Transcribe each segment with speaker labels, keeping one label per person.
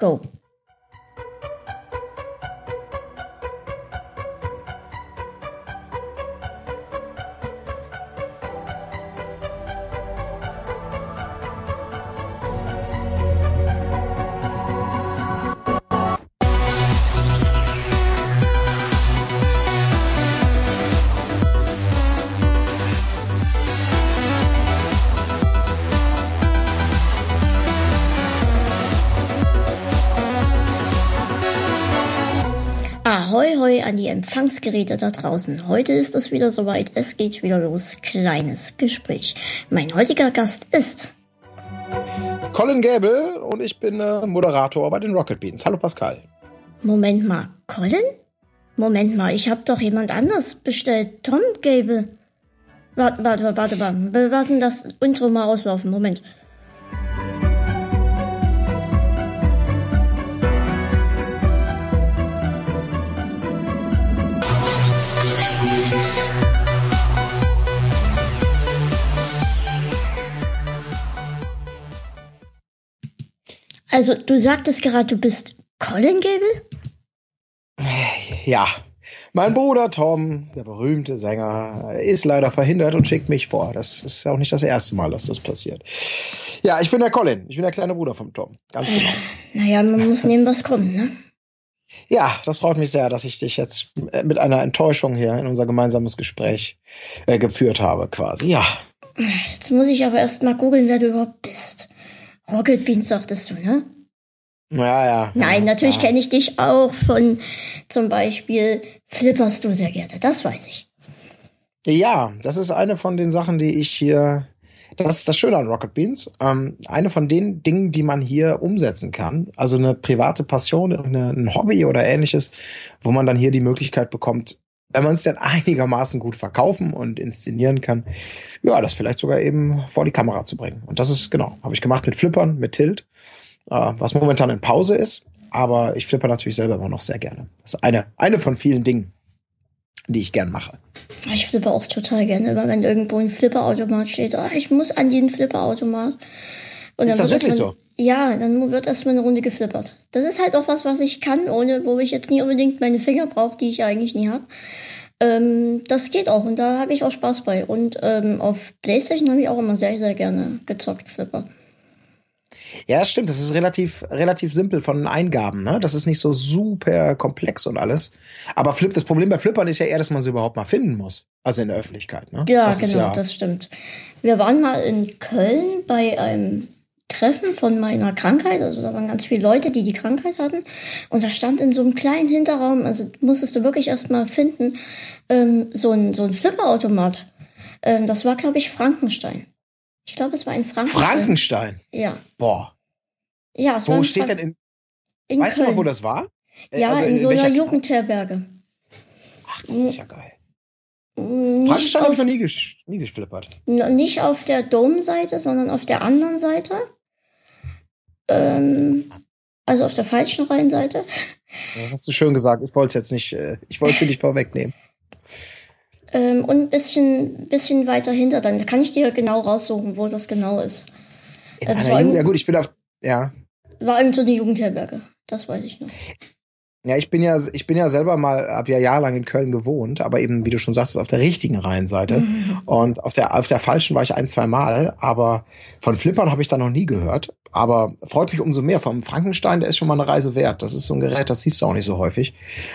Speaker 1: Go. An die Empfangsgeräte da draußen. Heute ist es wieder soweit. Es geht wieder los. Kleines Gespräch. Mein heutiger Gast ist
Speaker 2: Colin Gable und ich bin äh, Moderator bei den Rocket Beans. Hallo Pascal.
Speaker 1: Moment mal, Colin? Moment mal, ich habe doch jemand anders bestellt. Tom Gable. Warte, warte, warte, warte. Wir warten das Intro mal auslaufen. Moment. Also, du sagtest gerade, du bist Colin Gable?
Speaker 2: Ja, mein Bruder Tom, der berühmte Sänger, ist leider verhindert und schickt mich vor. Das ist auch nicht das erste Mal, dass das passiert. Ja, ich bin der Colin. Ich bin der kleine Bruder von Tom. Ganz genau.
Speaker 1: Naja, man muss nehmen, was kommt, ne?
Speaker 2: Ja, das freut mich sehr, dass ich dich jetzt mit einer Enttäuschung hier in unser gemeinsames Gespräch äh, geführt habe, quasi. Ja.
Speaker 1: Jetzt muss ich aber erst mal googeln, wer du überhaupt bist. Rocket Beans sagtest du, ne?
Speaker 2: Ja, ja.
Speaker 1: Nein,
Speaker 2: ja,
Speaker 1: natürlich
Speaker 2: ja.
Speaker 1: kenne ich dich auch von zum Beispiel Flipperst du sehr gerne, das weiß ich.
Speaker 2: Ja, das ist eine von den Sachen, die ich hier. Das ist das Schöne an Rocket Beans. Ähm, eine von den Dingen, die man hier umsetzen kann. Also eine private Passion, eine, ein Hobby oder ähnliches, wo man dann hier die Möglichkeit bekommt, wenn man es dann einigermaßen gut verkaufen und inszenieren kann, ja, das vielleicht sogar eben vor die Kamera zu bringen. Und das ist genau, habe ich gemacht mit Flippern, mit Tilt, äh, was momentan in Pause ist. Aber ich flipper natürlich selber immer noch sehr gerne. Das ist eine, eine von vielen Dingen, die ich gern mache.
Speaker 1: Ich flippe auch total gerne, immer wenn irgendwo ein Flipperautomat steht. Ah, ich muss an den Flipperautomat.
Speaker 2: Ist das wirklich so?
Speaker 1: Ja, dann wird erstmal eine Runde geflippert. Das ist halt auch was, was ich kann, ohne wo ich jetzt nie unbedingt meine Finger brauche, die ich eigentlich nie habe. Ähm, das geht auch und da habe ich auch Spaß bei. Und ähm, auf Playstation habe ich auch immer sehr, sehr gerne gezockt, Flipper.
Speaker 2: Ja, das stimmt. Das ist relativ, relativ simpel von den Eingaben. Ne? Das ist nicht so super komplex und alles. Aber Flip, das Problem bei Flippern ist ja eher, dass man sie überhaupt mal finden muss. Also in der Öffentlichkeit. Ne?
Speaker 1: Ja,
Speaker 2: das
Speaker 1: genau,
Speaker 2: ja,
Speaker 1: das stimmt. Wir waren mal in Köln bei einem Treffen von meiner Krankheit. Also da waren ganz viele Leute, die die Krankheit hatten. Und da stand in so einem kleinen Hinterraum, also musstest du wirklich erst mal finden, ähm, so ein, so ein Flipperautomat. Ähm, das war, glaube ich, Frankenstein. Ich glaube, es war ein Frankenstein.
Speaker 2: Frankenstein.
Speaker 1: Ja.
Speaker 2: Boah.
Speaker 1: Ja, es war
Speaker 2: Wo
Speaker 1: ein
Speaker 2: steht
Speaker 1: Frank-
Speaker 2: denn in,
Speaker 1: in
Speaker 2: weißt du
Speaker 1: Köln.
Speaker 2: noch, wo das war? Äh,
Speaker 1: Ja,
Speaker 2: also
Speaker 1: in so einer Jugendherberge.
Speaker 2: Ach, das ist ja geil.
Speaker 1: Nicht
Speaker 2: Frankenstein habe ich noch nie, gesch nie geflippert.
Speaker 1: Nicht auf der Dome-Seite, sondern auf der anderen Seite. Ähm, also auf der falschen Reihenseite.
Speaker 2: Das hast du schön gesagt. Ich wollte es jetzt nicht, äh, ich wollte sie nicht vorwegnehmen.
Speaker 1: Ähm, und ein bisschen, bisschen weiter hinter. Dann kann ich dir genau raussuchen, wo das genau ist.
Speaker 2: In
Speaker 1: Äh, das
Speaker 2: einer Jugend, ja gut, ich bin auf, ja.
Speaker 1: War irgend so eine Jugendherberge. Das weiß ich noch.
Speaker 2: Ja, ich bin ja, ich bin ja selber mal, hab ja jahrelang in Köln gewohnt, aber eben, wie du schon sagst, auf der richtigen Rheinseite. Und auf der, auf der falschen war ich ein, zwei Mal, aber von Flippern habe ich da noch nie gehört. Aber freut mich umso mehr. Vom Frankenstein, der ist schon mal eine Reise wert. Das ist so ein Gerät, das siehst du auch nicht so häufig.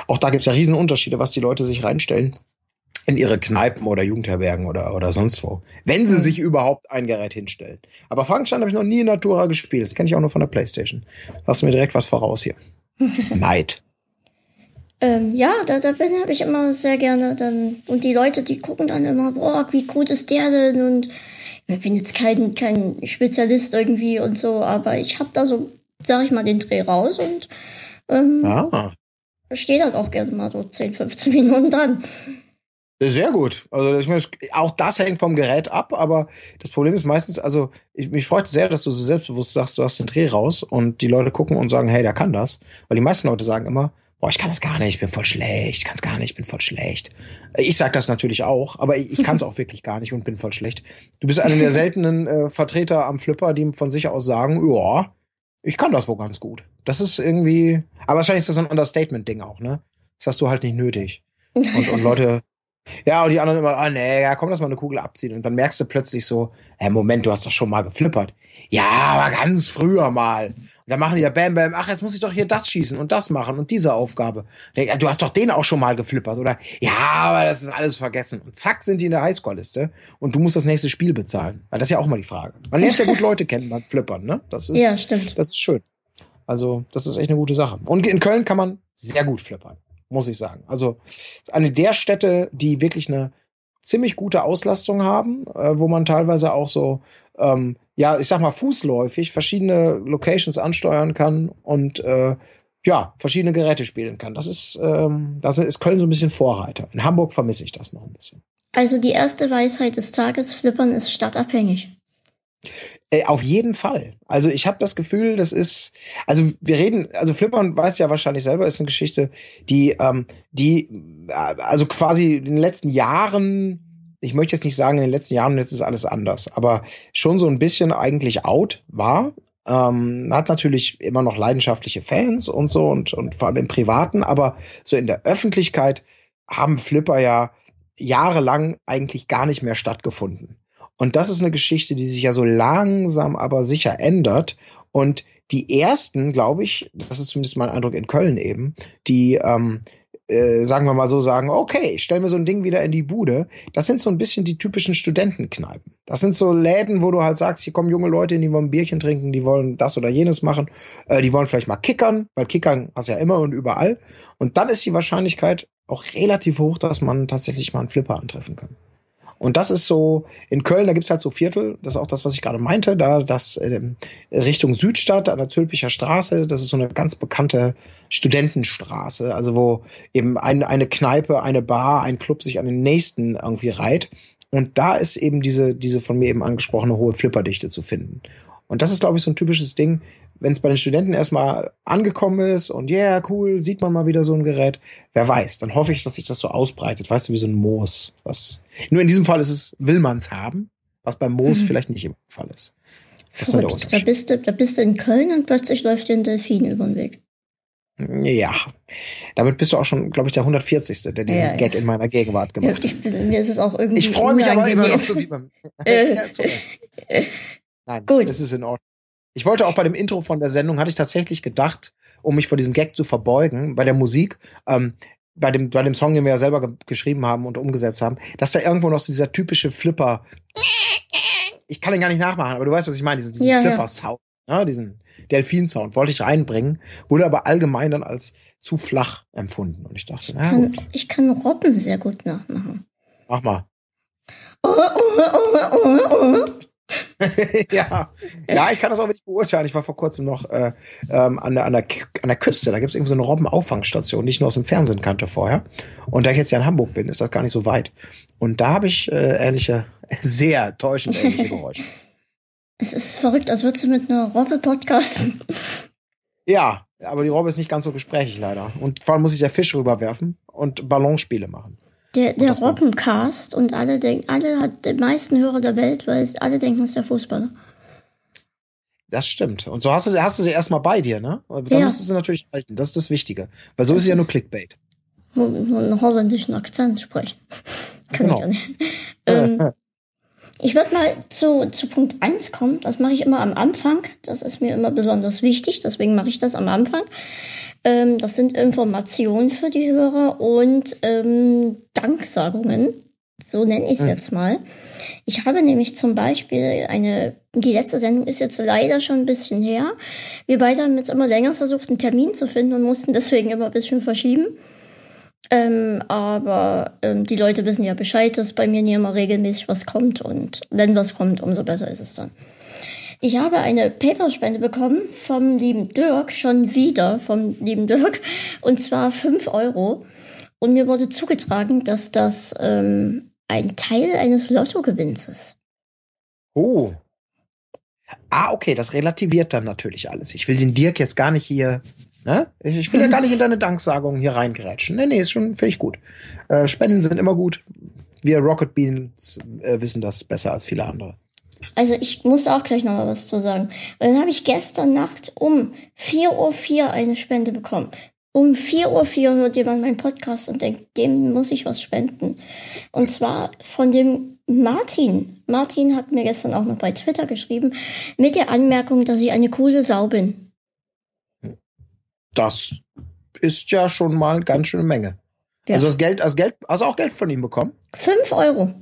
Speaker 2: Auch da gibt's ja riesen Unterschiede, was die Leute sich reinstellen in ihre Kneipen oder Jugendherbergen oder, oder sonst wo. Wenn sie sich überhaupt ein Gerät hinstellen. Aber Frankenstein habe ich noch nie in Natura gespielt. Das kenne ich auch nur von der Playstation. Du mir direkt was voraus hier. Neid.
Speaker 1: Ähm, ja, da, da bin habe ich immer sehr gerne dann. Und die Leute, die gucken dann immer, boah, wie gut ist der denn? Und ich bin jetzt kein, kein Spezialist irgendwie und so, aber ich habe da so, sag ich mal, den Dreh raus und ähm,
Speaker 2: Ah.
Speaker 1: stehe dann auch gerne mal so 10, 15 Minuten dran.
Speaker 2: Sehr gut. Also ich meine, auch das hängt vom Gerät ab, aber das Problem ist meistens, also ich, mich freut sehr, dass du so selbstbewusst sagst, du hast den Dreh raus und die Leute gucken und sagen, hey, der kann das. Weil die meisten Leute sagen immer, boah, ich kann das gar nicht, ich bin voll schlecht, ich kann es gar nicht, ich bin voll schlecht. Ich sag das natürlich auch, aber ich, ich kann es auch wirklich gar nicht und bin voll schlecht. Du bist einer der seltenen äh, Vertreter am Flipper, die von sich aus sagen, ja, Ich kann das wohl ganz gut. Das ist irgendwie, aber wahrscheinlich ist das so ein Understatement-Ding auch, ne? Das hast du halt nicht nötig. Und, und Leute, ja, und die anderen immer, ah, nee, ja, komm, lass mal eine Kugel abziehen. Und dann merkst du plötzlich so, hä, Moment, du hast doch schon mal geflippert. Ja, aber ganz früher mal. Und dann machen die ja Bam Bam, ach, jetzt muss ich doch hier das schießen und das machen und diese Aufgabe. Du hast doch den auch schon mal geflippert, oder? Ja, aber das ist alles vergessen. Und zack, sind die in der Highscore-Liste und du musst das nächste Spiel bezahlen. Weil das ist ja auch mal die Frage. Man lernt ja gut Leute kennen beim Flippern, ne? Das ist,
Speaker 1: ja, stimmt.
Speaker 2: Das ist schön. Also, das ist echt eine gute Sache. Und in Köln kann man sehr gut flippern muss ich sagen. Also eine der Städte, die wirklich eine ziemlich gute Auslastung haben, äh, wo man teilweise auch so, ähm, ja, ich sag mal, fußläufig verschiedene Locations ansteuern kann und äh, ja, verschiedene Geräte spielen kann. Das ist, ähm, das ist Köln so ein bisschen Vorreiter. In Hamburg vermisse ich das noch ein bisschen.
Speaker 1: Also die erste Weisheit des Tages, Flippern ist stadtabhängig.
Speaker 2: Äh, auf jeden Fall. Also ich habe das Gefühl, das ist, also wir reden, also Flippern weiß ja wahrscheinlich selber, ist eine Geschichte, die, ähm, die, äh, also quasi in den letzten Jahren, ich möchte jetzt nicht sagen in den letzten Jahren, jetzt ist alles anders, aber schon so ein bisschen eigentlich out war. Ähm, hat natürlich immer noch leidenschaftliche Fans und so und, und vor allem im Privaten, aber so in der Öffentlichkeit haben Flipper ja jahrelang eigentlich gar nicht mehr stattgefunden. Und das ist eine Geschichte, die sich ja so langsam aber sicher ändert. Und die ersten, glaube ich, das ist zumindest mein Eindruck in Köln eben, die, ähm, äh, sagen wir mal so, sagen, okay, ich stell mir so ein Ding wieder in die Bude. Das sind so ein bisschen die typischen Studentenkneipen. Das sind so Läden, wo du halt sagst, hier kommen junge Leute, die wollen Bierchen trinken, die wollen das oder jenes machen, äh, die wollen vielleicht mal kickern, weil kickern hast ja immer und überall. Und dann ist die Wahrscheinlichkeit auch relativ hoch, dass man tatsächlich mal einen Flipper antreffen kann. Und das ist so, in Köln, da gibt's halt so Viertel, das ist auch das, was ich gerade meinte, da das äh, Richtung Südstadt an der Zülpicher Straße, das ist so eine ganz bekannte Studentenstraße, also wo eben ein, eine Kneipe, eine Bar, ein Club sich an den nächsten irgendwie reiht. Und da ist eben diese, diese von mir eben angesprochene hohe Flipperdichte zu finden. Und das ist, glaube ich, so ein typisches Ding, wenn es bei den Studenten erstmal angekommen ist und ja, yeah, cool, sieht man mal wieder so ein Gerät, wer weiß, dann hoffe ich, dass sich das so ausbreitet, weißt du, wie so ein Moos. Was, nur in diesem Fall ist es, will man's haben, was beim Moos mhm. vielleicht nicht im Fall ist.
Speaker 1: Das ist Verrückt. Da bist, du, da bist du in Köln und plötzlich läuft dir ein Delfin über den Weg.
Speaker 2: Ja, damit bist du auch schon, glaube ich, der 140. der diesen ja, Gag in meiner Gegenwart gemacht hat.
Speaker 1: Ja, ich, mir ist es auch irgendwie.
Speaker 2: Ich freue mich aber immer noch so wie beim. Äh, Nein, Gut. das ist in Ordnung. Ich wollte auch bei dem Intro von der Sendung, hatte ich tatsächlich gedacht, um mich vor diesem Gag zu verbeugen, bei der Musik, ähm, bei dem, bei dem Song, den wir ja selber ge geschrieben haben und umgesetzt haben, dass da irgendwo noch so dieser typische Flipper, ich kann den gar nicht nachmachen, aber du weißt, was ich meine, diesen, diesen ja, Flipper-Sound, ja. ja. diesen Delfin-Sound wollte ich reinbringen, wurde aber allgemein dann als zu flach empfunden. Und ich dachte,
Speaker 1: na kann, gut. Ich kann Robben sehr gut nachmachen.
Speaker 2: Mach mal. Oh, oh, oh, oh, oh. ja. ja, ich kann das auch wirklich beurteilen. Ich war vor kurzem noch äh, ähm, an, der, an, der, an der Küste. Da gibt es irgendwie so eine Robbenauffangstation, die ich nur aus dem Fernsehen kannte vorher. Und da ich jetzt ja in Hamburg bin, ist das gar nicht so weit. Und da habe ich äh, ähnliche, sehr täuschend ähnliche Geräusche.
Speaker 1: Es ist verrückt, als würdest du mit einer Robbe podcasten.
Speaker 2: Ja, aber die Robbe ist nicht ganz so gesprächig leider. Und vor allem muss ich ja Fisch rüberwerfen und Ballonspiele machen.
Speaker 1: Der, der Robbencast und alle denken, alle hat den meisten Hörer der Welt, weil alle denken, es ist der Fußballer.
Speaker 2: Das stimmt. Und so hast du, hast du sie erstmal bei dir, ne? Da ja. musst du sie natürlich halten. Das ist das Wichtige. Weil so das ist es ja nur Clickbait.
Speaker 1: Nur, nur einen holländischen Akzent sprechen. Kann genau. ich ja nicht. ähm, ich würde mal zu, zu Punkt 1 kommen. Das mache ich immer am Anfang. Das ist mir immer besonders wichtig. Deswegen mache ich das am Anfang. Ähm, das sind Informationen für die Hörer und ähm, Danksagungen. So nenne ich es mhm. jetzt mal. Ich habe nämlich zum Beispiel eine, die letzte Sendung ist jetzt leider schon ein bisschen her. Wir beide haben jetzt immer länger versucht, einen Termin zu finden und mussten deswegen immer ein bisschen verschieben. Ähm, aber ähm, die Leute wissen ja Bescheid, dass bei mir nie immer regelmäßig was kommt und wenn was kommt, umso besser ist es dann. Ich habe eine Paperspende bekommen vom lieben Dirk, schon wieder vom lieben Dirk, und zwar fünf Euro. Und mir wurde zugetragen, dass das ähm, ein Teil eines Lottogewinns ist.
Speaker 2: Oh. Ah, okay, das relativiert dann natürlich alles. Ich will den Dirk jetzt gar nicht hier, ne? Ich will ja gar nicht in deine Danksagung hier reingrätschen. Nee, nee, ist schon völlig gut. Äh, Spenden sind immer gut. Wir Rocket Beans äh, wissen das besser als viele andere.
Speaker 1: Also ich muss auch gleich noch mal was zu sagen. Weil dann habe ich gestern Nacht um 4.04 Uhr eine Spende bekommen. Um 4.04 Uhr hört jemand meinen Podcast und denkt, dem muss ich was spenden. Und zwar von dem Martin. Martin hat mir gestern auch noch bei Twitter geschrieben, mit der Anmerkung, dass ich eine coole Sau bin.
Speaker 2: Das ist ja schon mal ganz schöne Menge. Ja. Also das Geld, das Geld, hast du auch Geld von ihm bekommen?
Speaker 1: Fünf Euro.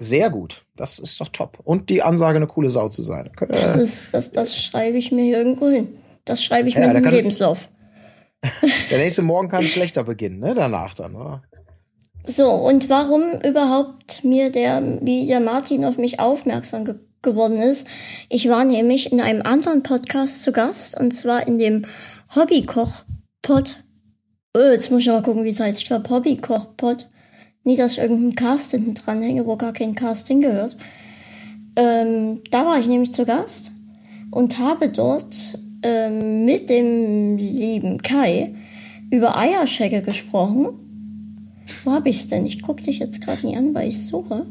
Speaker 2: Sehr gut. Das ist doch top. Und die Ansage, eine coole Sau zu sein.
Speaker 1: Das ist, das, das schreibe ich mir hier irgendwo hin. Das schreibe ich ja, mir im Lebenslauf.
Speaker 2: Der nächste Morgen kann schlechter beginnen, ne? Danach dann, oder?
Speaker 1: So, und warum überhaupt mir der, wie der Martin auf mich aufmerksam ge geworden ist? Ich war nämlich in einem anderen Podcast zu Gast, und zwar in dem Hobbykoch-Pod. Oh, jetzt muss ich mal gucken, wie es heißt. Ich glaube, Hobbykoch-Pod. Nie, dass ich irgendeinen Cast hinten dranhänge, wo gar kein Cast hingehört. Ähm, da war ich nämlich zu Gast und habe dort ähm, mit dem lieben Kai über Eierschecke gesprochen. Wo habe ich es denn? Ich gucke dich jetzt gerade nie an, weil ich suche.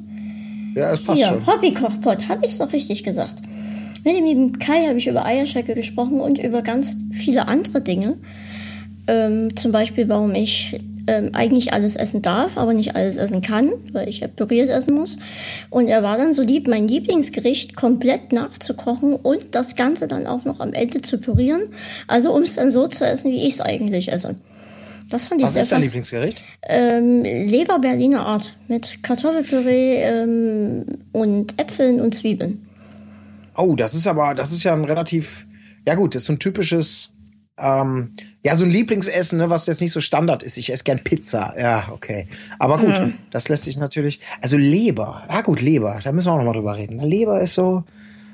Speaker 2: Ja, es passt Hier, schon.
Speaker 1: Hobbykochpot, habe ich es doch richtig gesagt. Mit dem lieben Kai habe ich über Eierschecke gesprochen und über ganz viele andere Dinge. Ähm, zum Beispiel, warum ich ähm, eigentlich alles essen darf, aber nicht alles essen kann, weil ich ja püriert essen muss. Und er war dann so lieb, mein Lieblingsgericht komplett nachzukochen und das Ganze dann auch noch am Ende zu pürieren. Also um es dann so zu essen, wie ich es eigentlich esse. Das fand ich
Speaker 2: Was
Speaker 1: sehr
Speaker 2: ist dein Lieblingsgericht?
Speaker 1: Ähm, Leber Berliner Art mit Kartoffelpüree ähm, und Äpfeln und Zwiebeln.
Speaker 2: Oh, das ist aber, das ist ja ein relativ, ja gut, das ist so ein typisches ähm, ja, so ein Lieblingsessen, ne, was jetzt nicht so Standard ist. Ich esse gern Pizza. Ja, okay. Aber gut, mhm. das lässt sich natürlich. Also Leber. Ja gut, Leber. Da müssen wir auch noch mal drüber reden. Leber ist so,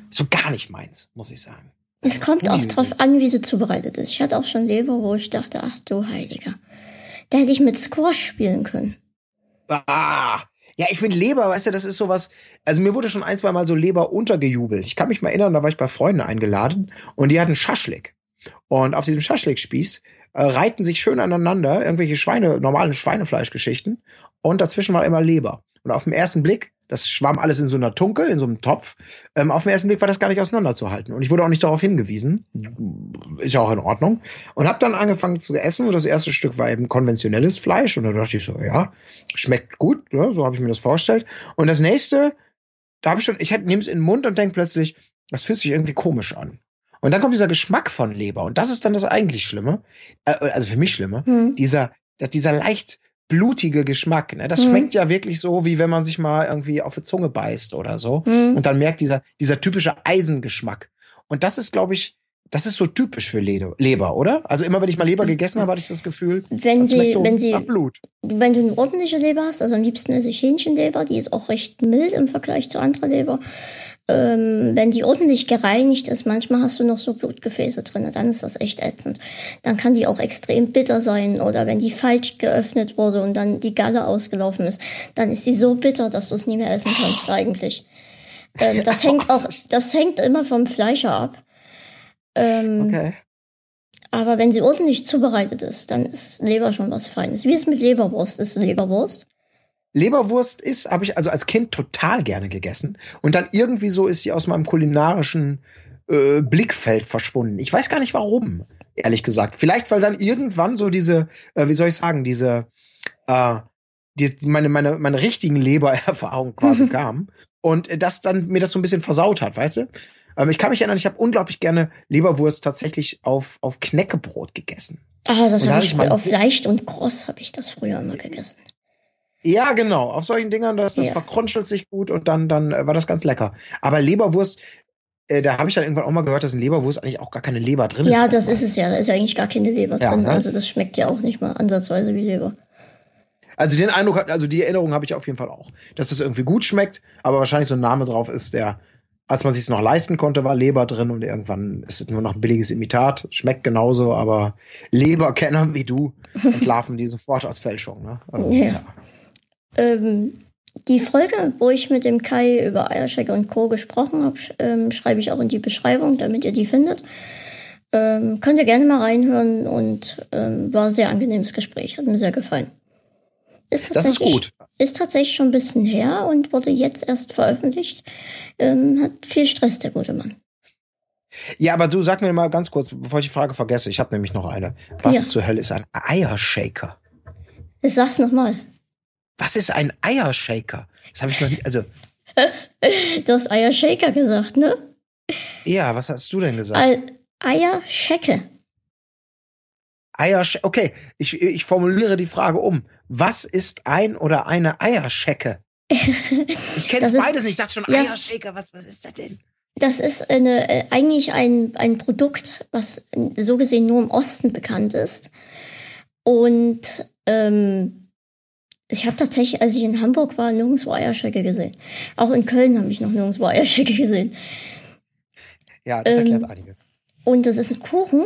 Speaker 2: so gar nicht meins, muss ich sagen.
Speaker 1: Es kommt auch drauf an, wie sie zubereitet ist. Ich hatte auch schon Leber, wo ich dachte, ach du Heiliger. Da hätte ich mit Squash spielen können.
Speaker 2: Ah, ja, ich finde Leber, weißt du, das ist sowas. Also mir wurde schon ein, zwei Mal so Leber untergejubelt. Ich kann mich mal erinnern, da war ich bei Freunden eingeladen und die hatten Schaschlik. Und auf diesem Schaschlik-Spieß äh, reiten sich schön aneinander irgendwelche Schweine, normalen Schweinefleischgeschichten. Und dazwischen war immer Leber. Und auf den ersten Blick, das schwamm alles in so einer Tunkel, in so einem Topf. Ähm, auf den ersten Blick war das gar nicht auseinanderzuhalten. Und ich wurde auch nicht darauf hingewiesen. Ist ja auch in Ordnung. Und habe dann angefangen zu essen. Und das erste Stück war eben konventionelles Fleisch. Und da dachte ich so, ja, schmeckt gut. Ja, so habe ich mir das vorgestellt. Und das nächste, da habe ich schon, ich nehme es in den Mund und denke plötzlich, das fühlt sich irgendwie komisch an. Und dann kommt dieser Geschmack von Leber. Und das ist dann das eigentlich Schlimme. Äh, also für mich Schlimme. Mhm. Dieser, dass dieser leicht blutige Geschmack, ne? Das mhm. schmeckt ja wirklich so, wie wenn man sich mal irgendwie auf die Zunge beißt oder so. Mhm. Und dann merkt dieser, dieser typische Eisengeschmack. Und das ist, glaube ich, das ist so typisch für Leber, oder? Also immer wenn ich mal Leber gegessen habe, hatte ich das Gefühl,
Speaker 1: wenn
Speaker 2: das
Speaker 1: sie,
Speaker 2: so
Speaker 1: wenn sie,
Speaker 2: Blut.
Speaker 1: Wenn du eine ordentliche Leber hast, also am liebsten esse ich Hähnchenleber, die ist auch recht mild im Vergleich zu anderer Leber ähm, wenn die ordentlich gereinigt ist, manchmal hast du noch so Blutgefäße drin, dann ist das echt ätzend. Dann kann die auch extrem bitter sein oder wenn die falsch geöffnet wurde und dann die Galle ausgelaufen ist, dann ist die so bitter, dass du es nie mehr essen kannst eigentlich. Ähm, das hängt auch, das hängt immer vom Fleischer ab. Ähm, okay. Aber wenn sie ordentlich zubereitet ist, dann ist Leber schon was Feines. Wie ist es mit Leberwurst? Ist Leberwurst?
Speaker 2: Leberwurst ist, habe ich also als Kind total gerne gegessen. Und dann irgendwie so ist sie aus meinem kulinarischen äh, Blickfeld verschwunden. Ich weiß gar nicht warum, ehrlich gesagt. Vielleicht, weil dann irgendwann so diese, äh, wie soll ich sagen, diese, äh, die, meine, meine, meine richtigen Lebererfahrungen quasi kam. Und äh, das dann mir das so ein bisschen versaut hat, weißt du? Ähm, ich kann mich erinnern, ich habe unglaublich gerne Leberwurst tatsächlich auf, auf Knäckebrot gegessen.
Speaker 1: Ah, das habe ich, ich auf leicht und kross habe ich das früher immer gegessen.
Speaker 2: Ja, genau. Auf solchen Dingern, das, das ja. verkrunchelt sich gut und dann, dann äh, war das ganz lecker. Aber Leberwurst, äh, da habe ich dann irgendwann auch mal gehört, dass in Leberwurst eigentlich auch gar keine Leber drin
Speaker 1: ja, ist.
Speaker 2: Ja,
Speaker 1: das ist es ja. Da ist ja eigentlich gar keine Leber ja, drin. Ne? Also das schmeckt ja auch nicht mal ansatzweise wie Leber.
Speaker 2: Also den Eindruck, also die Erinnerung habe ich auf jeden Fall auch, dass das irgendwie gut schmeckt, aber wahrscheinlich so ein Name drauf ist, der, als man sich es noch leisten konnte, war Leber drin und irgendwann ist es nur noch ein billiges Imitat. Schmeckt genauso, aber Leberkenner wie du entlarven die sofort als Fälschung. Ne? Also,
Speaker 1: ja. ja. Ähm, die Folge, wo ich mit dem Kai über Eierschecker und Co. gesprochen habe, ähm, schreibe ich auch in die Beschreibung, damit ihr die findet. Ähm, könnt ihr gerne mal reinhören und ähm, war ein sehr angenehmes Gespräch, hat mir sehr gefallen. Ist
Speaker 2: Das ist gut.
Speaker 1: Ist tatsächlich schon ein bisschen her und wurde jetzt erst veröffentlicht. Ähm, hat viel Stress, der gute Mann.
Speaker 2: Ja, aber du sag mir mal ganz kurz, bevor ich die Frage vergesse, ich habe nämlich noch eine. Was
Speaker 1: Ja.
Speaker 2: zur Hölle ist ein Eiershaker?
Speaker 1: Ich sag's nochmal.
Speaker 2: Was ist ein Eiershaker? Das habe ich noch nie. Also,
Speaker 1: Du hast Eiershaker gesagt, ne?
Speaker 2: ja, was hast du denn gesagt?
Speaker 1: Ei- Eierschecke.
Speaker 2: Eiersch okay, ich, ich formuliere die Frage um. Was ist ein oder eine Eierschecke? Ich kenne
Speaker 1: Das
Speaker 2: es
Speaker 1: ist-
Speaker 2: beides nicht. Ich dachte schon,
Speaker 1: ja.
Speaker 2: Eiershaker, was, was ist das denn?
Speaker 1: Das ist eine, äh, eigentlich ein, ein Produkt, was so gesehen nur im Osten bekannt ist. Und ähm, ich habe tatsächlich, als ich in Hamburg war, nirgendwo Eierschecke gesehen. Auch in Köln habe ich noch nirgendwo Eierschecke gesehen.
Speaker 2: Ja, das
Speaker 1: Ähm,
Speaker 2: erklärt einiges.
Speaker 1: Und das ist ein Kuchen.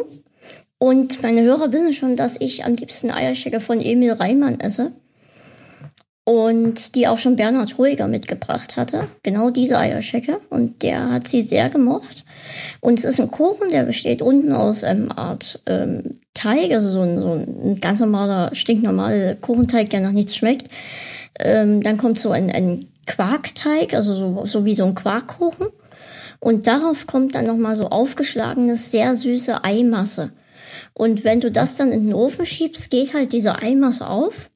Speaker 1: Und meine Hörer wissen schon, dass ich am liebsten Eierschecke von Emil Reimann esse. Und die auch schon Bernhard Ruhiger mitgebracht hatte. Genau diese Eierschecke. Und der hat sie sehr gemocht. Und es ist ein Kuchen, der besteht unten aus einem Art ähm, Teig, also so ein, so ein ganz normaler, stinknormaler Kuchenteig, der nach nichts schmeckt. Ähm, dann kommt so ein, ein Quarkteig, also so, so wie so ein Quarkkuchen. Und darauf kommt dann nochmal so aufgeschlagene, sehr süße Eimasse. Und wenn du das dann in den Ofen schiebst, geht halt diese Eimasse auf.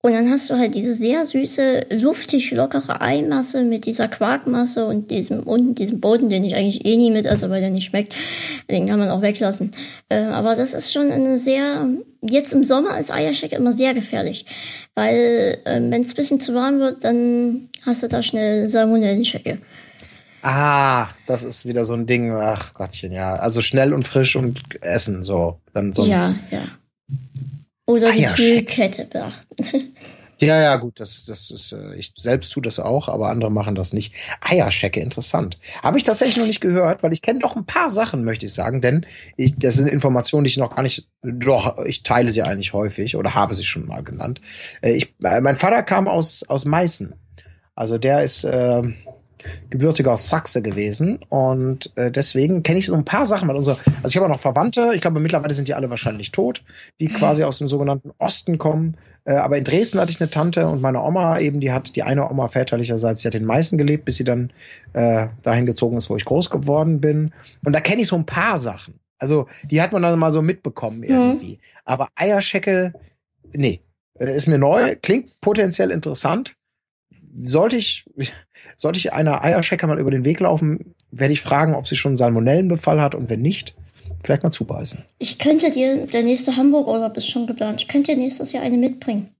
Speaker 1: Und dann hast du halt diese sehr süße, luftig lockere Eimasse mit dieser Quarkmasse und diesem unten diesem Boden, den ich eigentlich eh nie mit esse, weil der nicht schmeckt. Den kann man auch weglassen. Äh, aber das ist schon eine sehr, jetzt im Sommer ist Eierscheck immer sehr gefährlich. Weil äh, wenn es ein bisschen zu warm wird, dann hast du da schnell Salmonellenschecke.
Speaker 2: Ah, das ist wieder so ein Ding. Ach Gottchen, ja. Also schnell und frisch und essen, so. Dann sonst.
Speaker 1: Ja, ja. Oder die
Speaker 2: Eierscheck.
Speaker 1: Kühlkette beachten.
Speaker 2: Ja, ja, gut, das, das ist, äh, ich selbst tue das auch, aber andere machen das nicht. Eierschecke, interessant. Habe ich tatsächlich noch nicht gehört, weil ich kenne doch ein paar Sachen, möchte ich sagen, denn ich, das sind Informationen, die ich noch gar nicht, doch, ich teile sie eigentlich häufig oder habe sie schon mal genannt. Äh, Ich, äh, mein Vater kam aus, aus Meißen. Also der ist äh, gebürtiger Sachse gewesen und äh, deswegen kenne ich so ein paar Sachen also ich habe auch noch Verwandte, ich glaube mittlerweile sind die alle wahrscheinlich tot, die quasi aus dem sogenannten Osten kommen. Äh, aber in Dresden hatte ich eine Tante und meine Oma eben, die hat die eine Oma väterlicherseits, die hat in Meißen gelebt, bis sie dann äh, dahin gezogen ist, wo ich groß geworden bin. Und da kenne ich so ein paar Sachen. Also die hat man dann mal so mitbekommen irgendwie. Aber Eierschecke, nee, äh, ist mir neu, klingt potenziell interessant. Sollte ich, sollte ich einer Eierschecker mal über den Weg laufen, werde ich fragen, ob sie schon einen Salmonellenbefall hat und wenn nicht, vielleicht mal zubeißen.
Speaker 1: Ich könnte dir, der nächste Hamburg-Urlaub ist schon geplant, ich könnte dir nächstes Jahr eine mitbringen.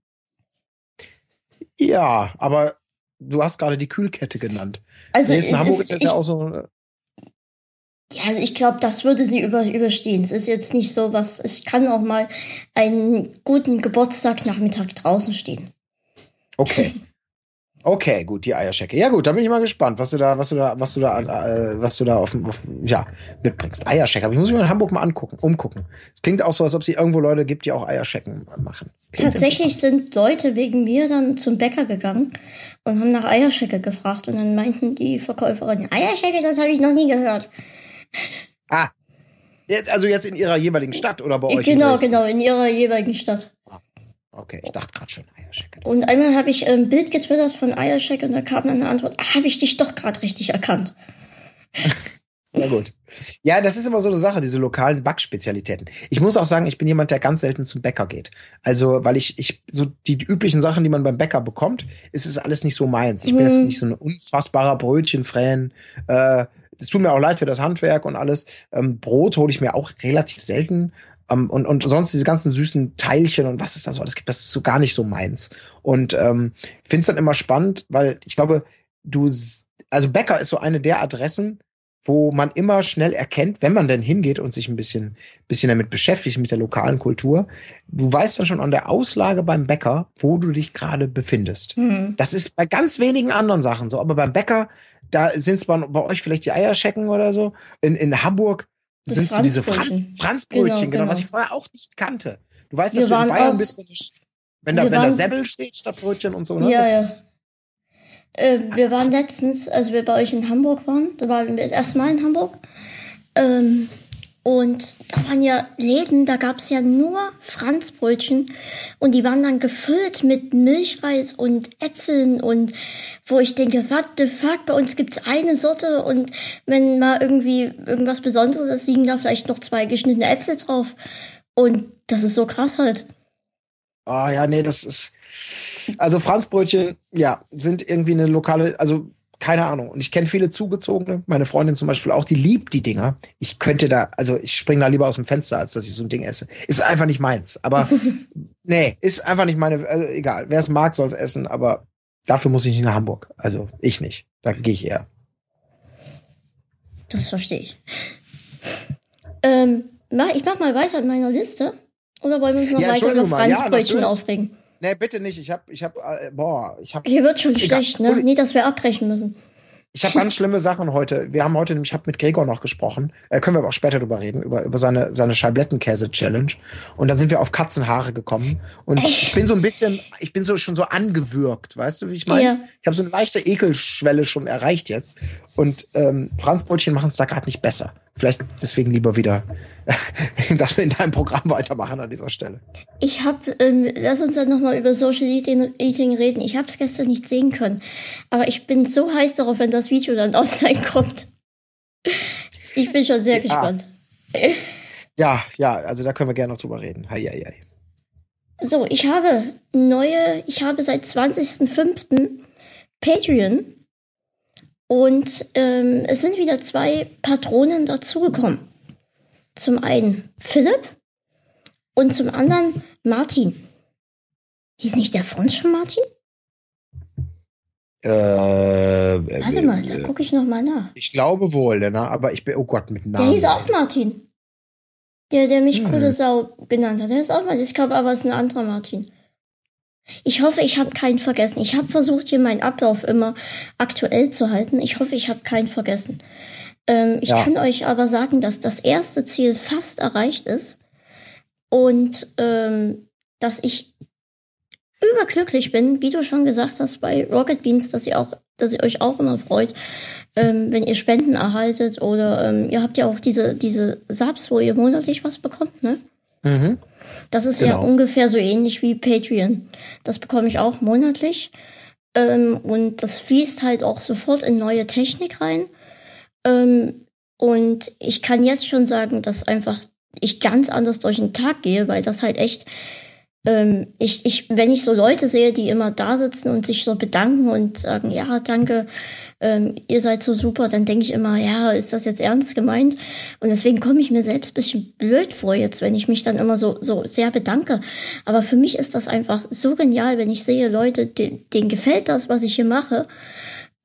Speaker 2: Ja, aber du hast gerade die Kühlkette genannt.
Speaker 1: Also,
Speaker 2: Dresden,
Speaker 1: es
Speaker 2: Hamburg
Speaker 1: ist,
Speaker 2: ist ja auch so. äh,
Speaker 1: ja, also ich glaube, das würde sie über, überstehen. Es ist jetzt nicht so was, ich kann auch mal einen guten Geburtstagnachmittag draußen stehen.
Speaker 2: Okay. Okay, gut, die Eierschecke. Ja gut, da bin ich mal gespannt, was du da, was du da, was du da, äh, was du da auf, auf ja mitbringst. Eierschecke, aber ich muss mich mal in Hamburg mal angucken, umgucken. Es klingt auch so, als ob es hier irgendwo Leute gibt, die auch Eierschecken machen. Klingt
Speaker 1: Tatsächlich sind Leute wegen mir dann zum Bäcker gegangen und haben nach Eierschecke gefragt und dann meinten die Verkäuferin, Eierschecke, das habe ich noch nie gehört.
Speaker 2: Ah, jetzt, also jetzt in ihrer jeweiligen Stadt oder bei euch?
Speaker 1: genau, genau, in ihrer jeweiligen Stadt.
Speaker 2: Okay, ich dachte gerade schon
Speaker 1: Und einmal habe ich ein Bild getwittert von Eierscheck und da kam dann eine Antwort, ah, habe ich dich doch gerade richtig erkannt.
Speaker 2: Sehr gut. Ja, das ist immer so eine Sache, diese lokalen Backspezialitäten. Ich muss auch sagen, ich bin jemand, der ganz selten zum Bäcker geht. Also, weil ich, ich, so die üblichen Sachen, die man beim Bäcker bekommt, ist es alles nicht so meins. Ich bin jetzt
Speaker 1: Mhm.
Speaker 2: nicht so ein unfassbarer Brötchenfan. Äh, es tut mir auch leid für das Handwerk und alles. Ähm, Brot hole ich mir auch relativ selten. Ähm, und, und sonst diese ganzen süßen Teilchen und was ist das so alles gibt, das ist so gar nicht so meins. Und ähm, finde es dann immer spannend, weil ich glaube, du, also Bäcker ist so eine der Adressen, wo man immer schnell erkennt, wenn man denn hingeht und sich ein bisschen, bisschen damit beschäftigt, mit der lokalen Kultur, du weißt dann schon an der Auslage beim Bäcker, wo du dich gerade befindest.
Speaker 1: Hm.
Speaker 2: Das ist bei ganz wenigen anderen Sachen so, aber beim Bäcker, da sind es bei, bei euch vielleicht die Eierschecken oder so. In, in Hamburg sind so diese Franz,
Speaker 1: Franzbrötchen.
Speaker 2: Genau,
Speaker 1: Genau,
Speaker 2: was
Speaker 1: genau.
Speaker 2: ich vorher auch nicht kannte. Du weißt,
Speaker 1: Wir
Speaker 2: dass du in Bayern bist, wenn, du- wenn da, wenn da Sebbel steht statt Brötchen und so. Ne?
Speaker 1: Ja, ja. Äh, wir waren letztens, als wir bei euch in Hamburg waren, da waren wir das erste Mal in Hamburg. Ähm, Und da waren ja Läden, da gab's ja nur Franzbrötchen und die waren dann gefüllt mit Milchreis und Äpfeln und wo ich denke, what the fuck, bei uns gibt's eine Sorte und wenn mal irgendwie irgendwas Besonderes ist, liegen da vielleicht noch zwei geschnittene Äpfel drauf. Und das ist so krass halt.
Speaker 2: Ah, ja, nee, das ist. Also Franzbrötchen, ja, sind irgendwie eine lokale, also keine Ahnung. Und ich kenne viele Zugezogene, meine Freundin zum Beispiel auch, die liebt die Dinger. Ich könnte da, also ich springe da lieber aus dem Fenster, als dass ich so ein Ding esse. Ist einfach nicht meins. Aber nee, ist einfach nicht meine, also egal. Wer es mag, soll es essen, aber dafür muss ich nicht nach Hamburg. Also ich nicht. Da gehe ich eher.
Speaker 1: Das verstehe ich. Ähm, ich mach mal weiter in meiner Liste. Oder wollen wir uns noch ja, weiter über Franzbrötchen aufregen?
Speaker 2: Nee, bitte nicht. Ich hab, ich hab, äh, boah, ich hab.
Speaker 1: Hier wird schon egal. schlecht, ne? Nee, dass wir abbrechen müssen.
Speaker 2: Ich habe ganz schlimme Sachen heute. Wir haben heute nämlich, ich habe mit Gregor noch gesprochen. Äh, können wir aber auch später drüber reden, über, über seine, seine Scheiblettenkäse-Challenge. Und dann sind wir auf Katzenhaare gekommen. Und ich bin so ein bisschen, ich bin so schon so angewürgt, weißt du, wie ich meine? Ja. Ich habe so eine leichte Ekelschwelle schon erreicht jetzt. Und ähm, Franzbrötchen machen es da gerade nicht besser. Vielleicht deswegen lieber wieder, dass wir in deinem Programm weitermachen an dieser Stelle.
Speaker 1: Ich habe, ähm, lass uns dann nochmal über Social Eating, Eating reden. Ich habe es gestern nicht sehen können, aber ich bin so heiß darauf, wenn das Video dann online kommt. Ich bin schon sehr ja. gespannt.
Speaker 2: Ja, ja, also da können wir gerne noch drüber reden. Hei, hei, hei.
Speaker 1: So, ich habe neue, ich habe seit 20.05. Patreon und ähm, es sind wieder zwei Patronen dazugekommen. Zum einen Philipp und zum anderen Martin. Hieß nicht der Franz schon Martin?
Speaker 2: Äh, Warte
Speaker 1: mal, da gucke ich noch mal nach.
Speaker 2: Ich glaube wohl, ne? aber ich bin, oh Gott, mit Namen.
Speaker 1: Der hieß auch Martin. Der, der mich hm. coole Sau genannt hat. Der ist auch Martin. Ich glaube aber, es ist ein anderer Martin. Ich hoffe, ich habe keinen vergessen. Ich habe versucht, hier meinen Ablauf immer aktuell zu halten. Ich hoffe, ich habe keinen vergessen. Ähm, ich ja. kann euch aber sagen, dass das erste Ziel fast erreicht ist und ähm, dass ich überglücklich bin, wie du schon gesagt hast bei Rocket Beans, dass ihr auch, dass ihr euch auch immer freut, ähm, wenn ihr Spenden erhaltet oder ähm, ihr habt ja auch diese diese Subs, wo ihr monatlich was bekommt, ne? Mhm. Das ist genau. ja ungefähr so ähnlich wie Patreon. Das bekomme ich auch monatlich. Ähm, und das fließt halt auch sofort in neue Technik rein. Ähm, und ich kann jetzt schon sagen, dass einfach ich ganz anders durch den Tag gehe, weil das halt echt ähm, ich, ich, wenn ich so Leute sehe, die immer da sitzen und sich so bedanken und sagen, ja, danke, ähm, ihr seid so super, dann denke ich immer, ja, ist das jetzt ernst gemeint? Und deswegen komme ich mir selbst bisschen blöd vor jetzt, wenn ich mich dann immer so, so sehr bedanke. Aber für mich ist das einfach so genial, wenn ich sehe, Leute, denen, denen gefällt das, was ich hier mache.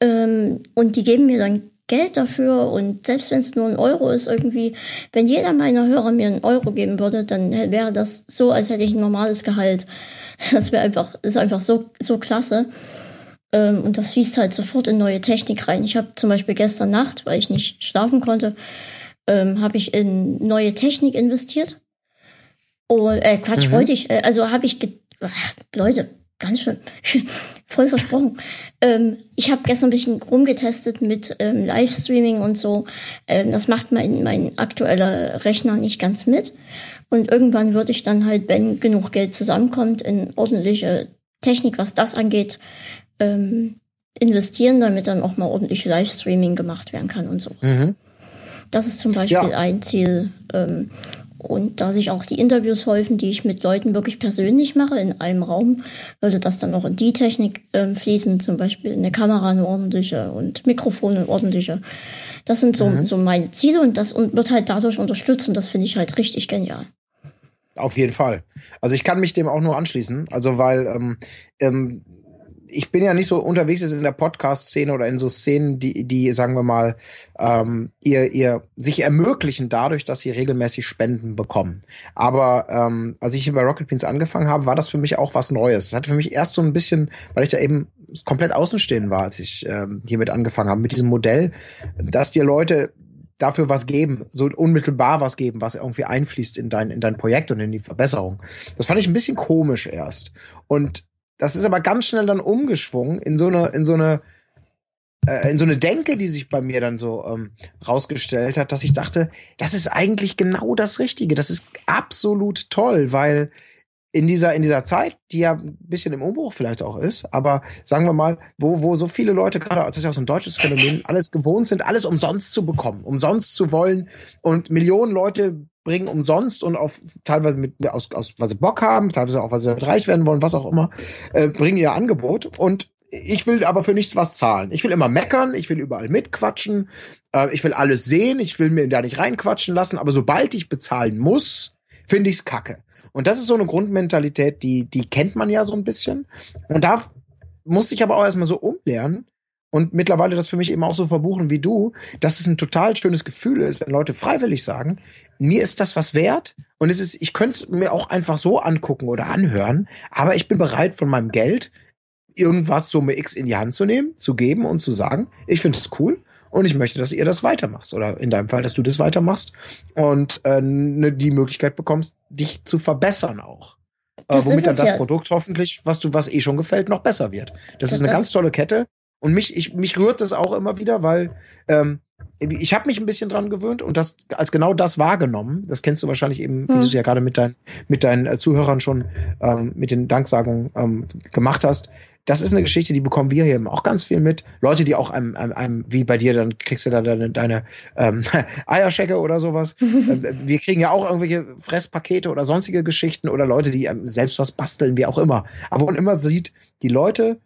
Speaker 1: Ähm, und die geben mir dann Geld dafür und selbst wenn es nur ein Euro ist, irgendwie, wenn jeder meiner Hörer mir einen Euro geben würde, dann wäre das so, als hätte ich ein normales Gehalt. Das wäre einfach, ist einfach so, so klasse. Ähm, und das fließt halt sofort in neue Technik rein. Ich habe zum Beispiel gestern Nacht, weil ich nicht schlafen konnte, ähm, habe ich in neue Technik investiert. Oh, äh, Quatsch, mhm. wollte ich, äh, also habe ich, ach, Leute, ganz schön, voll versprochen. Ähm, ich habe gestern ein bisschen rumgetestet mit ähm, Livestreaming und so. Ähm, das macht mein, mein aktueller Rechner nicht ganz mit. Und irgendwann würde ich dann halt, wenn genug Geld zusammenkommt, in ordentliche Technik, was das angeht, ähm, investieren, damit dann auch mal ordentlich Livestreaming gemacht werden kann und sowas. Mhm. Das ist zum Beispiel ja. ein Ziel. Ähm, und da sich auch die Interviews häufen, die ich mit Leuten wirklich persönlich mache, in einem Raum, würde das dann auch in die Technik äh, fließen, zum Beispiel eine Kamera eine ordentliche und Mikrofon eine ordentliche. Das sind so, mhm. so meine Ziele und das und wird halt dadurch unterstützt und das finde ich halt richtig genial.
Speaker 2: Auf jeden Fall. Also ich kann mich dem auch nur anschließen. Also weil ähm, ähm, ich bin ja nicht so unterwegs ist in der Podcast-Szene oder in so Szenen, die, die, sagen wir mal, ähm, ihr, ihr sich ermöglichen dadurch, dass sie regelmäßig Spenden bekommen. Aber ähm, als ich hier bei Rocket Beans angefangen habe, war das für mich auch was Neues. Das hatte für mich erst so ein bisschen, weil ich da eben komplett außenstehend war, als ich ähm, hiermit angefangen habe, mit diesem Modell, dass dir Leute dafür was geben, so unmittelbar was geben, was irgendwie einfließt in dein, in dein Projekt und in die Verbesserung. Das fand ich ein bisschen komisch erst. Und das ist aber ganz schnell dann umgeschwungen in so eine, in so eine, äh, in so eine Denke, die sich bei mir dann so ähm, rausgestellt hat, dass ich dachte, das ist eigentlich genau das Richtige. Das ist absolut toll, weil in dieser, in dieser Zeit, die ja ein bisschen im Umbruch vielleicht auch ist, aber sagen wir mal, wo, wo so viele Leute, gerade, das ist ja auch so ein deutsches Phänomen, alles gewohnt sind, alles umsonst zu bekommen, umsonst zu wollen und Millionen Leute bringen umsonst und auf teilweise mit aus, aus weil sie Bock haben, teilweise auch weil sie reich werden wollen, was auch immer, äh, bringen ihr Angebot und ich will aber für nichts was zahlen. Ich will immer meckern, ich will überall mitquatschen, äh, ich will alles sehen, ich will mir da nicht reinquatschen lassen, aber sobald ich bezahlen muss, finde ich's kacke. Und das ist so eine Grundmentalität, die, die kennt man ja so ein bisschen. Und da musste ich aber auch erstmal so umlernen und mittlerweile das für mich eben auch so verbuchen wie du, dass es ein total schönes Gefühl ist, wenn Leute freiwillig sagen, mir ist das was wert und es ist, ich könnte es mir auch einfach so angucken oder anhören, aber ich bin bereit von meinem Geld irgendwas Summe X in die Hand zu nehmen, zu geben und zu sagen, ich finde es cool und ich möchte, dass ihr das weitermachst oder in deinem Fall, dass du das weitermachst und äh, ne, die Möglichkeit bekommst, dich zu verbessern auch. Äh, womit dann das ja. Produkt hoffentlich, was du, was eh schon gefällt, noch besser wird. Das, das ist eine das ganz tolle Kette. Und mich, ich, mich rührt das auch immer wieder, weil ähm, ich habe mich ein bisschen dran gewöhnt und das als genau das wahrgenommen. Das kennst du wahrscheinlich eben, hm. wie du ja gerade mit, dein, mit deinen äh, Zuhörern schon ähm, mit den Danksagungen ähm, gemacht hast das ist eine Geschichte, die bekommen wir hier auch ganz viel mit. Leute, die auch einem, einem, einem wie bei dir, dann kriegst du da deine, deine ähm, Eierschecke oder sowas. Ähm, wir kriegen ja auch irgendwelche Fresspakete oder sonstige Geschichten oder Leute, die ähm, selbst was basteln, wie auch immer. Aber wo man immer sieht, die Leute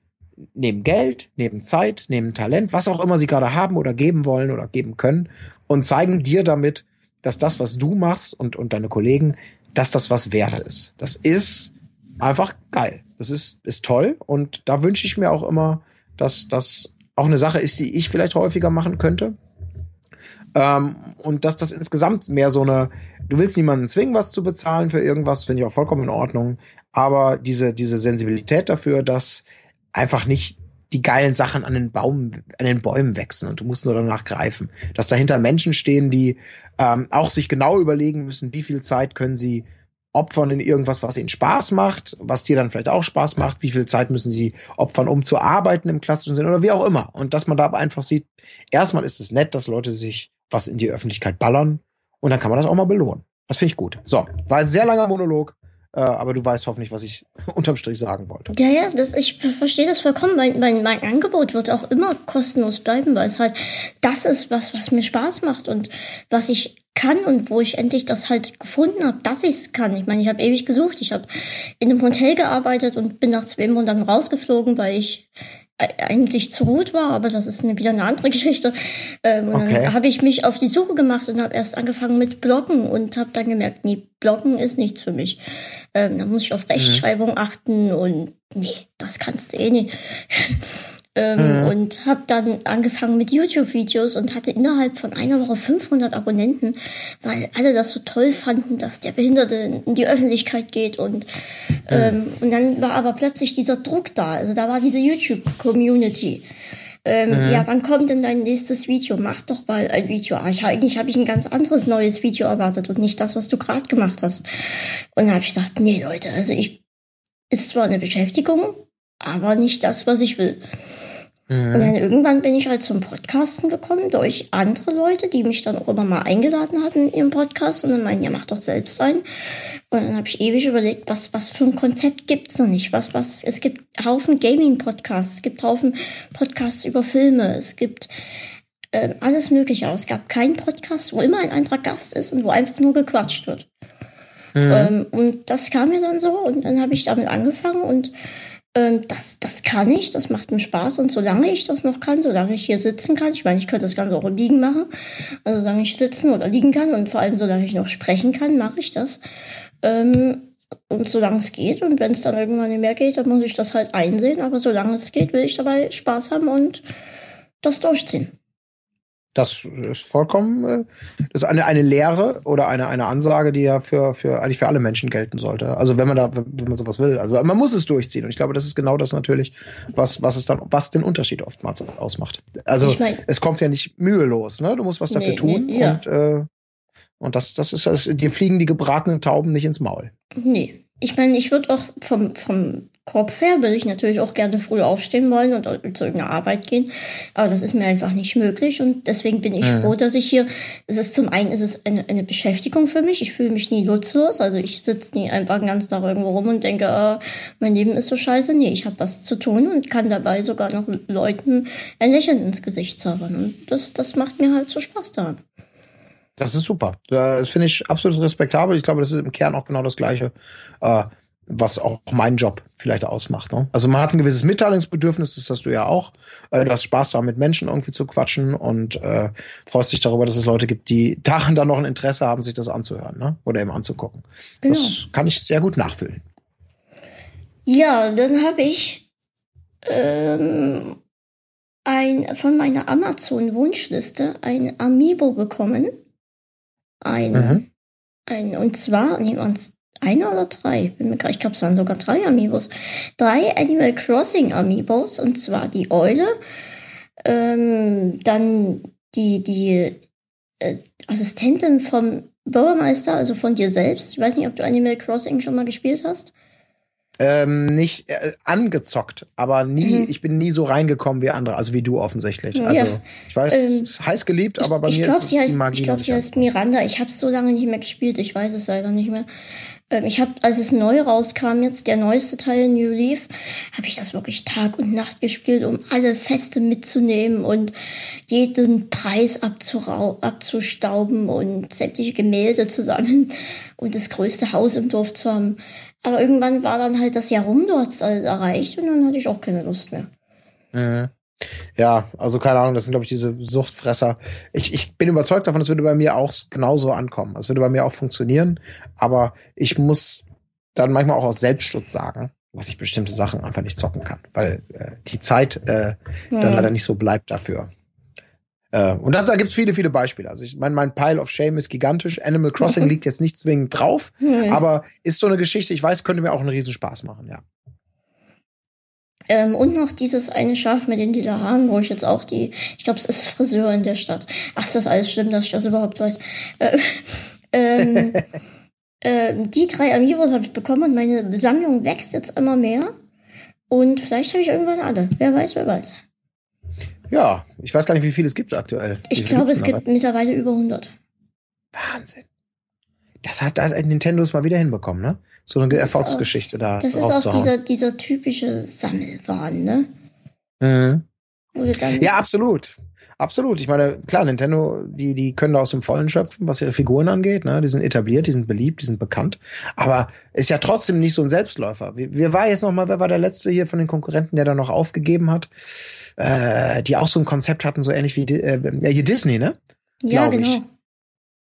Speaker 2: nehmen Geld, nehmen Zeit, nehmen Talent, was auch immer sie gerade haben oder geben wollen oder geben können und zeigen dir damit, dass das, was du machst und, und deine Kollegen, dass das was wert ist. Das ist einfach geil. Das ist, ist toll und da wünsche ich mir auch immer, dass das auch eine Sache ist, die ich vielleicht häufiger machen könnte. Ähm, und dass das insgesamt mehr so eine, du willst niemanden zwingen, was zu bezahlen für irgendwas, finde ich auch vollkommen in Ordnung. Aber diese, diese Sensibilität dafür, dass einfach nicht die geilen Sachen an den Baum, an den Bäumen wachsen und du musst nur danach greifen. Dass dahinter Menschen stehen, die ähm, auch sich genau überlegen müssen, wie viel Zeit können sie opfern in irgendwas, was ihnen Spaß macht, was dir dann vielleicht auch Spaß macht, wie viel Zeit müssen sie opfern, um zu arbeiten im klassischen Sinne oder wie auch immer. Und dass man da aber einfach sieht, erstmal ist es nett, dass Leute sich was in die Öffentlichkeit ballern und dann kann man das auch mal belohnen. Das finde ich gut. So, war ein sehr langer Monolog, äh, aber du weißt hoffentlich, was ich unterm Strich sagen wollte.
Speaker 1: Ja, ja, das, ich verstehe das vollkommen. Mein, mein, mein Angebot wird auch immer kostenlos bleiben, weil es halt das ist, was, was mir Spaß macht und was ich kann und wo ich endlich das halt gefunden habe, dass ich es kann. Ich meine, ich habe ewig gesucht. Ich habe in einem Hotel gearbeitet und bin nach zwei Monaten rausgeflogen, weil ich eigentlich zu gut war, aber das ist eine, wieder eine andere Geschichte. Ähm, okay. Dann habe ich mich auf die Suche gemacht und habe erst angefangen mit Bloggen und habe dann gemerkt, nee, Bloggen ist nichts für mich. Ähm, da muss ich auf mhm. Rechtschreibung mhm. achten und nee, das kannst du eh nicht. Ähm, mhm. Und habe dann angefangen mit YouTube-Videos und hatte innerhalb von einer Woche 500 Abonnenten, weil alle das so toll fanden, dass der Behinderte in die Öffentlichkeit geht. Und, mhm. ähm, und dann war aber plötzlich dieser Druck da. Also da war diese YouTube-Community. Ähm, mhm. Ja, wann kommt denn dein nächstes Video? Mach doch mal ein Video. Ah, ich, eigentlich habe ich ein ganz anderes neues Video erwartet und nicht das, was du gerade gemacht hast. Und dann habe ich gedacht, nee Leute, also ich ist zwar eine Beschäftigung, aber nicht das, was ich will. Mhm. Und dann irgendwann bin ich halt zum Podcasten gekommen durch andere Leute, die mich dann auch immer mal eingeladen hatten in ihrem Podcast und dann meinen, ja, mach doch selbst ein. Und dann habe ich ewig überlegt, was, was für ein Konzept gibt's noch nicht? Was, was, es gibt Haufen Gaming-Podcasts, es gibt Haufen Podcasts über Filme, es gibt äh, alles Mögliche. Aber es gab keinen Podcast, wo immer ein anderer Gast ist und wo einfach nur gequatscht wird. Mhm. Ähm, und das kam mir dann so und dann habe ich damit angefangen und ähm, das, das kann ich, das macht mir Spaß. Und solange ich das noch kann, solange ich hier sitzen kann, ich meine, ich könnte das Ganze auch liegen machen, also solange ich sitzen oder liegen kann und vor allem solange ich noch sprechen kann, mache ich das. Ähm, und solange es geht und wenn es dann irgendwann nicht mehr geht, dann muss ich das halt einsehen. Aber solange es geht, will ich dabei Spaß haben und das durchziehen.
Speaker 2: Das ist vollkommen, äh, das ist eine, eine Lehre oder eine, eine Ansage, die ja für, für, eigentlich für alle Menschen gelten sollte. Also wenn man da, wenn man sowas will. Also man muss es durchziehen. Und ich glaube, das ist genau das natürlich, was, was es dann, was den Unterschied oftmals ausmacht. Also ich mein, es kommt ja nicht mühelos, ne? Du musst was dafür nee, tun. Nee, ja. Und, äh, und das, das ist, das, dir fliegen die gebratenen Tauben nicht ins Maul.
Speaker 1: Nee. Ich meine, ich würde auch vom, vom Kopf her will ich natürlich auch gerne früh aufstehen wollen und zu irgendeiner Arbeit gehen. Aber das ist mir einfach nicht möglich. Und deswegen bin ich mhm. froh, dass ich hier, es ist zum einen, ist es eine, eine Beschäftigung für mich. Ich fühle mich nie nutzlos. Also ich sitze nie einfach den ganzen Tag irgendwo rum und denke, äh, mein Leben ist so scheiße. Nee, ich habe was zu tun und kann dabei sogar noch Leuten ein Lächeln ins Gesicht zaubern. Und das, das macht mir halt so Spaß daran.
Speaker 2: Das ist super. Das finde ich absolut respektabel. Ich glaube, das ist im Kern auch genau das Gleiche. Äh, was auch meinen Job vielleicht ausmacht. Ne? Also man hat ein gewisses Mitteilungsbedürfnis, das hast du ja auch. Äh, du hast Spaß daran, mit Menschen irgendwie zu quatschen und äh, freust dich darüber, dass es Leute gibt, die daran dann noch ein Interesse haben, sich das anzuhören ne? oder eben anzugucken. Genau. Das kann ich sehr gut nachfüllen.
Speaker 1: Ja, dann habe ich ähm, ein, von meiner Amazon-Wunschliste ein Amiibo bekommen. Ein, mhm. ein, und zwar, nee, eine oder drei, ich glaube, es waren sogar drei Amiibos. Drei Animal Crossing Amiibos, und zwar die Eule, ähm, dann die, die äh, Assistentin vom Bürgermeister, also von dir selbst. Ich weiß nicht, ob du Animal Crossing schon mal gespielt hast.
Speaker 2: Ähm, nicht äh, angezockt, aber nie, mhm. ich bin nie so reingekommen wie andere, also wie du offensichtlich. Ja. Also ich weiß, ähm, es ist heiß geliebt, aber bei mir glaub, ist es heißt, die Magie.
Speaker 1: Ich glaube, sie heißt Miranda. Ich habe es so lange nicht mehr gespielt, ich weiß es leider nicht mehr. Ähm, ich habe, als es neu rauskam, jetzt der neueste Teil New Leaf, habe ich das wirklich Tag und Nacht gespielt, um alle Feste mitzunehmen und jeden Preis abzustauben und sämtliche Gemälde zusammen und das größte Haus im Dorf zu haben. Aber irgendwann war dann halt das Jahr rum, dort erreicht und dann hatte ich auch keine Lust mehr.
Speaker 2: Mhm. Ja, also keine Ahnung, das sind, glaube ich, diese Suchtfresser. Ich, ich bin überzeugt davon, es würde bei mir auch genauso ankommen. Es würde bei mir auch funktionieren, aber ich muss dann manchmal auch aus Selbstschutz sagen, dass ich bestimmte Sachen einfach nicht zocken kann, weil äh, die Zeit äh, ja. dann leider nicht so bleibt dafür. Äh, und da, da gibt es viele, viele Beispiele. Also ich meine, mein Pile of Shame ist gigantisch. Animal Crossing liegt jetzt nicht zwingend drauf, ja. aber ist so eine Geschichte, ich weiß, könnte mir auch einen Riesenspaß machen, ja.
Speaker 1: Ähm, und noch dieses eine Schaf mit den lila Haaren, wo ich jetzt auch die, ich glaube, es ist Friseur in der Stadt. Ach, ist das alles schlimm, dass ich das überhaupt weiß. Äh, ähm, äh, die drei Amiibos habe ich bekommen und meine Sammlung wächst jetzt immer mehr. Und vielleicht habe ich irgendwann alle. Wer weiß, wer weiß.
Speaker 2: Ja, ich weiß gar nicht, wie viele es gibt aktuell.
Speaker 1: Ich glaube, es gibt mittlerweile über 100.
Speaker 2: Wahnsinn. Das hat Nintendo es mal wieder hinbekommen, ne? So eine Erfolgsgeschichte da.
Speaker 1: Das ist auch dieser, dieser typische Sammelwahn, ne?
Speaker 2: Mhm. Ja, absolut. Absolut. Ich meine, klar, Nintendo, die, die können da aus dem Vollen schöpfen, was ihre Figuren angeht. Ne? Die sind etabliert, die sind beliebt, die sind bekannt. Aber ist ja trotzdem nicht so ein Selbstläufer. Wie, wer war jetzt noch mal, wer war der letzte hier von den Konkurrenten, der da noch aufgegeben hat? Äh, die auch so ein Konzept hatten, so ähnlich wie äh, hier Disney, ne?
Speaker 1: Ja, Glaub genau. Ich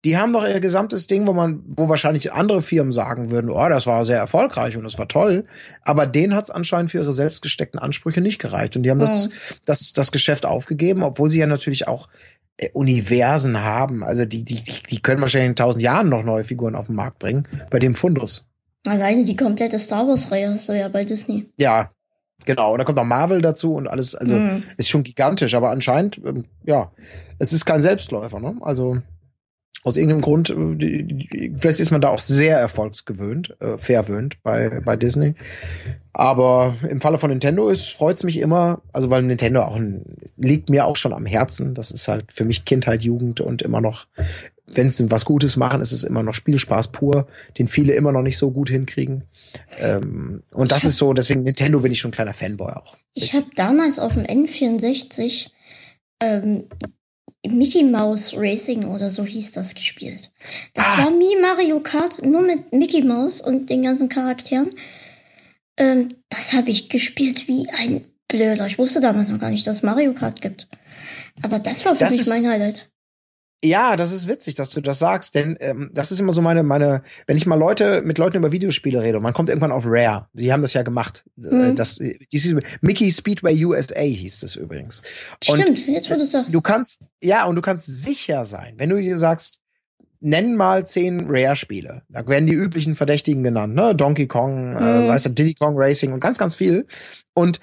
Speaker 2: die haben doch ihr gesamtes Ding, wo man, wo wahrscheinlich andere Firmen sagen würden, oh, das war sehr erfolgreich und das war toll. Aber denen hat es anscheinend für ihre selbst gesteckten Ansprüche nicht gereicht. Und die haben ja. das, das, das Geschäft aufgegeben, obwohl sie ja natürlich auch äh, Universen haben. Also die, die, die können wahrscheinlich in tausend Jahren noch neue Figuren auf den Markt bringen, bei dem Fundus.
Speaker 1: Alleine die komplette Star Wars-Reihe hast du ja bei Disney.
Speaker 2: Ja, Genau, und da kommt noch Marvel dazu und alles, also mhm. ist schon gigantisch, aber anscheinend, ähm, ja, es ist kein Selbstläufer, ne? Also aus irgendeinem Grund, äh, vielleicht ist man da auch sehr erfolgsgewöhnt, äh, verwöhnt bei, bei Disney. Aber im Falle von Nintendo ist, freut's mich immer, also weil Nintendo auch ein, liegt mir auch schon am Herzen. Das ist halt für mich Kindheit, Jugend und immer noch, wenn sie was Gutes machen, ist es immer noch Spielspaß pur, den viele immer noch nicht so gut hinkriegen. Ähm, und das ist so, deswegen Nintendo bin ich schon ein kleiner Fanboy auch.
Speaker 1: Ich habe damals auf dem N64 ähm, Mickey Mouse Racing oder so hieß das gespielt. Das ah. war wie Mario Kart, nur mit Mickey Mouse und den ganzen Charakteren. Ähm, das habe ich gespielt wie ein Blöder. Ich wusste damals noch gar nicht, dass es Mario Kart gibt. Aber das war für das mich mein Highlight.
Speaker 2: Ja, das ist witzig, dass du das sagst, denn ähm, das ist immer so meine, meine, wenn ich mal Leute mit Leuten über Videospiele rede, und man kommt irgendwann auf Rare, die haben das ja gemacht. Äh, mhm. Das, dieses Mickey Speedway USA hieß das übrigens.
Speaker 1: Und Stimmt, jetzt wo du sagst.
Speaker 2: Du kannst, ja, und du kannst sicher sein, wenn du dir sagst, nenn mal zehn Rare-Spiele. Da werden die üblichen Verdächtigen genannt, ne? Donkey Kong, äh, mhm. äh, weißt du, Diddy Kong Racing und ganz, ganz viel. Und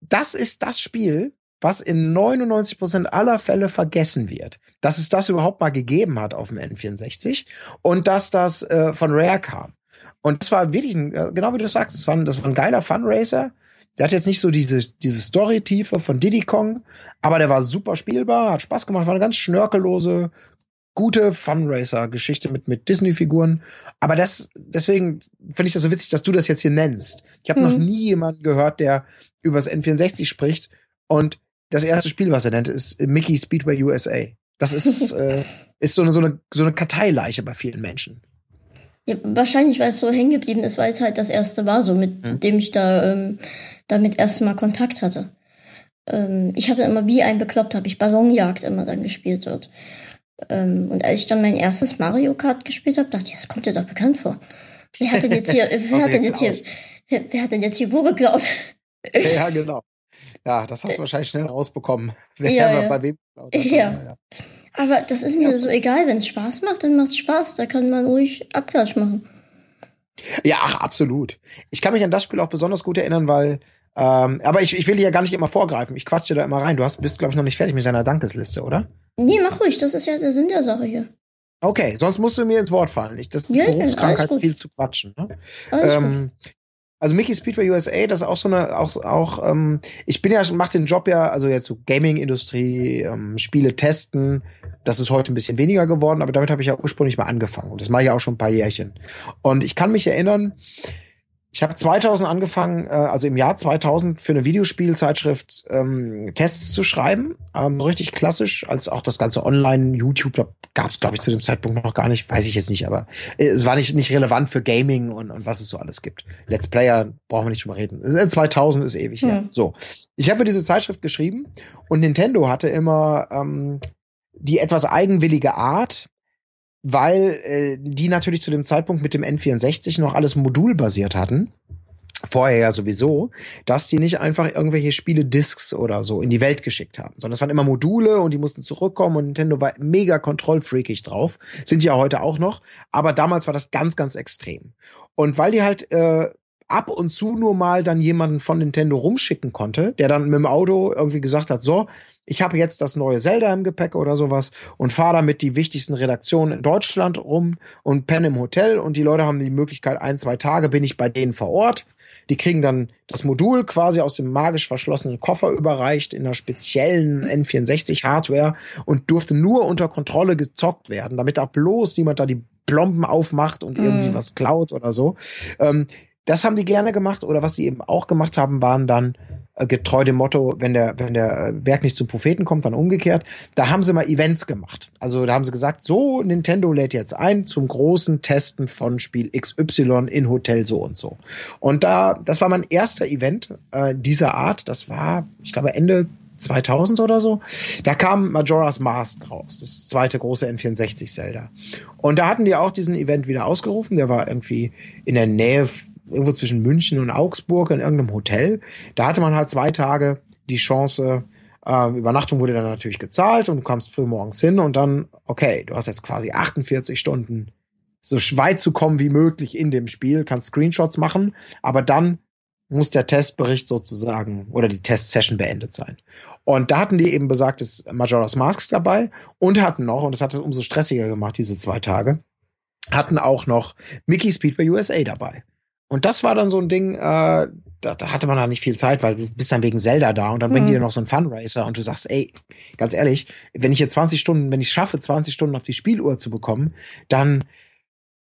Speaker 2: das ist das Spiel, was in 99% aller Fälle vergessen wird. Dass es das überhaupt mal gegeben hat auf dem N64 und dass das äh, von Rare kam. Und das war wirklich, ein, genau wie du sagst, das war, ein, das war ein geiler Funracer. Der hat jetzt nicht so diese, diese Story-Tiefe von Diddy Kong, aber der war super spielbar, hat Spaß gemacht, war eine ganz schnörkellose, gute Funracer-Geschichte mit, mit Disney-Figuren. Aber das, deswegen finde ich das so witzig, dass du das jetzt hier nennst. Ich habe mhm. noch nie jemanden gehört, der übers N64 spricht und das erste Spiel, was er nennt, ist Mickey Speedway USA. Das ist, äh, ist so eine, so eine, so eine Karteileiche bei vielen Menschen.
Speaker 1: Ja, wahrscheinlich, weil es so hängen geblieben ist, weil es halt das erste war, so mit hm. dem ich da ähm, damit erst mal Kontakt hatte. Ähm, ich habe immer wie ein Bekloppt, habe ich Ballonjagd immer dann gespielt dort. Ähm, und als ich dann mein erstes Mario Kart gespielt habe, dachte ich, das kommt dir doch bekannt vor. Wer hat denn jetzt hier, wer hat denn jetzt hier, wer hat denn jetzt hier wo geklaut?
Speaker 2: ja, genau. Ja, das hast du wahrscheinlich schnell rausbekommen. Wer ja, ja. bei wem.
Speaker 1: Ja. ja. Aber das ist mir das so egal, wenn es Spaß macht, dann macht es Spaß. Da kann man ruhig Abklatsch machen.
Speaker 2: Ja, ach, absolut. Ich kann mich an das Spiel auch besonders gut erinnern, weil ähm, aber ich, ich will hier gar nicht immer vorgreifen. Ich quatsche da immer rein. Du hast, bist, glaube ich, noch nicht fertig mit deiner Dankesliste, oder?
Speaker 1: Nee, mach ruhig. Das ist ja der Sinn der Sache hier.
Speaker 2: Okay, sonst musst du mir ins Wort fallen. Ich, das ist ja, Berufskrankheit, viel zu quatschen. Ne? Ähm, also Mickey Speedway USA, das ist auch so eine, auch, auch, ähm, ich bin ja, mach den Job ja, also jetzt so Gaming-Industrie, ähm, Spiele testen, das ist heute ein bisschen weniger geworden, aber damit habe ich ja ursprünglich mal angefangen. Und das mache ich auch schon ein paar Jährchen. Und ich kann mich erinnern, ich habe 2000 angefangen, äh, also im Jahr 2000 für eine Videospielzeitschrift ähm, Tests zu schreiben, ähm, richtig klassisch, als auch das ganze Online YouTube da gab es glaube ich zu dem Zeitpunkt noch gar nicht, weiß ich jetzt nicht, aber äh, es war nicht nicht relevant für Gaming und, und was es so alles gibt. Let's Player brauchen wir nicht drüber reden. 2000 ist ewig her. So, ich habe für diese Zeitschrift geschrieben und Nintendo hatte immer ähm, die etwas eigenwillige Art, weil äh, die natürlich zu dem Zeitpunkt mit dem N64 noch alles modulbasiert hatten. Vorher ja sowieso, dass die nicht einfach irgendwelche Spiele-Discs oder so in die Welt geschickt haben, sondern es waren immer Module und die mussten zurückkommen und Nintendo war mega kontrollfreakig drauf. Sind ja heute auch noch, aber damals war das ganz, ganz extrem. Und weil die halt äh, ab und zu nur mal dann jemanden von Nintendo rumschicken konnte, der dann mit dem Auto irgendwie gesagt hat, so, ich habe jetzt das neue Zelda im Gepäck oder sowas und fahre damit die wichtigsten Redaktionen in Deutschland rum und penne im Hotel und die Leute haben die Möglichkeit, ein, zwei Tage bin ich bei denen vor Ort. Die kriegen dann das Modul quasi aus dem magisch verschlossenen Koffer überreicht in einer speziellen N64-Hardware und durfte nur unter Kontrolle gezockt werden, damit da bloß niemand da die Plomben aufmacht und irgendwie mm. was klaut oder so. Ähm, das haben die gerne gemacht oder was sie eben auch gemacht haben, waren dann äh, getreu dem Motto, wenn der, wenn der äh, Werk nicht zum Propheten kommt, dann umgekehrt. Da haben sie mal Events gemacht. Also da haben sie gesagt, so, Nintendo lädt jetzt ein zum großen Testen von Spiel XY in Hotel so und so. Und da, das war mein erster Event äh, dieser Art. Das war, ich glaube, Ende 2000 oder so. Da kam Majora's Mask raus, das zweite große N64 Zelda. Und da hatten die auch diesen Event wieder ausgerufen. Der war irgendwie in der Nähe irgendwo zwischen München und Augsburg in irgendeinem Hotel. Da hatte man halt zwei Tage die Chance, äh, Übernachtung wurde dann natürlich gezahlt und du kamst früh morgens hin und dann, okay, du hast jetzt quasi 48 Stunden so weit zu kommen wie möglich in dem Spiel, kannst Screenshots machen, aber dann muss der Testbericht sozusagen oder die Testsession beendet sein. Und da hatten die eben besagtes Majora's Masks dabei und hatten noch, und das hat es umso stressiger gemacht, diese zwei Tage, hatten auch noch Mickey Speedway USA dabei. Und das war dann so ein Ding, äh, da, da hatte man da nicht viel Zeit, weil du bist dann wegen Zelda da und dann mhm. bringen die dir noch so einen Funracer und du sagst, ey, ganz ehrlich, wenn ich hier 20 Stunden, wenn ich schaffe, 20 Stunden auf die Spieluhr zu bekommen, dann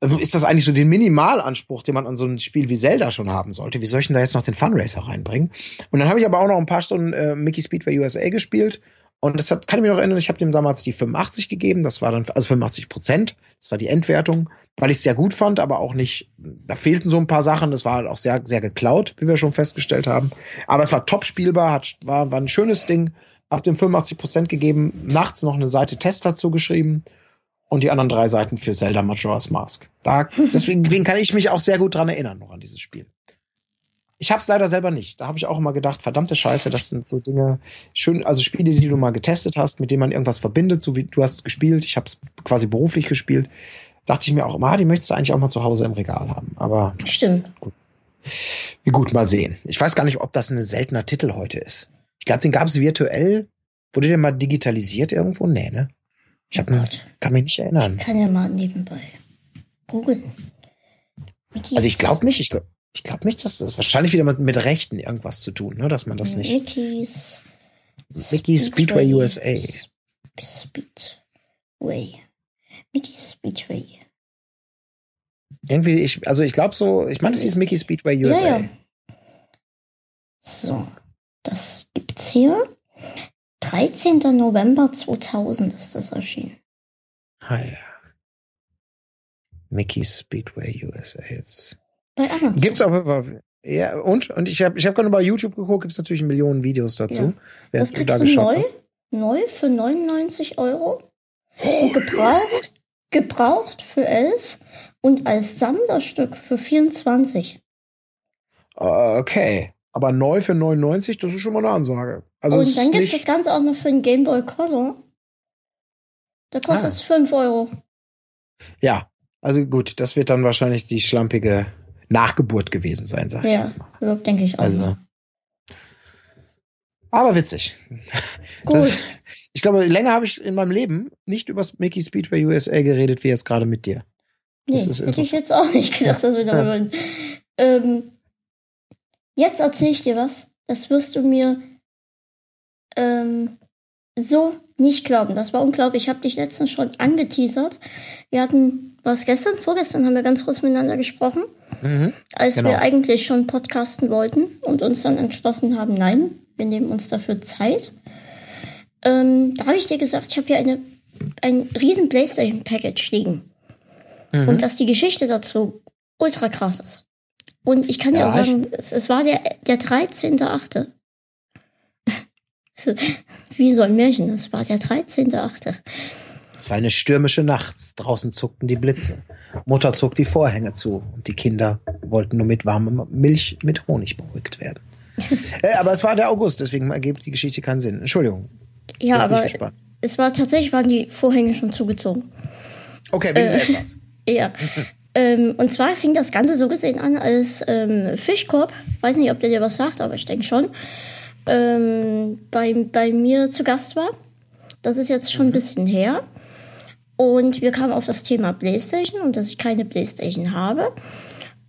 Speaker 2: äh, ist das eigentlich so den Minimalanspruch, den man an so ein Spiel wie Zelda schon haben sollte. Wie soll ich denn da jetzt noch den Funracer reinbringen? Und dann habe ich aber auch noch ein paar Stunden äh, Mickey Speedway USA gespielt und das hat, kann ich mich noch erinnern, ich habe dem damals die 85 gegeben, das war dann, also 85 Prozent, das war die Endwertung, weil ich es sehr gut fand, aber auch nicht, da fehlten so ein paar Sachen, das war halt auch sehr, sehr geklaut, wie wir schon festgestellt haben. Aber es war top spielbar, hat, war, war ein schönes Ding, hab dem 85 Prozent gegeben, nachts noch eine Seite Test dazu geschrieben und die anderen drei Seiten für Zelda Majora's Mask. Da, deswegen kann ich mich auch sehr gut dran erinnern, noch an dieses Spiel. Ich habe es leider selber nicht. Da habe ich auch immer gedacht, verdammte Scheiße, das sind so Dinge, schön, also Spiele, die du mal getestet hast, mit denen man irgendwas verbindet, so wie du hast es gespielt. Ich habe es quasi beruflich gespielt. Dachte ich mir auch immer, ah, die möchtest du eigentlich auch mal zu Hause im Regal haben. Aber
Speaker 1: stimmt.
Speaker 2: Gut. Wie gut, mal sehen. Ich weiß gar nicht, ob das ein seltener Titel heute ist. Ich glaube, den gab es virtuell. Wurde der mal digitalisiert irgendwo? Nee, ne? Ich hab, oh kann mich nicht erinnern.
Speaker 1: Ich kann ja mal nebenbei googeln.
Speaker 2: Also ich glaube nicht, ich glaube ich glaub nicht, dass das wahrscheinlich wieder mit, mit Rechten irgendwas zu tun, ne? dass man das nicht.
Speaker 1: Mickey's
Speaker 2: Mickey Speedway USA.
Speaker 1: Speedway. Mickey's Speedway.
Speaker 2: Irgendwie, ich, also ich glaube so, ich meine, es hieß Mickey Speedway USA.
Speaker 1: Ja, ja. So, das gibt's hier. 13. November 2000 ist das erschienen.
Speaker 2: Ah ja. Mickey Speedway USA jetzt.
Speaker 1: Bei Amazon.
Speaker 2: Gibt's Fall. Ja, und? Und ich habe ich hab gerade bei YouTube geguckt, gibt's natürlich Millionen Videos dazu.
Speaker 1: Ja. Das kriegst
Speaker 2: da
Speaker 1: du neu,
Speaker 2: hast.
Speaker 1: neu für 99 Euro. Und gebraucht, gebraucht für 11 und als Sammlerstück für 24.
Speaker 2: Ah, Okay. Aber neu für 99, das ist schon mal eine Ansage. Also es
Speaker 1: und dann
Speaker 2: ist
Speaker 1: gibt's das Ganze auch noch für den Game Boy Color. Da kostet
Speaker 2: Ah.
Speaker 1: es 5 Euro.
Speaker 2: Ja, also gut, das wird dann wahrscheinlich die schlampige Nachgeburt gewesen sein, sag ich
Speaker 1: Ja,
Speaker 2: jetzt mal.
Speaker 1: ja, denke ich auch.
Speaker 2: Also. Aber witzig.
Speaker 1: Gut.
Speaker 2: Das, ich glaube, länger habe ich in meinem Leben nicht über Mickey Speedway USA geredet, wie jetzt gerade mit dir.
Speaker 1: Nee,
Speaker 2: Das ist
Speaker 1: hätte ich jetzt auch nicht gedacht, dass wir darüber reden. Ähm, jetzt erzähle ich dir was. Das wirst du mir ähm, so nicht glauben. Das war unglaublich. Ich habe dich letztens schon angeteasert. Wir hatten, was gestern, vorgestern haben wir ganz kurz miteinander gesprochen,
Speaker 2: Mhm.
Speaker 1: als
Speaker 2: Genau.
Speaker 1: wir eigentlich schon podcasten wollten und uns dann entschlossen haben, nein, wir nehmen uns dafür Zeit. Ähm, da habe ich dir gesagt, ich habe hier eine, ein riesen Playstation-Package liegen.
Speaker 2: Mhm.
Speaker 1: Und dass die Geschichte dazu ultra krass ist. Und ich kann dir
Speaker 2: Ja,
Speaker 1: auch sagen, es, es war der, der 13.8. So, Wie so ein Märchen, es war der 13.8.
Speaker 2: Es war eine stürmische Nacht. Draußen zuckten die Blitze. Mutter zog die Vorhänge zu und die Kinder wollten nur mit warmer Milch mit Honig beruhigt werden. äh, aber es war der August, deswegen ergibt die Geschichte keinen Sinn. Entschuldigung.
Speaker 1: Ja, aber es war tatsächlich, waren die Vorhänge schon zugezogen.
Speaker 2: Okay,
Speaker 1: Äh.
Speaker 2: wenigstens etwas.
Speaker 1: Ja. ähm, und zwar fing das Ganze so gesehen an als ähm, Fischkorb. Weiß nicht, ob der dir was sagt, aber ich denke schon. Ähm, bei, bei mir zu Gast war. Das ist jetzt schon ein bisschen her. Und wir kamen auf das Thema Playstation und dass ich keine Playstation habe.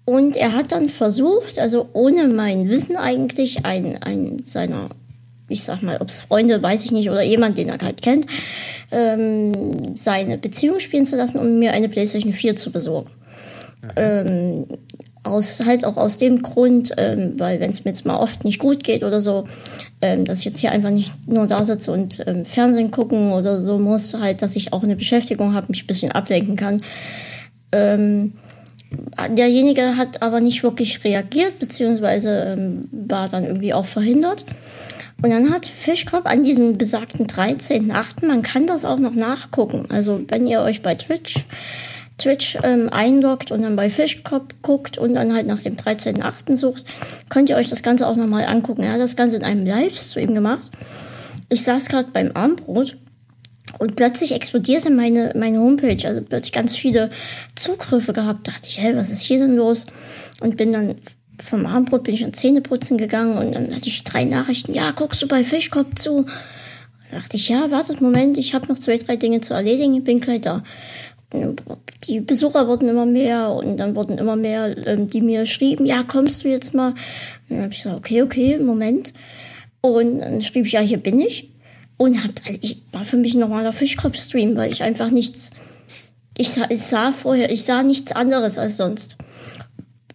Speaker 1: Und er hat dann versucht, also ohne mein Wissen eigentlich, einen, einen seiner, ich sag mal, ob es Freunde, weiß ich nicht, oder jemand, den er halt kennt, ähm, seine Beziehung spielen zu lassen, um mir eine PlayStation 4 zu besorgen. Ähm, aus, halt auch aus dem Grund, ähm, weil wenn es mir jetzt mal oft nicht gut geht oder so, ähm, dass ich jetzt hier einfach nicht nur da sitze und ähm, Fernsehen gucken oder so muss, halt, dass ich auch eine Beschäftigung habe, mich ein bisschen ablenken kann. Ähm, derjenige hat aber nicht wirklich reagiert, beziehungsweise ähm, war dann irgendwie auch verhindert. Und dann hat Fischkopf an diesem besagten 13.8., man kann das auch noch nachgucken. Also wenn ihr euch bei Twitch, Twitch ähm, einloggt und dann bei Fischkopf guckt und dann halt nach dem 13.8. sucht, könnt ihr euch das Ganze auch nochmal angucken. Er hat das Ganze in einem Livestream gemacht. Ich saß gerade beim Armbrot und plötzlich explodierte meine, meine Homepage. Also plötzlich ganz viele Zugriffe gehabt. Dachte ich, hey, was ist hier denn los? Und bin dann vom Abendbrot bin ich an Zähneputzen gegangen und dann hatte ich drei Nachrichten. Ja, guckst du bei Fischkopf zu? Da dachte ich, ja, wartet, Moment, ich habe noch zwei, drei Dinge zu erledigen, ich bin gleich da. Die Besucher wurden immer mehr und dann wurden immer mehr, ähm, die mir schrieben, ja, kommst du jetzt mal? Und dann habe ich gesagt, okay, okay, Moment. Und dann schrieb ich, ja, hier bin ich. Und hab, also ich war für mich ein normaler Fischkopf-Stream, weil ich einfach nichts, ich sah, ich sah vorher, ich sah nichts anderes als sonst.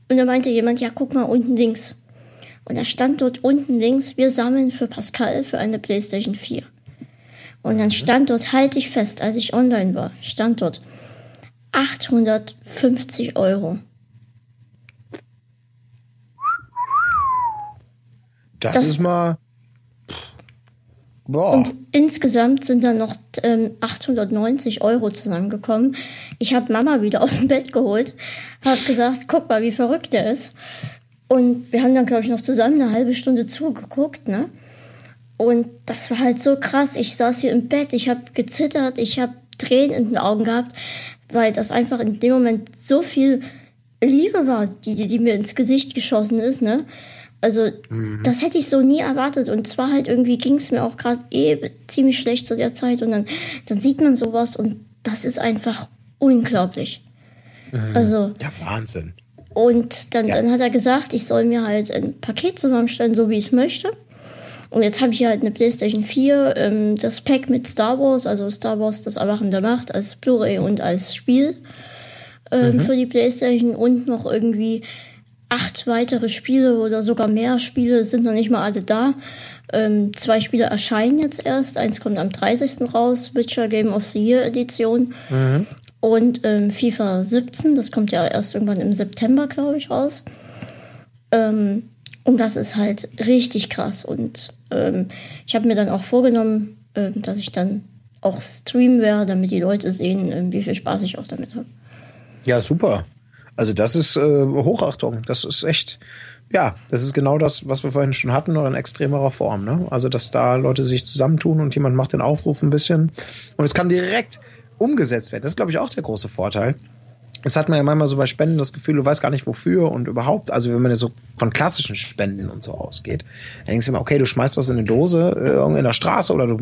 Speaker 1: Und da meinte jemand, ja, guck mal unten links. Und da stand dort unten links, wir sammeln für Pascal für eine Playstation 4. Und dann stand dort, halte ich fest, als ich online war, stand dort 850 Euro.
Speaker 2: Das,
Speaker 1: Das-
Speaker 2: ist mal. Boah.
Speaker 1: Und insgesamt sind dann noch ähm, 890 Euro zusammengekommen. Ich habe Mama wieder aus dem Bett geholt, habe gesagt, guck mal, wie verrückt der ist. Und wir haben dann, glaube ich, noch zusammen eine halbe Stunde zugeguckt, ne? Und das war halt so krass. Ich saß hier im Bett, ich habe gezittert, ich habe Tränen in den Augen gehabt, weil das einfach in dem Moment so viel Liebe war, die, die, die mir ins Gesicht geschossen ist, ne? Also, das hätte ich so nie erwartet. Und zwar halt irgendwie ging es mir auch gerade eh ziemlich schlecht zu der Zeit. Und dann, dann sieht man sowas und das ist einfach unglaublich. Also,
Speaker 2: ja, Wahnsinn.
Speaker 1: Und dann, ja. dann hat er gesagt, ich soll mir halt ein Paket zusammenstellen, so wie ich es möchte. Und jetzt habe ich hier halt eine PlayStation 4, ähm, das Pack mit Star Wars, also Star Wars das Erwachen der Macht als Blu-ray und als Spiel ähm, mhm. für die PlayStation und noch irgendwie acht weitere Spiele oder sogar mehr Spiele sind noch nicht mal alle da. Ähm, zwei Spiele erscheinen jetzt erst. Eins kommt am 30. raus, Witcher Game of the Year Edition. Mhm. Und ähm, FIFA 17, das kommt ja erst irgendwann im September, glaube ich, raus. Ähm, und das ist halt richtig krass. Und ähm, ich habe mir dann auch vorgenommen, äh, dass ich dann auch streamen werde, damit die Leute sehen, äh, wie viel Spaß ich auch damit habe.
Speaker 2: Ja, super. Also das ist äh, Hochachtung. Das ist echt, ja, das ist genau das, was wir vorhin schon hatten, nur in extremerer Form. Ne? Also dass da Leute sich zusammentun und jemand macht den Aufruf ein bisschen und es kann direkt umgesetzt werden. Das ist, glaube ich, auch der große Vorteil das hat man ja manchmal so bei Spenden das Gefühl, du weißt gar nicht wofür und überhaupt. Also wenn man ja so von klassischen Spenden und so ausgeht, dann denkst du immer, okay, du schmeißt was in eine Dose äh, in der Straße oder du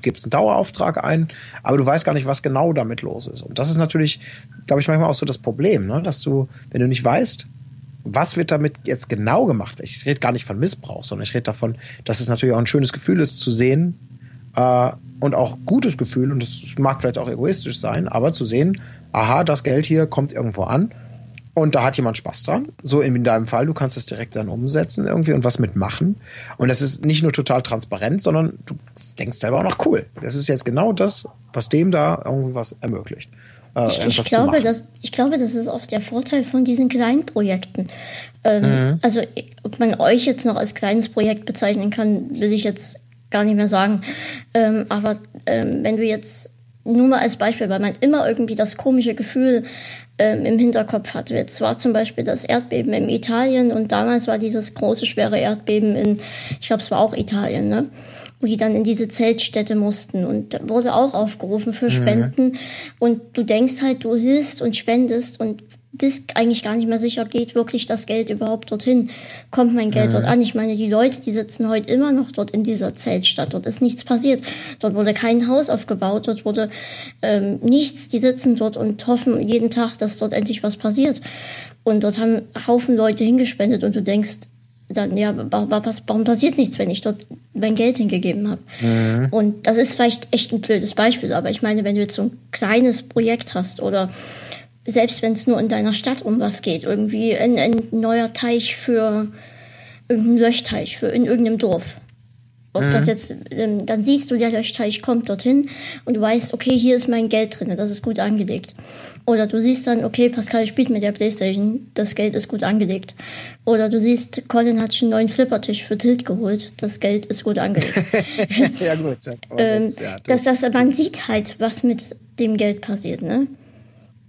Speaker 2: gibst einen Dauerauftrag ein, aber du weißt gar nicht, was genau damit los ist. Und das ist natürlich, glaube ich, manchmal auch so das Problem, ne? dass du, wenn du nicht weißt, was wird damit jetzt genau gemacht? Ich rede gar nicht von Missbrauch, sondern ich rede davon, dass es natürlich auch ein schönes Gefühl ist zu sehen, äh, und auch gutes Gefühl, und das mag vielleicht auch egoistisch sein, aber zu sehen, aha, das Geld hier kommt irgendwo an und da hat jemand Spaß dran. So in deinem Fall, du kannst es direkt dann umsetzen irgendwie und was mitmachen. Und das ist nicht nur total transparent, sondern du denkst selber auch noch cool. Das ist jetzt genau das, was dem da irgendwie was ermöglicht.
Speaker 1: Äh, ich, ich glaube, das, ich glaube, das ist auch der Vorteil von diesen kleinen Projekten. Ähm, mhm. Also, ob man euch jetzt noch als kleines Projekt bezeichnen kann, will ich jetzt gar nicht mehr sagen. Ähm, aber ähm, wenn du jetzt nur mal als Beispiel, weil man immer irgendwie das komische Gefühl ähm, im Hinterkopf hat. Jetzt war zum Beispiel das Erdbeben in Italien und damals war dieses große, schwere Erdbeben in, ich glaube, es war auch Italien, ne? wo die dann in diese Zeltstätte mussten und da wurde auch aufgerufen für mhm. Spenden mhm. und du denkst halt, du hilfst und spendest und bist eigentlich gar nicht mehr sicher, geht wirklich das Geld überhaupt dorthin? Kommt mein Geld mhm. dort an? Ich meine, die Leute, die sitzen heute immer noch dort in dieser Zeltstadt. Dort ist nichts passiert. Dort wurde kein Haus aufgebaut. Dort wurde ähm, nichts. Die sitzen dort und hoffen jeden Tag, dass dort endlich was passiert. Und dort haben Haufen Leute hingespendet und du denkst, dann, ja, warum passiert nichts, wenn ich dort mein Geld hingegeben habe? Mhm. Und das ist vielleicht echt ein blödes Beispiel, aber ich meine, wenn du jetzt so ein kleines Projekt hast oder selbst wenn es nur in deiner Stadt um was geht, irgendwie ein, ein neuer Teich für irgendeinen Löschteich für in irgendeinem Dorf. Ob mhm. das jetzt, ähm, dann siehst du, der Löschteich kommt dorthin und du weißt, okay, hier ist mein Geld drin, das ist gut angelegt. Oder du siehst dann, okay, Pascal spielt mit der Playstation, das Geld ist gut angelegt. Oder du siehst, Colin hat schon einen neuen Flippertisch für Tilt geholt, das Geld ist gut angelegt. ja gut. ähm, ja, das, das, man sieht halt, was mit dem Geld passiert, ne?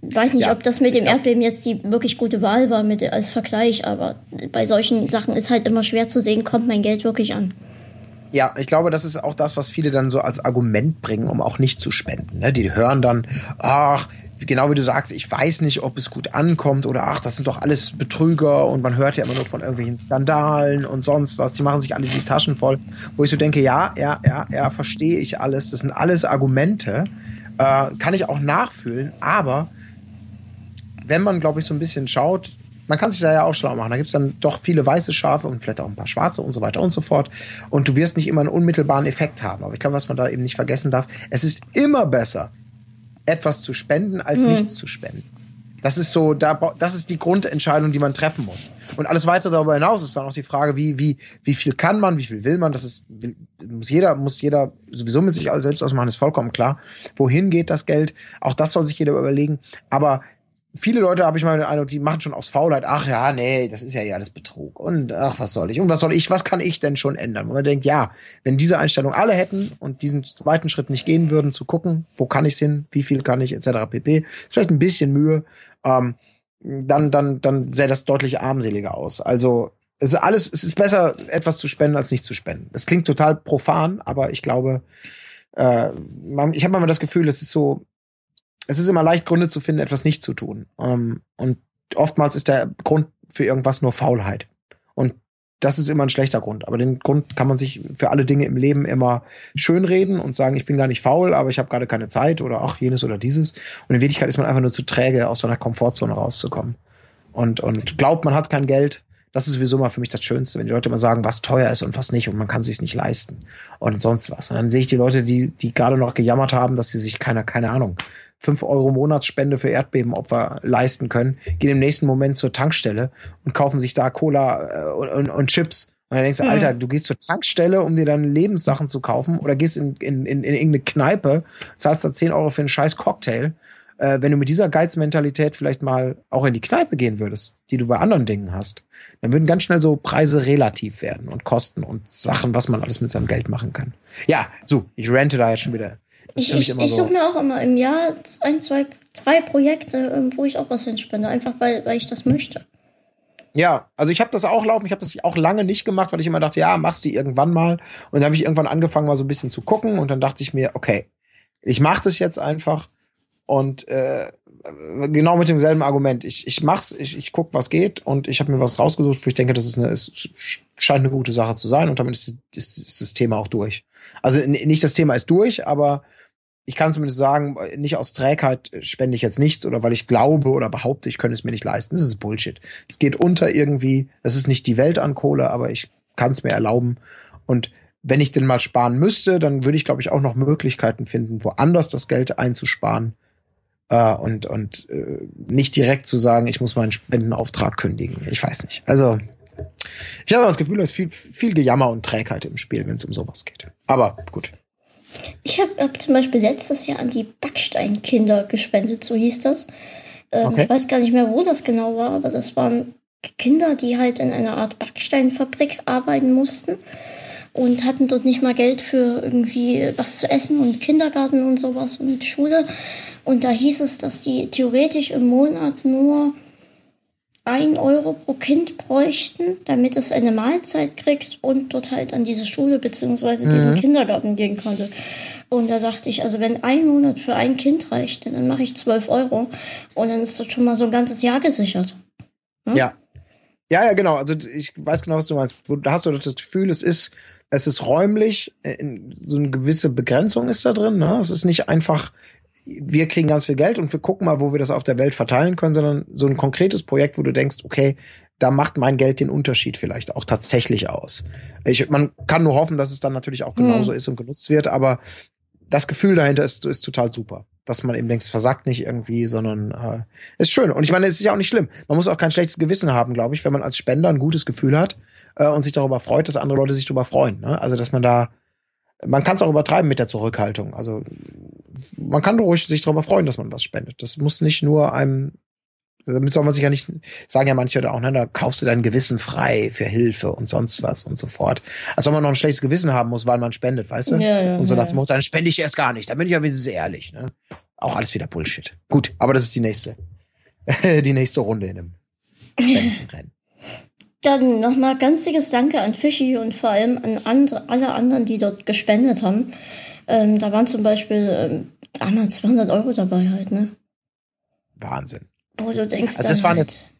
Speaker 1: Weiß nicht, ja, ob das mit dem Erdbeben jetzt die wirklich gute Wahl war mit, als Vergleich, aber bei solchen Sachen ist halt immer schwer zu sehen, kommt mein Geld wirklich an.
Speaker 2: Ja, ich glaube, das ist auch das, was viele dann so als Argument bringen, um auch nicht zu spenden. Ne? Die hören dann, ach, genau wie du sagst, ich weiß nicht, ob es gut ankommt oder ach, das sind doch alles Betrüger und man hört ja immer nur von irgendwelchen Skandalen und sonst was. Die machen sich alle die Taschen voll. Wo ich so denke, ja, ja, ja, ja, verstehe ich alles. Das sind alles Argumente. Äh, kann ich auch nachfühlen, aber wenn man, glaube ich, so ein bisschen schaut, man kann sich da ja auch schlau machen. Da gibt es dann doch viele weiße Schafe und vielleicht auch ein paar schwarze und so weiter und so fort. Und du wirst nicht immer einen unmittelbaren Effekt haben. Aber ich glaube, was man da eben nicht vergessen darf, es ist immer besser, etwas zu spenden, als mhm. nichts zu spenden. Das ist so, das ist die Grundentscheidung, die man treffen muss. Und alles weitere darüber hinaus ist dann auch die Frage, wie, wie, wie viel kann man, wie viel will man, das ist, muss jeder, muss jeder sowieso mit sich selbst ausmachen, ist vollkommen klar. Wohin geht das Geld? Auch das soll sich jeder überlegen. Aber viele Leute habe ich mal den Eindruck, die machen schon aus Faulheit, ach ja, nee, das ist ja ja alles Betrug und ach, was soll ich und was soll ich, was kann ich denn schon ändern? Und man denkt, ja, wenn diese Einstellung alle hätten und diesen zweiten Schritt nicht gehen würden, zu gucken, wo kann ich's hin, wie viel kann ich, etc. pp, ist vielleicht ein bisschen Mühe, ähm, dann, dann, dann sähe das deutlich armseliger aus. Also es ist alles, es ist besser, etwas zu spenden, als nicht zu spenden. Das klingt total profan, aber ich glaube, äh, man, ich habe immer das Gefühl, es ist so, es ist immer leicht, Gründe zu finden, etwas nicht zu tun. Ähm, und oftmals ist der Grund für irgendwas nur Faulheit. Und das ist immer ein schlechter Grund. Aber den Grund kann man sich für alle Dinge im Leben immer schönreden und sagen, ich bin gar nicht faul, aber ich habe gerade keine Zeit oder auch jenes oder dieses. Und in Wirklichkeit ist man einfach nur zu träge, aus seiner Komfortzone rauszukommen. und, und glaubt, man hat kein Geld. Das ist sowieso mal für mich das Schönste, wenn die Leute immer sagen, was teuer ist und was nicht und man kann sich nicht leisten und sonst was. Und dann sehe ich die Leute, die, die gerade noch gejammert haben, dass sie sich keine, keine Ahnung, fünf Euro Monatsspende für Erdbebenopfer leisten können, gehen im nächsten Moment zur Tankstelle und kaufen sich da Cola äh, und, und, und Chips. Und dann denkst du, mhm. Alter, du gehst zur Tankstelle, um dir dann Lebenssachen zu kaufen oder gehst in, in, in, in irgendeine Kneipe, zahlst da 10 Euro für einen scheiß Cocktail. Äh, wenn du mit dieser Geizmentalität vielleicht mal auch in die Kneipe gehen würdest, die du bei anderen Dingen hast, dann würden ganz schnell so Preise relativ werden und Kosten und Sachen, was man alles mit seinem Geld machen kann. Ja, so, ich rente da jetzt schon wieder
Speaker 1: ich, ich, ich suche mir auch immer im Jahr ein, zwei, drei Projekte, ähm, wo ich auch was hinspende, einfach weil, weil ich das möchte.
Speaker 2: Ja, also ich habe das auch laufen, ich habe das auch lange nicht gemacht, weil ich immer dachte, ja, machst du irgendwann mal. Und dann habe ich irgendwann angefangen, mal so ein bisschen zu gucken und dann dachte ich mir, okay, ich mache das jetzt einfach und äh, genau mit demselben Argument. Ich, ich mach's, ich, ich guck, was geht und ich habe mir was rausgesucht, wo ich denke, das ist eine, es scheint eine gute Sache zu sein und damit ist, ist, ist das Thema auch durch. Also nicht das Thema ist durch, aber ich kann zumindest sagen, nicht aus Trägheit spende ich jetzt nichts oder weil ich glaube oder behaupte, ich könnte es mir nicht leisten. Das ist Bullshit. Es geht unter irgendwie, das ist nicht die Welt an Kohle, aber ich kann es mir erlauben. Und wenn ich denn mal sparen müsste, dann würde ich, glaube ich, auch noch Möglichkeiten finden, woanders das Geld einzusparen. Äh, und und äh, nicht direkt zu sagen, ich muss meinen Spendenauftrag kündigen. Ich weiß nicht. Also, ich habe das Gefühl, es ist viel, viel Gejammer und Trägheit im Spiel, wenn es um sowas geht. Aber gut.
Speaker 1: Ich habe hab zum Beispiel letztes Jahr an die Backsteinkinder gespendet, so hieß das. Ähm, okay. Ich weiß gar nicht mehr, wo das genau war, aber das waren Kinder, die halt in einer Art Backsteinfabrik arbeiten mussten und hatten dort nicht mal Geld für irgendwie was zu essen und Kindergarten und sowas und Schule. Und da hieß es, dass die theoretisch im Monat nur ein Euro pro Kind bräuchten, damit es eine Mahlzeit kriegt und dort halt an diese Schule beziehungsweise mhm. diesen Kindergarten gehen konnte. Und da dachte ich, also wenn ein Monat für ein Kind reicht, dann mache ich zwölf Euro und dann ist das schon mal so ein ganzes Jahr gesichert.
Speaker 2: Hm? Ja. Ja, ja, genau. Also ich weiß genau, was du meinst. Da hast du das Gefühl, es ist, es ist räumlich, so eine gewisse Begrenzung ist da drin. Ne? Es ist nicht einfach wir kriegen ganz viel Geld und wir gucken mal, wo wir das auf der Welt verteilen können, sondern so ein konkretes Projekt, wo du denkst, okay, da macht mein Geld den Unterschied vielleicht auch tatsächlich aus. Ich, man kann nur hoffen, dass es dann natürlich auch genauso mhm. ist und genutzt wird, aber das Gefühl dahinter ist, ist total super. Dass man eben denkt, es versagt nicht irgendwie, sondern äh, ist schön. Und ich meine, es ist ja auch nicht schlimm. Man muss auch kein schlechtes Gewissen haben, glaube ich, wenn man als Spender ein gutes Gefühl hat äh, und sich darüber freut, dass andere Leute sich darüber freuen. Ne? Also, dass man da man kann es auch übertreiben mit der Zurückhaltung. Also man kann ruhig sich darüber freuen, dass man was spendet. Das muss nicht nur einem, damit soll man sich ja nicht, sagen ja manche da auch, ne, da kaufst du dein Gewissen frei für Hilfe und sonst was und so fort. Als ob man noch ein schlechtes Gewissen haben muss, weil man spendet, weißt du? Ja, ja, und so nach dem Motto, dann spende ich erst gar nicht. Dann bin ich ja wenigstens ehrlich. Ne? Auch alles wieder Bullshit. Gut, aber das ist die nächste, die nächste Runde in einem Spendenrennen.
Speaker 1: Dann nochmal ganz dickes Danke an Fischi und vor allem an andere, alle anderen, die dort gespendet haben. Ähm, da waren zum Beispiel ähm, damals 200 Euro dabei halt, ne?
Speaker 2: Wahnsinn.
Speaker 1: Boah, du denkst
Speaker 2: also das waren halt, jetzt,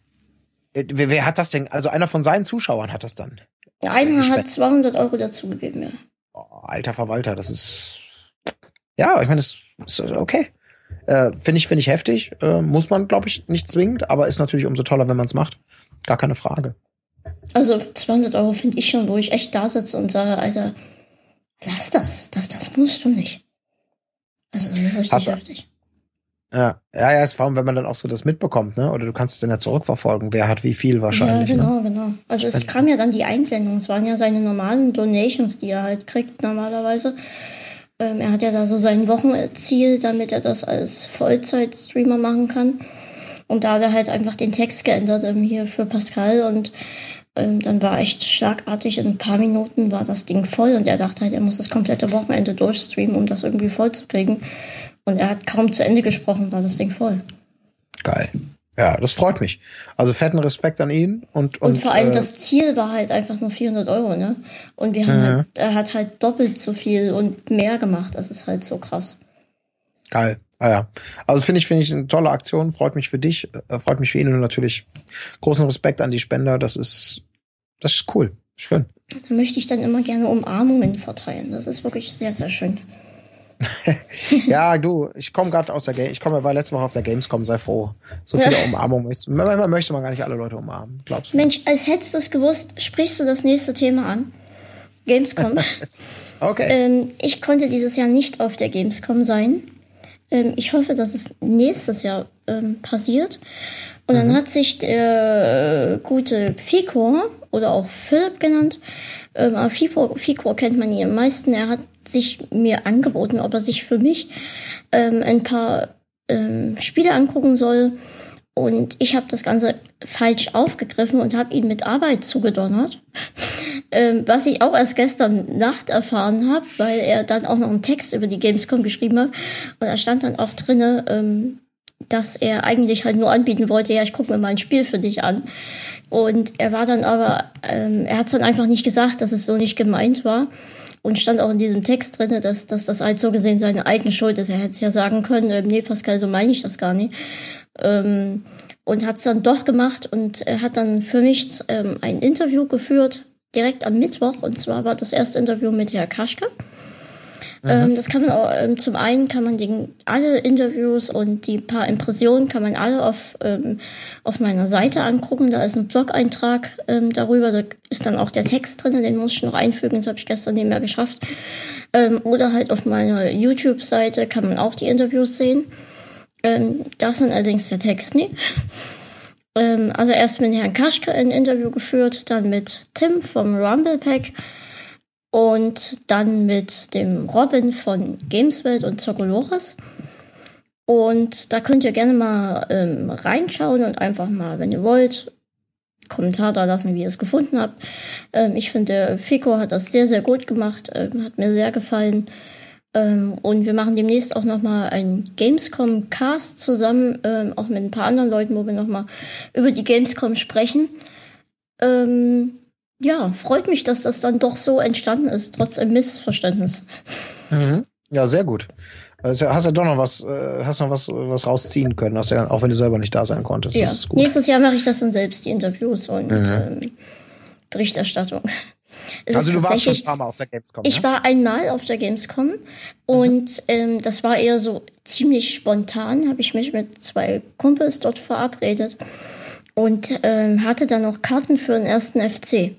Speaker 2: äh, wer, wer, hat das denn? Also einer von seinen Zuschauern hat das dann.
Speaker 1: Einer hat 200 Euro dazugegeben, ja.
Speaker 2: Oh, alter Verwalter, das ist. Ja, ich meine, das ist okay. Äh, finde ich, finde ich heftig. Äh, muss man, glaube ich, nicht zwingend, aber ist natürlich umso toller, wenn man es macht. Gar keine Frage.
Speaker 1: Also 200 Euro finde ich schon, wo ich echt da sitze und sage, Alter, lass das. Das, das musst du nicht. Also das ist richtig heftig.
Speaker 2: Ja, ja, ja, ist vor allem, wenn man dann auch so das mitbekommt, ne? Oder du kannst es dann ja zurückverfolgen, wer hat wie viel wahrscheinlich.
Speaker 1: Ja, genau, ne? genau. Also es kam ja dann die Einblendung, es waren ja seine normalen Donations, die er halt kriegt normalerweise. Ähm, er hat ja da so sein Wochenziel, damit er das als Vollzeit-Streamer machen kann. Und da hat er halt einfach den Text geändert ähm, hier für Pascal und ähm, dann war echt schlagartig, in ein paar Minuten war das Ding voll und er dachte halt, er muss das komplette Wochenende durchstreamen, um das irgendwie voll zu kriegen. Und er hat kaum zu Ende gesprochen, war das Ding voll.
Speaker 2: Geil. Ja, das freut mich. Also fetten Respekt an ihn und
Speaker 1: und, und vor allem äh, das Ziel war halt einfach nur 400 Euro, ne? Und wir haben mhm. halt, er hat halt doppelt so viel und mehr gemacht. Das ist halt so krass.
Speaker 2: Geil. Ah ja. Also finde ich, finde ich eine tolle Aktion, freut mich für dich, äh, freut mich für ihn und natürlich großen Respekt an die Spender. Das ist, das ist cool. Schön.
Speaker 1: Da möchte ich dann immer gerne Umarmungen verteilen. Das ist wirklich sehr, sehr schön.
Speaker 2: ja, du, ich komme gerade aus der Game, ich komme, war letzte Woche auf der Gamescom, sei froh. So viele Umarmungen ist, manchmal möchte man gar nicht alle Leute umarmen, glaubst du?
Speaker 1: Mensch, als hättest du es gewusst, sprichst du das nächste Thema an. Gamescom.
Speaker 2: okay.
Speaker 1: Ähm, ich konnte dieses Jahr nicht auf der Gamescom sein. Ähm, ich hoffe, dass es nächstes Jahr ähm, passiert. Und dann mhm. hat sich der äh, gute Fico oder auch Philipp genannt, ähm, Fico, Fico kennt man hier am meisten. Er hat sich mir angeboten, ob er sich für mich ähm, ein paar ähm, Spiele angucken soll. Und ich habe das Ganze falsch aufgegriffen und habe ihn mit Arbeit zugedonnert. ähm, was ich auch erst gestern Nacht erfahren habe, weil er dann auch noch einen Text über die Gamescom geschrieben hat. Und da stand dann auch drinne, ähm, dass er eigentlich halt nur anbieten wollte, ja, ich gucke mir mal ein Spiel für dich an. Und er war dann aber, ähm, er hat dann einfach nicht gesagt, dass es so nicht gemeint war. Und stand auch in diesem Text drin, dass, dass das halt so gesehen seine eigene Schuld ist. Er hätte es ja sagen können, äh, nee, Pascal, so meine ich das gar nicht. Ähm, und hat es dann doch gemacht und er hat dann für mich ähm, ein Interview geführt, direkt am Mittwoch. Und zwar war das erste Interview mit Herr Kaschke. Mhm. Ähm, das kann man auch, ähm, zum einen kann man den, alle Interviews und die paar Impressionen kann man alle auf, ähm, auf meiner Seite angucken. Da ist ein Blog-Eintrag ähm, darüber, da ist dann auch der Text drin, den muss ich noch einfügen, das habe ich gestern nicht mehr geschafft. Ähm, oder halt auf meiner YouTube-Seite kann man auch die Interviews sehen. Ähm, das sind allerdings der Text nie. Ähm, also erst mit Herrn Kaschke ein Interview geführt, dann mit Tim vom Rumble Pack und dann mit dem Robin von Gameswelt und Zocolores. Und da könnt ihr gerne mal ähm, reinschauen und einfach mal, wenn ihr wollt, Kommentar da lassen, wie ihr es gefunden habt. Ähm, ich finde, Fico hat das sehr, sehr gut gemacht, ähm, hat mir sehr gefallen. Ähm, und wir machen demnächst auch nochmal einen Gamescom-Cast zusammen, ähm, auch mit ein paar anderen Leuten, wo wir nochmal über die Gamescom sprechen. Ähm, ja, freut mich, dass das dann doch so entstanden ist, trotz einem Missverständnis.
Speaker 2: Mhm. Ja, sehr gut. Also hast ja doch noch was, äh, hast noch was, was rausziehen können, ja, auch wenn du selber nicht da sein konntest.
Speaker 1: Ja. Nächstes Jahr mache ich das dann selbst, die Interviews und mhm. ähm, Berichterstattung.
Speaker 2: Es also du warst schon ein paar Mal auf der Gamescom.
Speaker 1: Ich
Speaker 2: ne?
Speaker 1: war einmal auf der Gamescom und mhm. ähm, das war eher so ziemlich spontan, habe ich mich mit zwei Kumpels dort verabredet und ähm, hatte dann noch Karten für den ersten FC.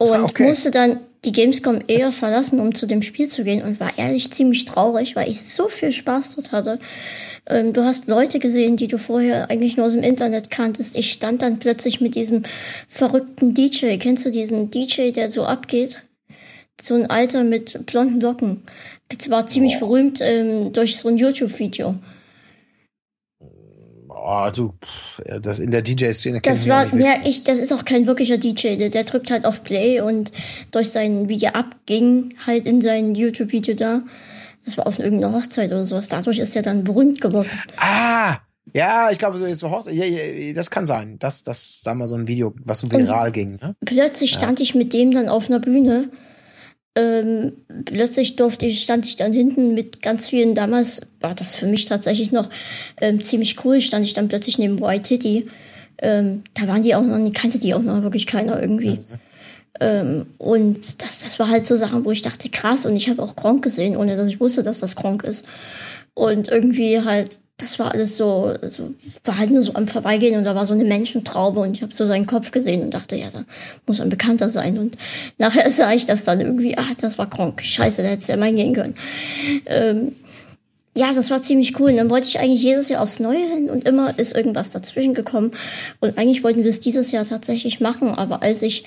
Speaker 1: Und ah, okay. musste dann die Gamescom eher verlassen, um zu dem Spiel zu gehen und war ehrlich ziemlich traurig, weil ich so viel Spaß dort hatte. Ähm, du hast Leute gesehen, die du vorher eigentlich nur aus dem Internet kanntest. Ich stand dann plötzlich mit diesem verrückten DJ. Kennst du diesen DJ, der so abgeht? So ein Alter mit blonden Locken. Das war ziemlich oh. berühmt ähm, durch so ein YouTube-Video.
Speaker 2: Oh, du, das in der DJ-Szene
Speaker 1: Das war, ja, ich, das ist auch kein wirklicher DJ. Der, der drückt halt auf Play und durch sein Video abging halt in sein YouTube-Video da. Das war auf irgendeiner Hochzeit oder sowas. Dadurch ist er dann berühmt geworden.
Speaker 2: Ah! Ja, ich glaube, jetzt war Hochzeit. Ja, ja, das kann sein, dass das da mal so ein Video, was so viral und ging. Ne?
Speaker 1: Plötzlich stand ja. ich mit dem dann auf einer Bühne ähm, plötzlich durfte ich, stand ich dann hinten mit ganz vielen, damals war das für mich tatsächlich noch ähm, ziemlich cool, stand ich dann plötzlich neben White Titty. Ähm, da waren die auch noch, die kannte die auch noch wirklich keiner irgendwie. Mhm. Ähm, und das, das war halt so Sachen, wo ich dachte, krass, und ich habe auch Gronk gesehen, ohne dass ich wusste, dass das Gronk ist. Und irgendwie halt, das war alles so, so, war halt nur so am Vorbeigehen und da war so eine Menschentraube und ich habe so seinen Kopf gesehen und dachte, ja, da muss ein Bekannter sein. Und nachher sah ich das dann irgendwie, ach, das war krank. Scheiße, da hätte ja mal gehen können. Ähm, ja, das war ziemlich cool. Und dann wollte ich eigentlich jedes Jahr aufs Neue hin und immer ist irgendwas dazwischen gekommen. Und eigentlich wollten wir es dieses Jahr tatsächlich machen, aber als ich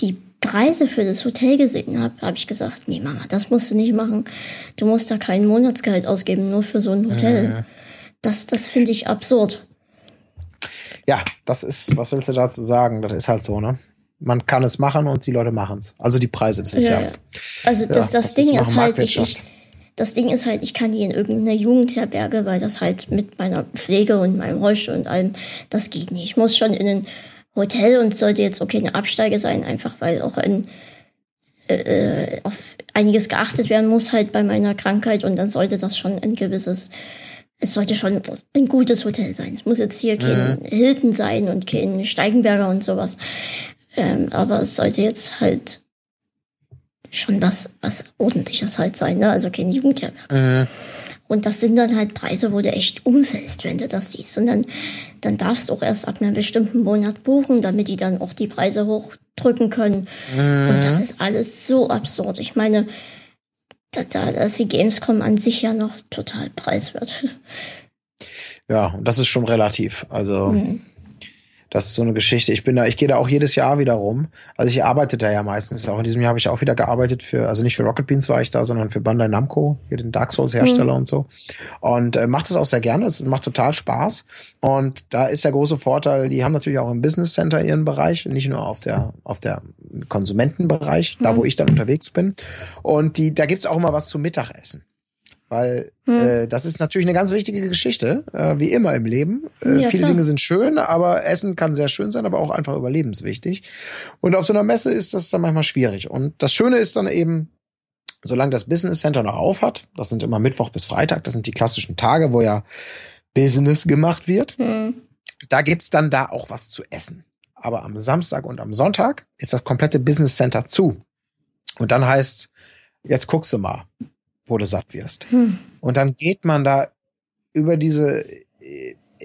Speaker 1: die Preise für das Hotel gesehen habe, habe ich gesagt, nee Mama, das musst du nicht machen. Du musst da kein Monatsgehalt ausgeben, nur für so ein Hotel. Mhm. Das, das finde ich absurd.
Speaker 2: Ja, das ist, was willst du dazu sagen? Das ist halt so, ne? Man kann es machen und die Leute machen es. Also die Preise, das ist ja. ja
Speaker 1: also das, das, das Ding ist halt, ich, ich, das Ding ist halt, ich kann die in irgendeiner Jugendherberge, weil das halt mit meiner Pflege und meinem Rollstuhl und allem, das geht nicht. Ich muss schon in ein Hotel und sollte jetzt okay eine Absteige sein, einfach weil auch ein äh, äh, auf einiges geachtet werden muss halt bei meiner Krankheit und dann sollte das schon ein gewisses es sollte schon ein gutes Hotel sein. Es muss jetzt hier kein mhm. Hilton sein und kein Steigenberger und sowas. Ähm, aber es sollte jetzt halt schon was, was ordentliches halt sein, ne? Also kein Jugendherberg. Mhm. Und das sind dann halt Preise, wo du echt umfällst, wenn du das siehst. Und dann, dann darfst du auch erst ab einem bestimmten Monat buchen, damit die dann auch die Preise hochdrücken können. Mhm. Und das ist alles so absurd. Ich meine, da, da ist die Gamescom an sich ja noch total preiswert.
Speaker 2: Ja, und das ist schon relativ. Also. Mhm. Das ist so eine Geschichte. Ich bin da, ich gehe da auch jedes Jahr wieder rum. Also ich arbeite da ja meistens. Auch in diesem Jahr habe ich auch wieder gearbeitet für, also nicht für Rocket Beans war ich da, sondern für Bandai Namco, hier den Dark Souls Hersteller mhm. und so. Und äh, macht das auch sehr gerne. Es macht total Spaß. Und da ist der große Vorteil, die haben natürlich auch im Business Center ihren Bereich, nicht nur auf der, auf der Konsumentenbereich, mhm. da wo ich dann unterwegs bin. Und die, da gibt's auch immer was zum Mittagessen. Weil hm. äh, das ist natürlich eine ganz wichtige Geschichte, äh, wie immer im Leben. Äh, ja, viele klar. Dinge sind schön, aber Essen kann sehr schön sein, aber auch einfach überlebenswichtig. Und auf so einer Messe ist das dann manchmal schwierig. Und das Schöne ist dann eben, solange das Business Center noch auf hat, das sind immer Mittwoch bis Freitag, das sind die klassischen Tage, wo ja Business gemacht wird, hm. da gibt's dann da auch was zu essen. Aber am Samstag und am Sonntag ist das komplette Business Center zu. Und dann heißt jetzt guckst du mal wo du satt wirst. Hm. Und dann geht man da über diese,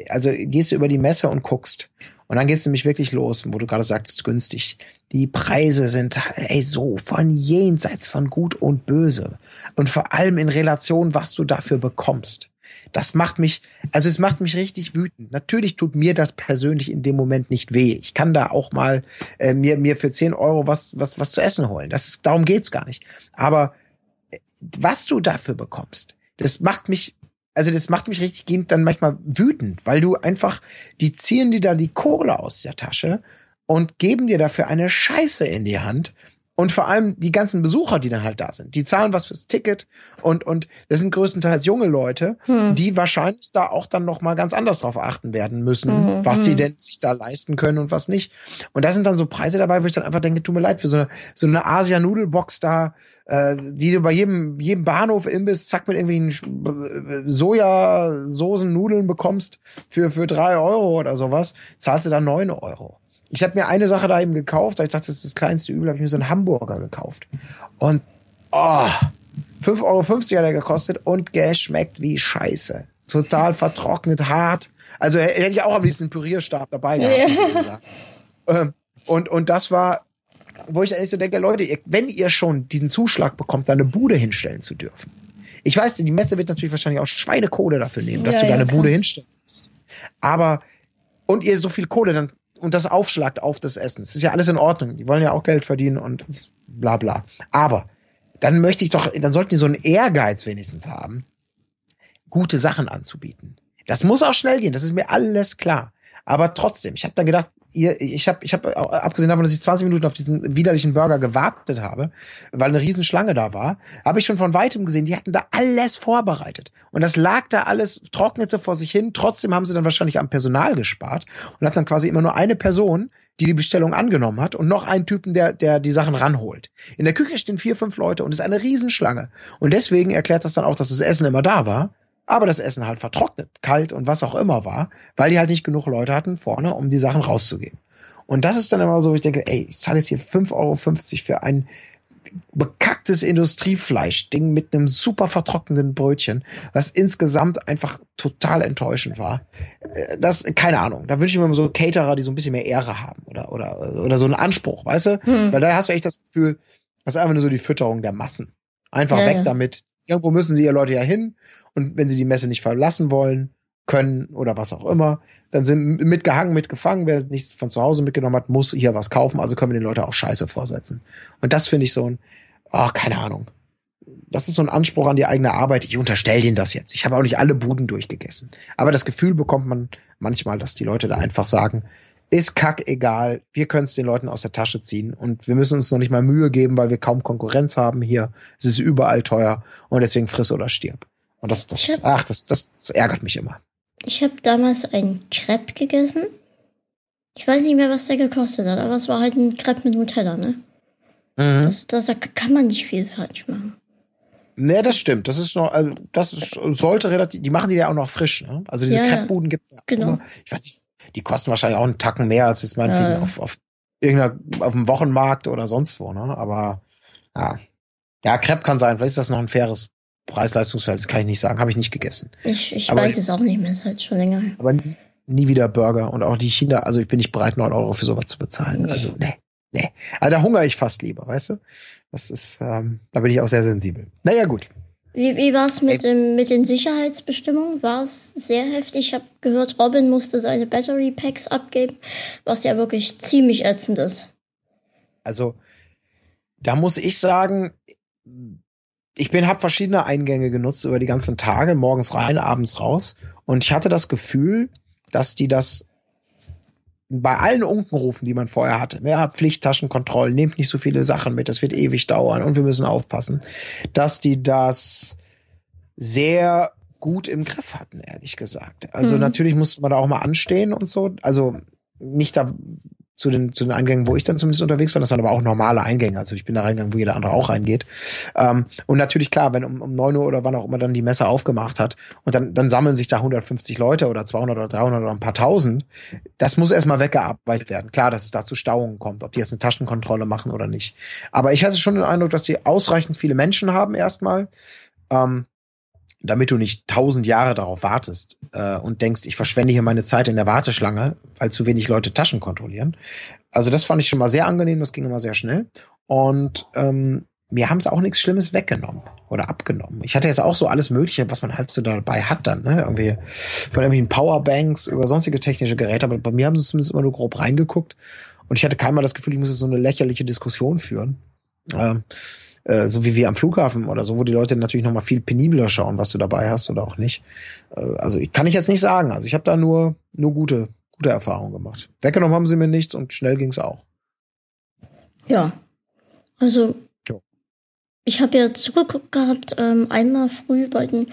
Speaker 2: also gehst du über die Messe und guckst. Und dann geht's nämlich wirklich los, wo du gerade sagst, günstig. Die Preise sind ey, so von jenseits von gut und böse. Und vor allem in Relation, was du dafür bekommst. Das macht mich, also es macht mich richtig wütend. Natürlich tut mir das persönlich in dem Moment nicht weh. Ich kann da auch mal äh, mir, mir für 10 Euro was, was, was zu essen holen. Das ist, darum geht's gar nicht. Aber was du dafür bekommst, das macht mich, also das macht mich richtig gehend dann manchmal wütend, weil du einfach, die ziehen dir da die Kohle aus der Tasche und geben dir dafür eine Scheiße in die Hand und vor allem die ganzen Besucher, die dann halt da sind, die zahlen was fürs Ticket und und das sind größtenteils junge Leute, hm. die wahrscheinlich da auch dann noch mal ganz anders drauf achten werden müssen, hm. was sie hm. denn sich da leisten können und was nicht. Und da sind dann so Preise dabei, wo ich dann einfach denke, tut mir leid für so eine so eine Asia Nudelbox da, äh, die du bei jedem jedem Bahnhof Imbiss zack mit irgendwelchen Sojasoßen Nudeln bekommst für für drei Euro oder sowas, zahlst du dann neun Euro. Ich habe mir eine Sache da eben gekauft, weil ich dachte, das ist das kleinste Übel, habe ich mir so einen Hamburger gekauft. Und oh, 5,50 Euro hat er gekostet und geschmeckt wie Scheiße. Total vertrocknet, hart. Also hätte ich auch am liebsten einen Pürierstab dabei gehabt. Ja. Ähm, und, und das war, wo ich eigentlich so denke, Leute, wenn ihr schon diesen Zuschlag bekommt, da eine Bude hinstellen zu dürfen. Ich weiß, die Messe wird natürlich wahrscheinlich auch Schweinekohle dafür nehmen, dass ja, du da eine ja, Bude hinstellst. Aber, und ihr so viel Kohle, dann und das aufschlagt auf das Essen. Das ist ja alles in Ordnung. Die wollen ja auch Geld verdienen und bla bla. Aber dann möchte ich doch, dann sollten die so einen Ehrgeiz wenigstens haben, gute Sachen anzubieten. Das muss auch schnell gehen, das ist mir alles klar. Aber trotzdem, ich habe dann gedacht, ihr, ich habe, ich hab, abgesehen davon, dass ich 20 Minuten auf diesen widerlichen Burger gewartet habe, weil eine Riesenschlange da war, habe ich schon von weitem gesehen, die hatten da alles vorbereitet. Und das lag da alles, trocknete vor sich hin. Trotzdem haben sie dann wahrscheinlich am Personal gespart und hat dann quasi immer nur eine Person, die die Bestellung angenommen hat und noch einen Typen, der, der die Sachen ranholt. In der Küche stehen vier, fünf Leute und es ist eine Riesenschlange. Und deswegen erklärt das dann auch, dass das Essen immer da war aber das Essen halt vertrocknet, kalt und was auch immer war, weil die halt nicht genug Leute hatten vorne, um die Sachen rauszugeben. Und das ist dann immer so, ich denke, ey, ich zahle jetzt hier 5,50 Euro für ein bekacktes Industriefleisch-Ding mit einem super vertrockneten Brötchen, was insgesamt einfach total enttäuschend war. Äh, das, keine Ahnung. Da wünsche ich mir so Caterer, die so ein bisschen mehr Ehre haben oder, oder, oder so einen Anspruch, weißt du? Hm. Weil da hast du echt das Gefühl, das ist einfach nur so die Fütterung der Massen. Einfach ja, weg ja. damit. Irgendwo müssen sie ihr Leute ja hin und wenn sie die Messe nicht verlassen wollen, können oder was auch immer, dann sind mitgehangen, mitgefangen. Wer nichts von zu Hause mitgenommen hat, muss hier was kaufen. Also können wir den Leuten auch Scheiße vorsetzen. Und das finde ich so ein, ach, keine Ahnung. Das ist so ein Anspruch an die eigene Arbeit. Ich unterstelle denen das jetzt. Ich habe auch nicht alle Buden durchgegessen. Aber das Gefühl bekommt man manchmal, dass die Leute da einfach sagen, ist kack egal, wir können es den Leuten aus der Tasche ziehen und wir müssen uns noch nicht mal Mühe geben, weil wir kaum Konkurrenz haben hier. Es ist überall teuer und deswegen friss oder stirb. Und das, das, hab, ach, das, das ärgert mich immer.
Speaker 1: Ich habe damals einen Crepe gegessen. Ich weiß nicht mehr, was der gekostet hat, aber es war halt ein Crepe mit Nutella, ne? Mhm. Das, das, da kann man nicht viel falsch machen.
Speaker 2: Ne, das stimmt. Das ist noch, also das ist, sollte relativ, die machen die ja auch noch frisch, ne? Also diese ja, Crepe-Buden gibt es ja. Genau. Immer. Ich weiß nicht, die kosten wahrscheinlich auch einen Tacken mehr als jetzt meinetwegen ja. auf, auf irgendeiner, auf dem Wochenmarkt oder sonst wo, ne? Aber, ja. Ja, Crepe kann sein. Vielleicht ist das noch ein faires Preis-Leistungsverhältnis, kann ich nicht sagen. Habe ich nicht gegessen.
Speaker 1: Ich, ich weiß ich, es auch nicht mehr, ist halt schon länger.
Speaker 2: Aber nie, nie, wieder Burger und auch die China, also ich bin nicht bereit, neun Euro für sowas zu bezahlen. Nee. Also, nee, nee. Also da hungere ich fast lieber, weißt du? Das ist, ähm, da bin ich auch sehr sensibel. Naja, gut.
Speaker 1: Wie, wie war es mit, dem, mit den Sicherheitsbestimmungen? War es sehr heftig? Ich habe gehört, Robin musste seine Battery Packs abgeben, was ja wirklich ziemlich ätzend ist.
Speaker 2: Also, da muss ich sagen, ich bin habe verschiedene Eingänge genutzt über die ganzen Tage, morgens rein, abends raus und ich hatte das Gefühl, dass die das bei allen Unkenrufen, die man vorher hatte, ja, Pflichttaschenkontrollen, nehmt nicht so viele Sachen mit, das wird ewig dauern und wir müssen aufpassen, dass die das sehr gut im Griff hatten, ehrlich gesagt. Also mhm. natürlich musste man da auch mal anstehen und so. Also nicht da zu den, zu den Eingängen, wo ich dann zumindest unterwegs war. Das waren aber auch normale Eingänge. Also ich bin da reingegangen, wo jeder andere auch reingeht. Ähm, und natürlich, klar, wenn um, um neun Uhr oder wann auch immer dann die Messe aufgemacht hat und dann, dann sammeln sich da 150 Leute oder 200 oder 300 oder ein paar tausend. Das muss erstmal weggearbeitet werden. Klar, dass es da zu Stauungen kommt, ob die jetzt eine Taschenkontrolle machen oder nicht. Aber ich hatte schon den Eindruck, dass die ausreichend viele Menschen haben erstmal. Ähm, damit du nicht tausend Jahre darauf wartest äh, und denkst, ich verschwende hier meine Zeit in der Warteschlange, weil zu wenig Leute Taschen kontrollieren. Also das fand ich schon mal sehr angenehm, das ging immer sehr schnell. Und ähm, mir haben sie auch nichts Schlimmes weggenommen oder abgenommen. Ich hatte jetzt auch so alles Mögliche, was man halt so dabei hat dann, ne? Irgendwie von irgendwelchen Powerbanks über sonstige technische Geräte, aber bei mir haben sie zumindest immer nur grob reingeguckt. Und ich hatte keinmal das Gefühl, ich muss jetzt so eine lächerliche Diskussion führen. Ähm, äh, so wie wir am Flughafen oder so, wo die Leute natürlich noch mal viel penibler schauen, was du dabei hast oder auch nicht. Äh, also ich, kann ich jetzt nicht sagen. Also ich habe da nur nur gute gute Erfahrungen gemacht. Weggenommen haben sie mir nichts und schnell ging's auch.
Speaker 1: Ja, also jo. ich habe ja zugeguckt gehabt ähm, einmal früh bei den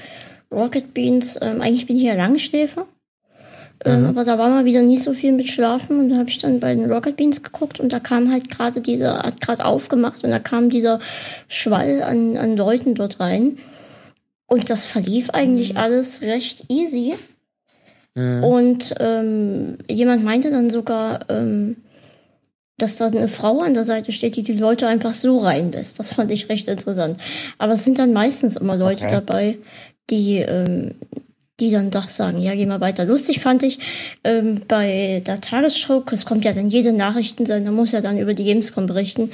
Speaker 1: Rocket Beans. Ähm, eigentlich bin ich ja Langschläfer. Mhm. aber da war mal wieder nicht so viel mit Schlafen und da habe ich dann bei den Rocket Beans geguckt und da kam halt gerade dieser, hat gerade aufgemacht und da kam dieser Schwall an, an Leuten dort rein. Und das verlief eigentlich mhm. alles recht easy. Mhm. Und ähm, jemand meinte dann sogar, ähm, dass da eine Frau an der Seite steht, die die Leute einfach so reinlässt. Das fand ich recht interessant. Aber es sind dann meistens immer Leute okay. dabei, die ähm, die dann doch sagen, ja, geh mal weiter. Lustig fand ich ähm, bei der Tagesschau, es kommt ja dann jede Nachrichtensender, muss ja dann über die Gamescom berichten.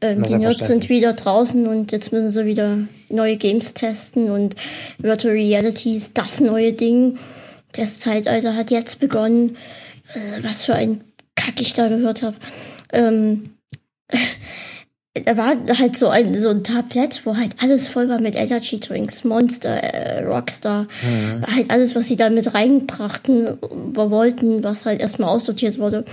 Speaker 1: Ähm, die Nerds sind wieder draußen und jetzt müssen sie wieder neue Games testen und Virtual Reality ist das neue Ding. Das Zeitalter hat jetzt begonnen. Also, was für ein Kack ich da gehört habe. Ähm, da war halt so ein, so ein Tablett, wo halt alles voll war mit Energy Drinks, Monster, äh, Rockstar, mhm. halt alles, was sie da mit reinbrachten, wollten, was halt erstmal aussortiert wurde.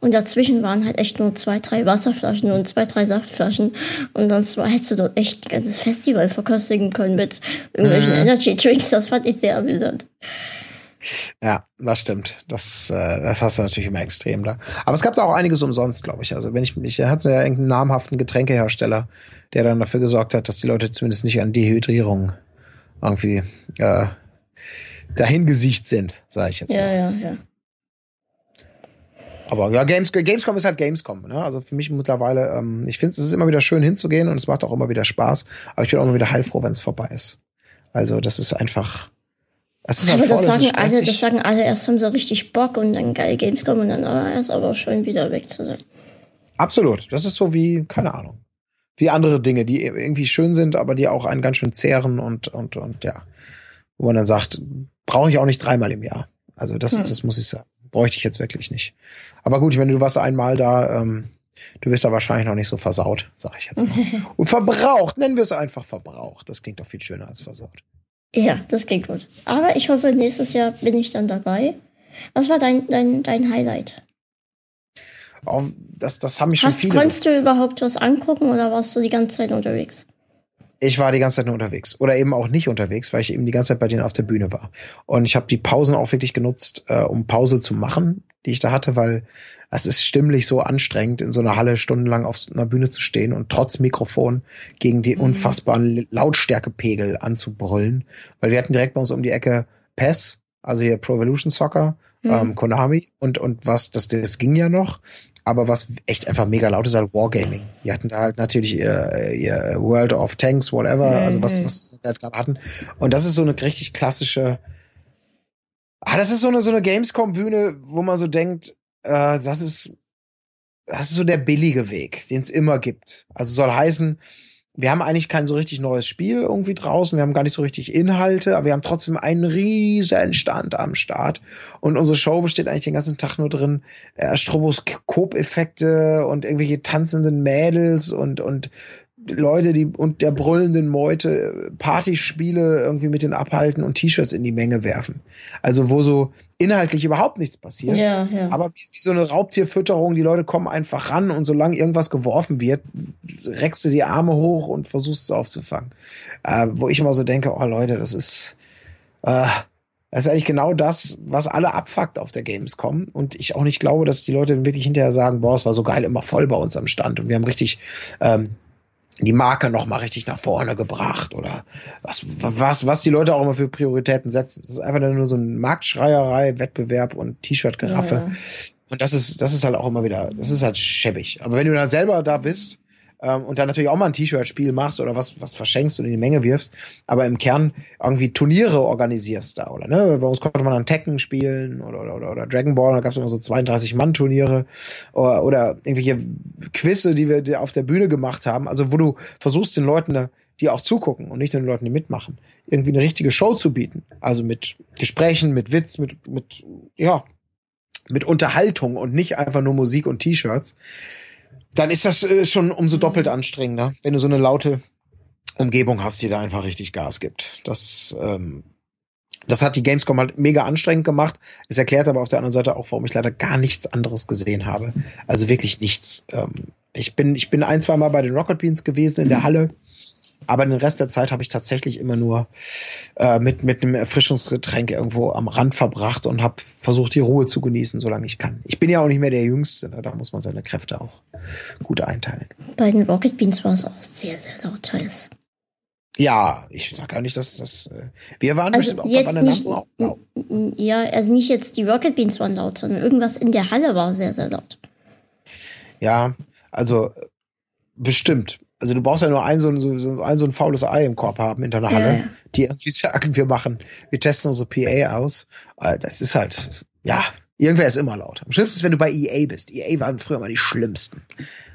Speaker 1: Und dazwischen waren halt echt nur zwei, drei Wasserflaschen und zwei, drei Saftflaschen. Und sonst war, hättest du dort echt ein ganzes Festival verköstigen können mit irgendwelchen mhm. Energy Drinks. Das fand ich sehr amüsant.
Speaker 2: Ja, das stimmt. Das, äh, das hast du natürlich immer extrem da. Aber es gab da auch einiges umsonst, glaube ich. Also wenn ich mich, er hatte ja irgendeinen namhaften Getränkehersteller, der dann dafür gesorgt hat, dass die Leute zumindest nicht an Dehydrierung irgendwie äh, dahin gesiegt sind, sage ich jetzt
Speaker 1: ja, mal. Ja, ja, ja.
Speaker 2: Aber ja, Games, Gamescom ist halt Gamescom. Ne? Also für mich mittlerweile, ähm, ich finde es ist immer wieder schön hinzugehen und es macht auch immer wieder Spaß. Aber ich bin auch immer wieder heilfroh, wenn es vorbei ist. Also das ist einfach,
Speaker 1: das ist aber das sagen alle, das sagen alle, erst haben sie richtig Bock und dann geil Gamescom und dann aber erst aber schon wieder weg zu sein.
Speaker 2: Absolut. Das ist so wie, keine Ahnung. Wie andere Dinge, die irgendwie schön sind, aber die auch einen ganz schön zehren und, und, und ja. Wo man dann sagt, brauche ich auch nicht dreimal im Jahr. Also das, hm. das muss ich sagen. Bräuchte ich jetzt wirklich nicht. Aber gut, wenn du warst einmal da, ähm, du bist da wahrscheinlich noch nicht so versaut, sag ich jetzt mal. und verbraucht, nennen wir es einfach verbraucht. Das klingt doch viel schöner als versaut.
Speaker 1: Ja, das klingt gut. Aber ich hoffe, nächstes Jahr bin ich dann dabei. Was war dein, dein, dein Highlight?
Speaker 2: Oh, das, das haben mich schon Hast, viele.
Speaker 1: Konntest du überhaupt was angucken oder warst du die ganze Zeit unterwegs?
Speaker 2: Ich war die ganze Zeit nur unterwegs. Oder eben auch nicht unterwegs, weil ich eben die ganze Zeit bei denen auf der Bühne war. Und ich habe die Pausen auch wirklich genutzt, äh, um Pause zu machen, die ich da hatte, weil es ist stimmlich so anstrengend, in so einer Halle stundenlang auf einer Bühne zu stehen und trotz Mikrofon gegen die mhm. unfassbaren Lautstärkepegel anzubrüllen. Weil wir hatten direkt bei uns um die Ecke PES, also hier Pro Evolution Soccer, mhm. ähm, Konami und, und was, das, das ging ja noch. Aber was echt einfach mega laut ist, halt Wargaming. Die hatten da halt natürlich ihr, ihr World of Tanks, whatever, mhm. also was, was sie halt gerade hatten. Und das ist so eine richtig klassische, ah, das ist so eine, so eine Gamescom-Bühne, wo man so denkt, äh, das ist, das ist so der billige Weg, den es immer gibt. Also soll heißen, wir haben eigentlich kein so richtig neues Spiel irgendwie draußen, wir haben gar nicht so richtig Inhalte, aber wir haben trotzdem einen riesen Stand am Start. Und unsere Show besteht eigentlich den ganzen Tag nur drin, äh, Stroboskop-Effekte und irgendwelche tanzenden Mädels und, und Leute, die und der brüllenden Meute Partyspiele irgendwie mit den abhalten und T-Shirts in die Menge werfen. Also wo so inhaltlich überhaupt nichts passiert. Ja, ja. Aber wie, wie so eine Raubtierfütterung, die Leute kommen einfach ran und solange irgendwas geworfen wird, reckst du die Arme hoch und versuchst es aufzufangen. Äh, wo ich immer so denke, oh Leute, das ist äh, das ist eigentlich genau das, was alle abfuckt auf der Gamescom. Und ich auch nicht glaube, dass die Leute wirklich hinterher sagen, boah, es war so geil, immer voll bei uns am Stand. Und wir haben richtig ähm, die Marke noch mal richtig nach vorne gebracht oder was was was die Leute auch immer für Prioritäten setzen. Das ist einfach nur so ein Marktschreierei, Wettbewerb und T-Shirt-Geraffe. Ja. Und das ist das ist halt auch immer wieder, das ist halt schäbig. Aber wenn du dann selber da bist ähm, und dann natürlich auch mal ein T-Shirt-Spiel machst oder was, was verschenkst und in die Menge wirfst, aber im Kern irgendwie Turniere organisierst da, oder ne? Bei uns konnte man dann Tekken spielen oder, oder, oder Dragon Ball, da gab es immer so 32-Mann-Turniere oder, oder irgendwelche Quizze, die wir auf der Bühne gemacht haben, also wo du versuchst den Leuten die auch zugucken und nicht nur den Leuten, die mitmachen, irgendwie eine richtige Show zu bieten. Also mit Gesprächen, mit Witz, mit, mit, ja, mit Unterhaltung und nicht einfach nur Musik und T-Shirts dann ist das äh, schon umso doppelt anstrengender, wenn du so eine laute Umgebung hast, die da einfach richtig Gas gibt. Das, ähm, das hat die Gamescom halt mega anstrengend gemacht. Es erklärt aber auf der anderen Seite auch, warum ich leider gar nichts anderes gesehen habe. Also wirklich nichts. Ähm, ich bin, ich bin ein, zwei Mal bei den Rocket Beans gewesen in der Halle. Aber den Rest der Zeit habe ich tatsächlich immer nur äh, mit, mit einem Erfrischungsgetränk irgendwo am Rand verbracht und habe versucht, die Ruhe zu genießen, solange ich kann. Ich bin ja auch nicht mehr der Jüngste, ne? da muss man seine Kräfte auch gut einteilen.
Speaker 1: Bei den Rocket Beans war es auch sehr, sehr laut heiß.
Speaker 2: Ja, ich sag gar nicht, dass das. Äh, wir waren
Speaker 1: also bestimmt auch jetzt bei nicht, auch laut. Ja, also nicht jetzt die Rocket Beans waren laut, sondern irgendwas in der Halle war sehr, sehr laut.
Speaker 2: Ja, also bestimmt also du brauchst ja nur ein so ein, so, ein, so ein faules Ei im Korb haben in deiner Halle, ja. die irgendwie sagen, wir machen, wir testen unsere PA aus. Äh, das ist halt, ja, irgendwer ist immer laut. Am schlimmsten ist, wenn du bei EA bist. EA waren früher mal die schlimmsten.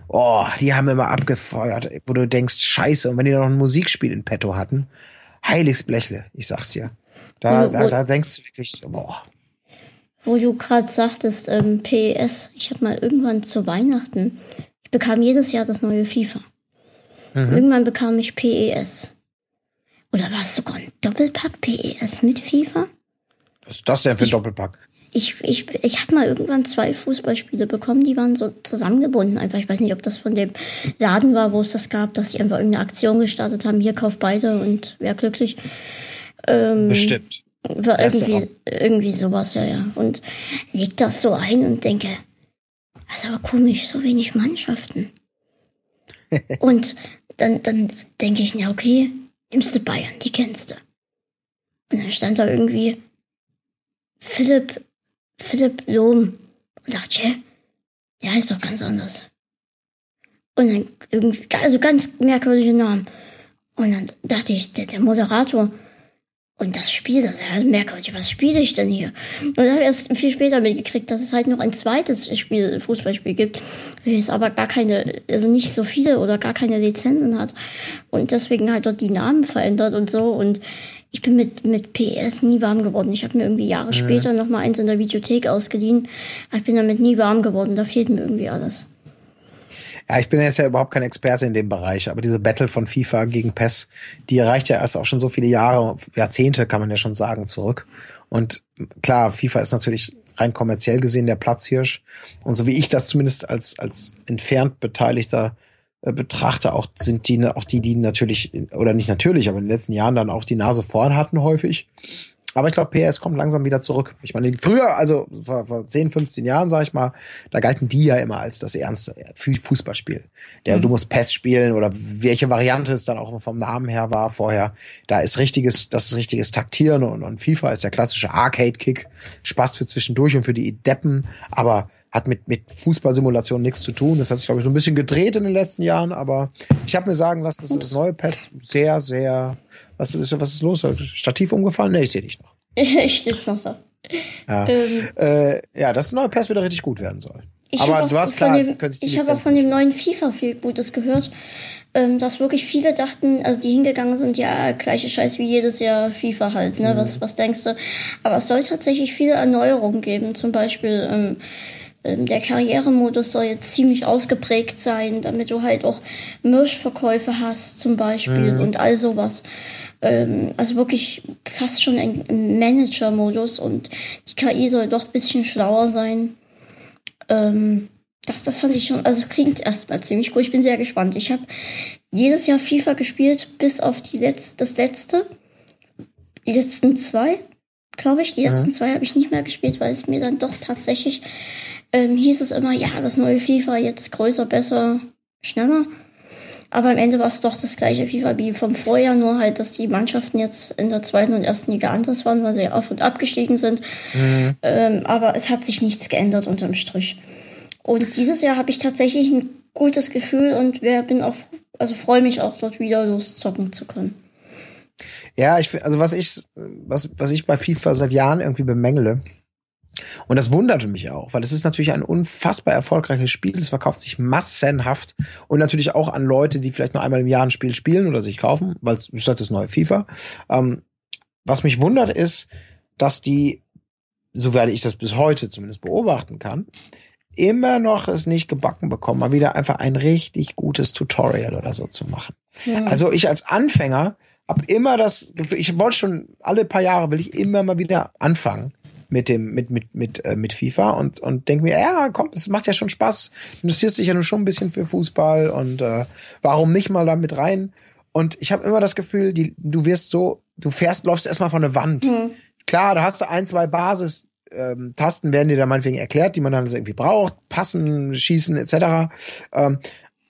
Speaker 2: Oh, die haben immer abgefeuert, wo du denkst, scheiße, und wenn die noch ein Musikspiel in petto hatten, heiliges Blechle, ich sag's dir. Da, da, da denkst du wirklich, boah.
Speaker 1: Wo du gerade sagtest, ähm, PES, ich habe mal irgendwann zu Weihnachten, ich bekam jedes Jahr das neue FIFA. Mhm. Irgendwann bekam ich PES. Oder war es sogar ein Doppelpack PES mit FIFA?
Speaker 2: Was ist das denn für ein ich, Doppelpack?
Speaker 1: Ich, ich, ich habe mal irgendwann zwei Fußballspiele bekommen, die waren so zusammengebunden. Einfach, ich weiß nicht, ob das von dem Laden war, wo es das gab, dass sie einfach irgendeine Aktion gestartet haben. Hier kauft beide und wer glücklich.
Speaker 2: Ähm, Bestimmt.
Speaker 1: War irgendwie, irgendwie sowas, ja, ja. Und leg das so ein und denke, das ist aber komisch, so wenig Mannschaften. und dann, dann denke ich, ja, okay, nimmst du Bayern, die kennst du. Und dann stand da irgendwie Philipp, Philipp Lohm. Und dachte, hä? Der heißt doch ganz anders. Und dann irgendwie, also ganz merkwürdige Namen. Und dann dachte ich, der, der Moderator, und das Spiel, das ist halt merkwürdig. Was spiele ich denn hier? Und dann habe ich erst viel später mitgekriegt, dass es halt noch ein zweites Spiel, Fußballspiel gibt, welches aber gar keine, also nicht so viele oder gar keine Lizenzen hat. Und deswegen halt dort die Namen verändert und so. Und ich bin mit, mit PS nie warm geworden. Ich habe mir irgendwie Jahre mhm. später noch mal eins in der Videothek ausgeliehen. Ich bin damit nie warm geworden. Da fehlt mir irgendwie alles.
Speaker 2: Ja, ich bin jetzt ja überhaupt kein Experte in dem Bereich, aber diese Battle von FIFA gegen PES, die reicht ja erst auch schon so viele Jahre, Jahrzehnte kann man ja schon sagen, zurück. Und klar, FIFA ist natürlich rein kommerziell gesehen der Platzhirsch. Und so wie ich das zumindest als, als entfernt Beteiligter äh, betrachte, auch sind die, auch die, die natürlich, oder nicht natürlich, aber in den letzten Jahren dann auch die Nase vorn hatten häufig. Aber ich glaube, PS kommt langsam wieder zurück. Ich meine, früher, also vor, vor 10, 15 Jahren, sag ich mal, da galten die ja immer als das ernste Fußballspiel. Der, mhm. du musst PES spielen oder welche Variante es dann auch vom Namen her war vorher. Da ist richtiges, das ist richtiges Taktieren und, und FIFA ist der klassische Arcade-Kick. Spaß für zwischendurch und für die Deppen. Aber hat mit, mit Fußballsimulation nichts zu tun. Das hat sich, glaube ich, so ein bisschen gedreht in den letzten Jahren, aber ich habe mir sagen lassen, dass das neue PES sehr, sehr. Was ist, was ist los? Stativ umgefallen? Nee, ich sehe dich noch.
Speaker 1: ich stehe noch so.
Speaker 2: Ja. Ähm, äh, ja, dass das neue PES wieder richtig gut werden soll. aber du hast klar,
Speaker 1: dem, ich habe auch von dem neuen FIFA viel Gutes gehört, ähm, dass wirklich viele dachten, also die hingegangen sind, ja, gleiche Scheiß wie jedes Jahr FIFA halt, ne? Mhm. Was, was denkst du? Aber es soll tatsächlich viele Erneuerungen geben, zum Beispiel ähm, der Karrieremodus soll jetzt ziemlich ausgeprägt sein, damit du halt auch Mischverkäufe hast zum Beispiel mhm. und all sowas. Ähm, also wirklich fast schon ein Manager-Modus und die KI soll doch bisschen schlauer sein. Ähm, das, das fand ich schon, also klingt erstmal ziemlich cool. Ich bin sehr gespannt. Ich habe jedes Jahr FIFA gespielt, bis auf die Letz-, das letzte. Die letzten zwei, glaube ich. Die letzten mhm. zwei habe ich nicht mehr gespielt, weil es mir dann doch tatsächlich ähm, hieß es immer, ja, das neue FIFA jetzt größer, besser, schneller. Aber am Ende war es doch das gleiche FIFA wie vom Vorjahr, nur halt, dass die Mannschaften jetzt in der zweiten und ersten Liga anders waren, weil sie auf und abgestiegen sind. Mhm. Ähm, aber es hat sich nichts geändert unterm Strich. Und dieses Jahr habe ich tatsächlich ein gutes Gefühl und bin auch, also freue mich auch dort wieder loszocken zu können.
Speaker 2: Ja, ich also was ich was was ich bei FIFA seit Jahren irgendwie bemängele, und das wunderte mich auch, weil es ist natürlich ein unfassbar erfolgreiches Spiel. Es verkauft sich massenhaft und natürlich auch an Leute, die vielleicht nur einmal im Jahr ein Spiel spielen oder sich kaufen, weil es ist halt das neue FIFA. Ähm, was mich wundert ist, dass die, soweit ich das bis heute zumindest beobachten kann, immer noch es nicht gebacken bekommen, mal wieder einfach ein richtig gutes Tutorial oder so zu machen. Ja. Also ich als Anfänger habe immer das Gefühl, ich wollte schon alle paar Jahre will ich immer mal wieder anfangen mit dem mit mit mit äh, mit FIFA und und denk mir ja komm es macht ja schon Spaß. Du interessierst dich ja nur schon ein bisschen für Fußball und äh, warum nicht mal da mit rein? Und ich habe immer das Gefühl die du wirst so du fährst läufst erstmal von der Wand. Mhm. klar da hast du ein zwei Basis ähm, Tasten werden dir da meinetwegen erklärt die man dann irgendwie braucht passen schießen etc ähm,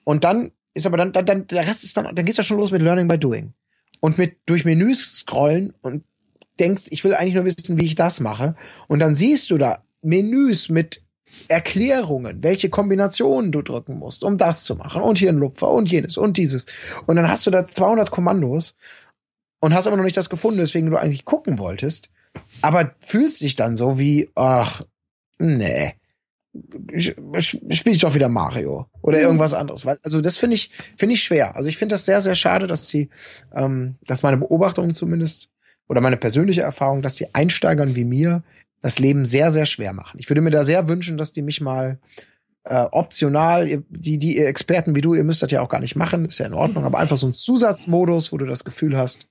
Speaker 2: und dann ist aber dann, dann, dann der Rest ist dann dann geht's ja schon los mit Learning by Doing und mit durch Menüs scrollen und denkst, ich will eigentlich nur wissen, wie ich das mache. Und dann siehst du da Menüs mit Erklärungen, welche Kombinationen du drücken musst, um das zu machen. Und hier ein Lupfer und jenes und dieses. Und dann hast du da 200 Kommandos und hast aber noch nicht das gefunden, weswegen du eigentlich gucken wolltest. Aber fühlst dich dann so wie, ach, nee. Spiel ich doch wieder Mario oder mhm. irgendwas anderes, weil also das finde ich finde ich schwer. Also ich finde das sehr sehr schade, dass sie, ähm, dass meine Beobachtungen zumindest oder meine persönliche Erfahrung, dass die Einsteigern wie mir das Leben sehr, sehr schwer machen. Ich würde mir da sehr wünschen, dass die mich mal äh, optional, die, die Experten wie du, ihr müsst das ja auch gar nicht machen, ist ja in Ordnung, aber einfach so ein Zusatzmodus, wo du das Gefühl hast,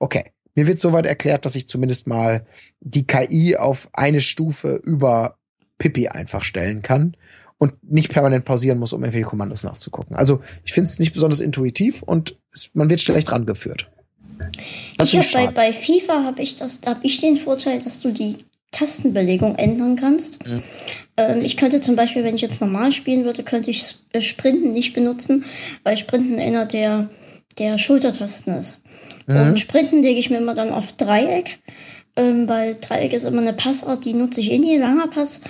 Speaker 2: okay, mir wird soweit erklärt, dass ich zumindest mal die KI auf eine Stufe über Pippi einfach stellen kann und nicht permanent pausieren muss, um irgendwelche Kommandos nachzugucken. Also ich finde es nicht besonders intuitiv und es, man wird schlecht rangeführt.
Speaker 1: Das ich habe bei, bei FIFA habe ich das, da habe ich den Vorteil, dass du die Tastenbelegung ändern kannst. Mhm. Ähm, ich könnte zum Beispiel, wenn ich jetzt normal spielen würde, könnte ich äh, Sprinten nicht benutzen, weil Sprinten einer der, der Schultertasten ist. Mhm. Und Sprinten lege ich mir immer dann auf Dreieck, ähm, weil Dreieck ist immer eine Passart, die nutze ich eh nie, langer Pass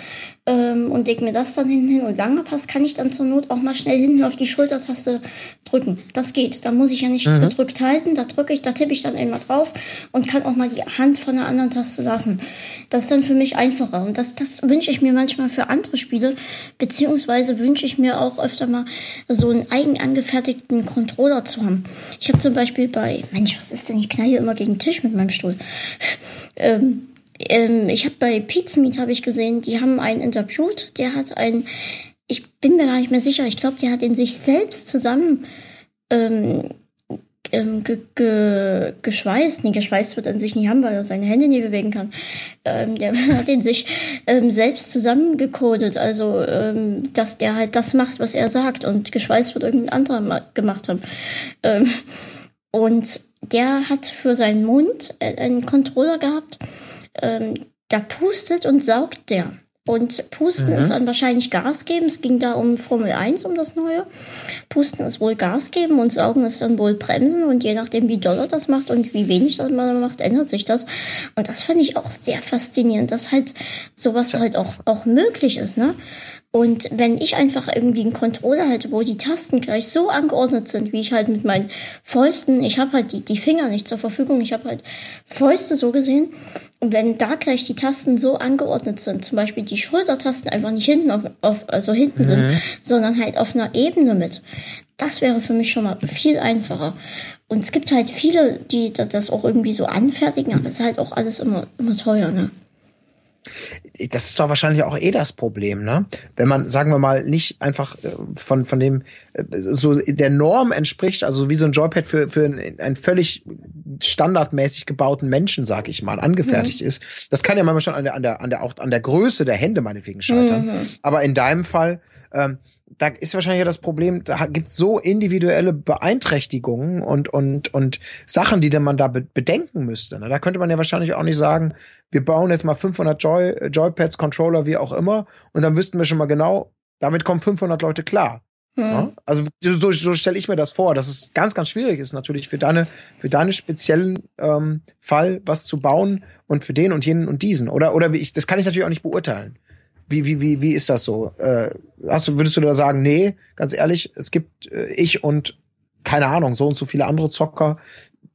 Speaker 1: ähm, und leg mir das dann hinten hin. Und langer Pass kann ich dann zur Not auch mal schnell hinten auf die Schultertaste drücken. Das geht. Da muss ich ja nicht mhm. gedrückt halten. Da drücke ich, da tippe ich dann einmal drauf und kann auch mal die Hand von der anderen Taste lassen. Das ist dann für mich einfacher. Und das, das wünsche ich mir manchmal für andere Spiele. Beziehungsweise wünsche ich mir auch öfter mal so einen eigen angefertigten Controller zu haben. Ich habe zum Beispiel bei, Mensch, was ist denn? Ich knall hier immer gegen den Tisch mit meinem Stuhl. ähm, ähm, ich habe bei Pizmeet habe ich gesehen, die haben einen interviewt, der hat ein, ich bin mir gar nicht mehr sicher, ich glaube, der hat in sich selbst zusammen ähm, ähm, ge, ge, geschweißt. Nee, geschweißt wird an sich nicht haben, weil er seine Hände nie bewegen kann. Ähm, der hat in sich ähm, selbst zusammengecodet, also ähm, dass der halt das macht, was er sagt und geschweißt wird irgendein anderer gemacht haben. Ähm, und der hat für seinen Mund einen Controller gehabt, ähm, da pustet und saugt der. Und Pusten mhm. ist dann wahrscheinlich Gas geben. Es ging da um Formel 1, um das Neue. Pusten ist wohl Gas geben und Saugen ist dann wohl Bremsen. Und je nachdem, wie doll er das macht und wie wenig das man macht, ändert sich das. Und das fand ich auch sehr faszinierend, dass halt sowas ja. halt auch, auch möglich ist, ne? Und wenn ich einfach irgendwie einen Controller hätte, wo die Tasten gleich so angeordnet sind, wie ich halt mit meinen Fäusten, ich habe halt die, die Finger nicht zur Verfügung, ich habe halt Fäuste so gesehen. Und wenn da gleich die Tasten so angeordnet sind, zum Beispiel die Schultertasten einfach nicht hinten auf, auf also hinten mhm. sind, sondern halt auf einer Ebene mit, das wäre für mich schon mal viel einfacher. Und es gibt halt viele, die das auch irgendwie so anfertigen, aber es ist halt auch alles immer, immer teuer, ne?
Speaker 2: Das ist doch wahrscheinlich auch eh das Problem, ne? Wenn man, sagen wir mal, nicht einfach äh, von, von dem, äh, so der Norm entspricht, also wie so ein Joypad für, für einen völlig standardmäßig gebauten Menschen, sag ich mal, angefertigt mhm. ist. Das kann ja manchmal schon an der, an der, an der, auch an der Größe der Hände meinetwegen scheitern. Mhm. Aber in deinem Fall, ähm, da ist wahrscheinlich ja das Problem, da gibt so individuelle Beeinträchtigungen und, und, und Sachen, die man da bedenken müsste. Ne? Da könnte man ja wahrscheinlich auch nicht sagen, wir bauen jetzt mal 500 Joy, Joypads, Controller, wie auch immer, und dann wüssten wir schon mal genau, damit kommen 500 Leute klar. Hm. Ja? Also so, so stelle ich mir das vor, dass es ganz, ganz schwierig ist natürlich für deine, für deine speziellen ähm, Fall was zu bauen und für den und jenen und diesen. Oder, oder wie ich, das kann ich natürlich auch nicht beurteilen. Wie, wie, wie, wie ist das so? Äh, hast du, würdest du da sagen, nee, ganz ehrlich, es gibt äh, ich und keine Ahnung, so und so viele andere Zocker.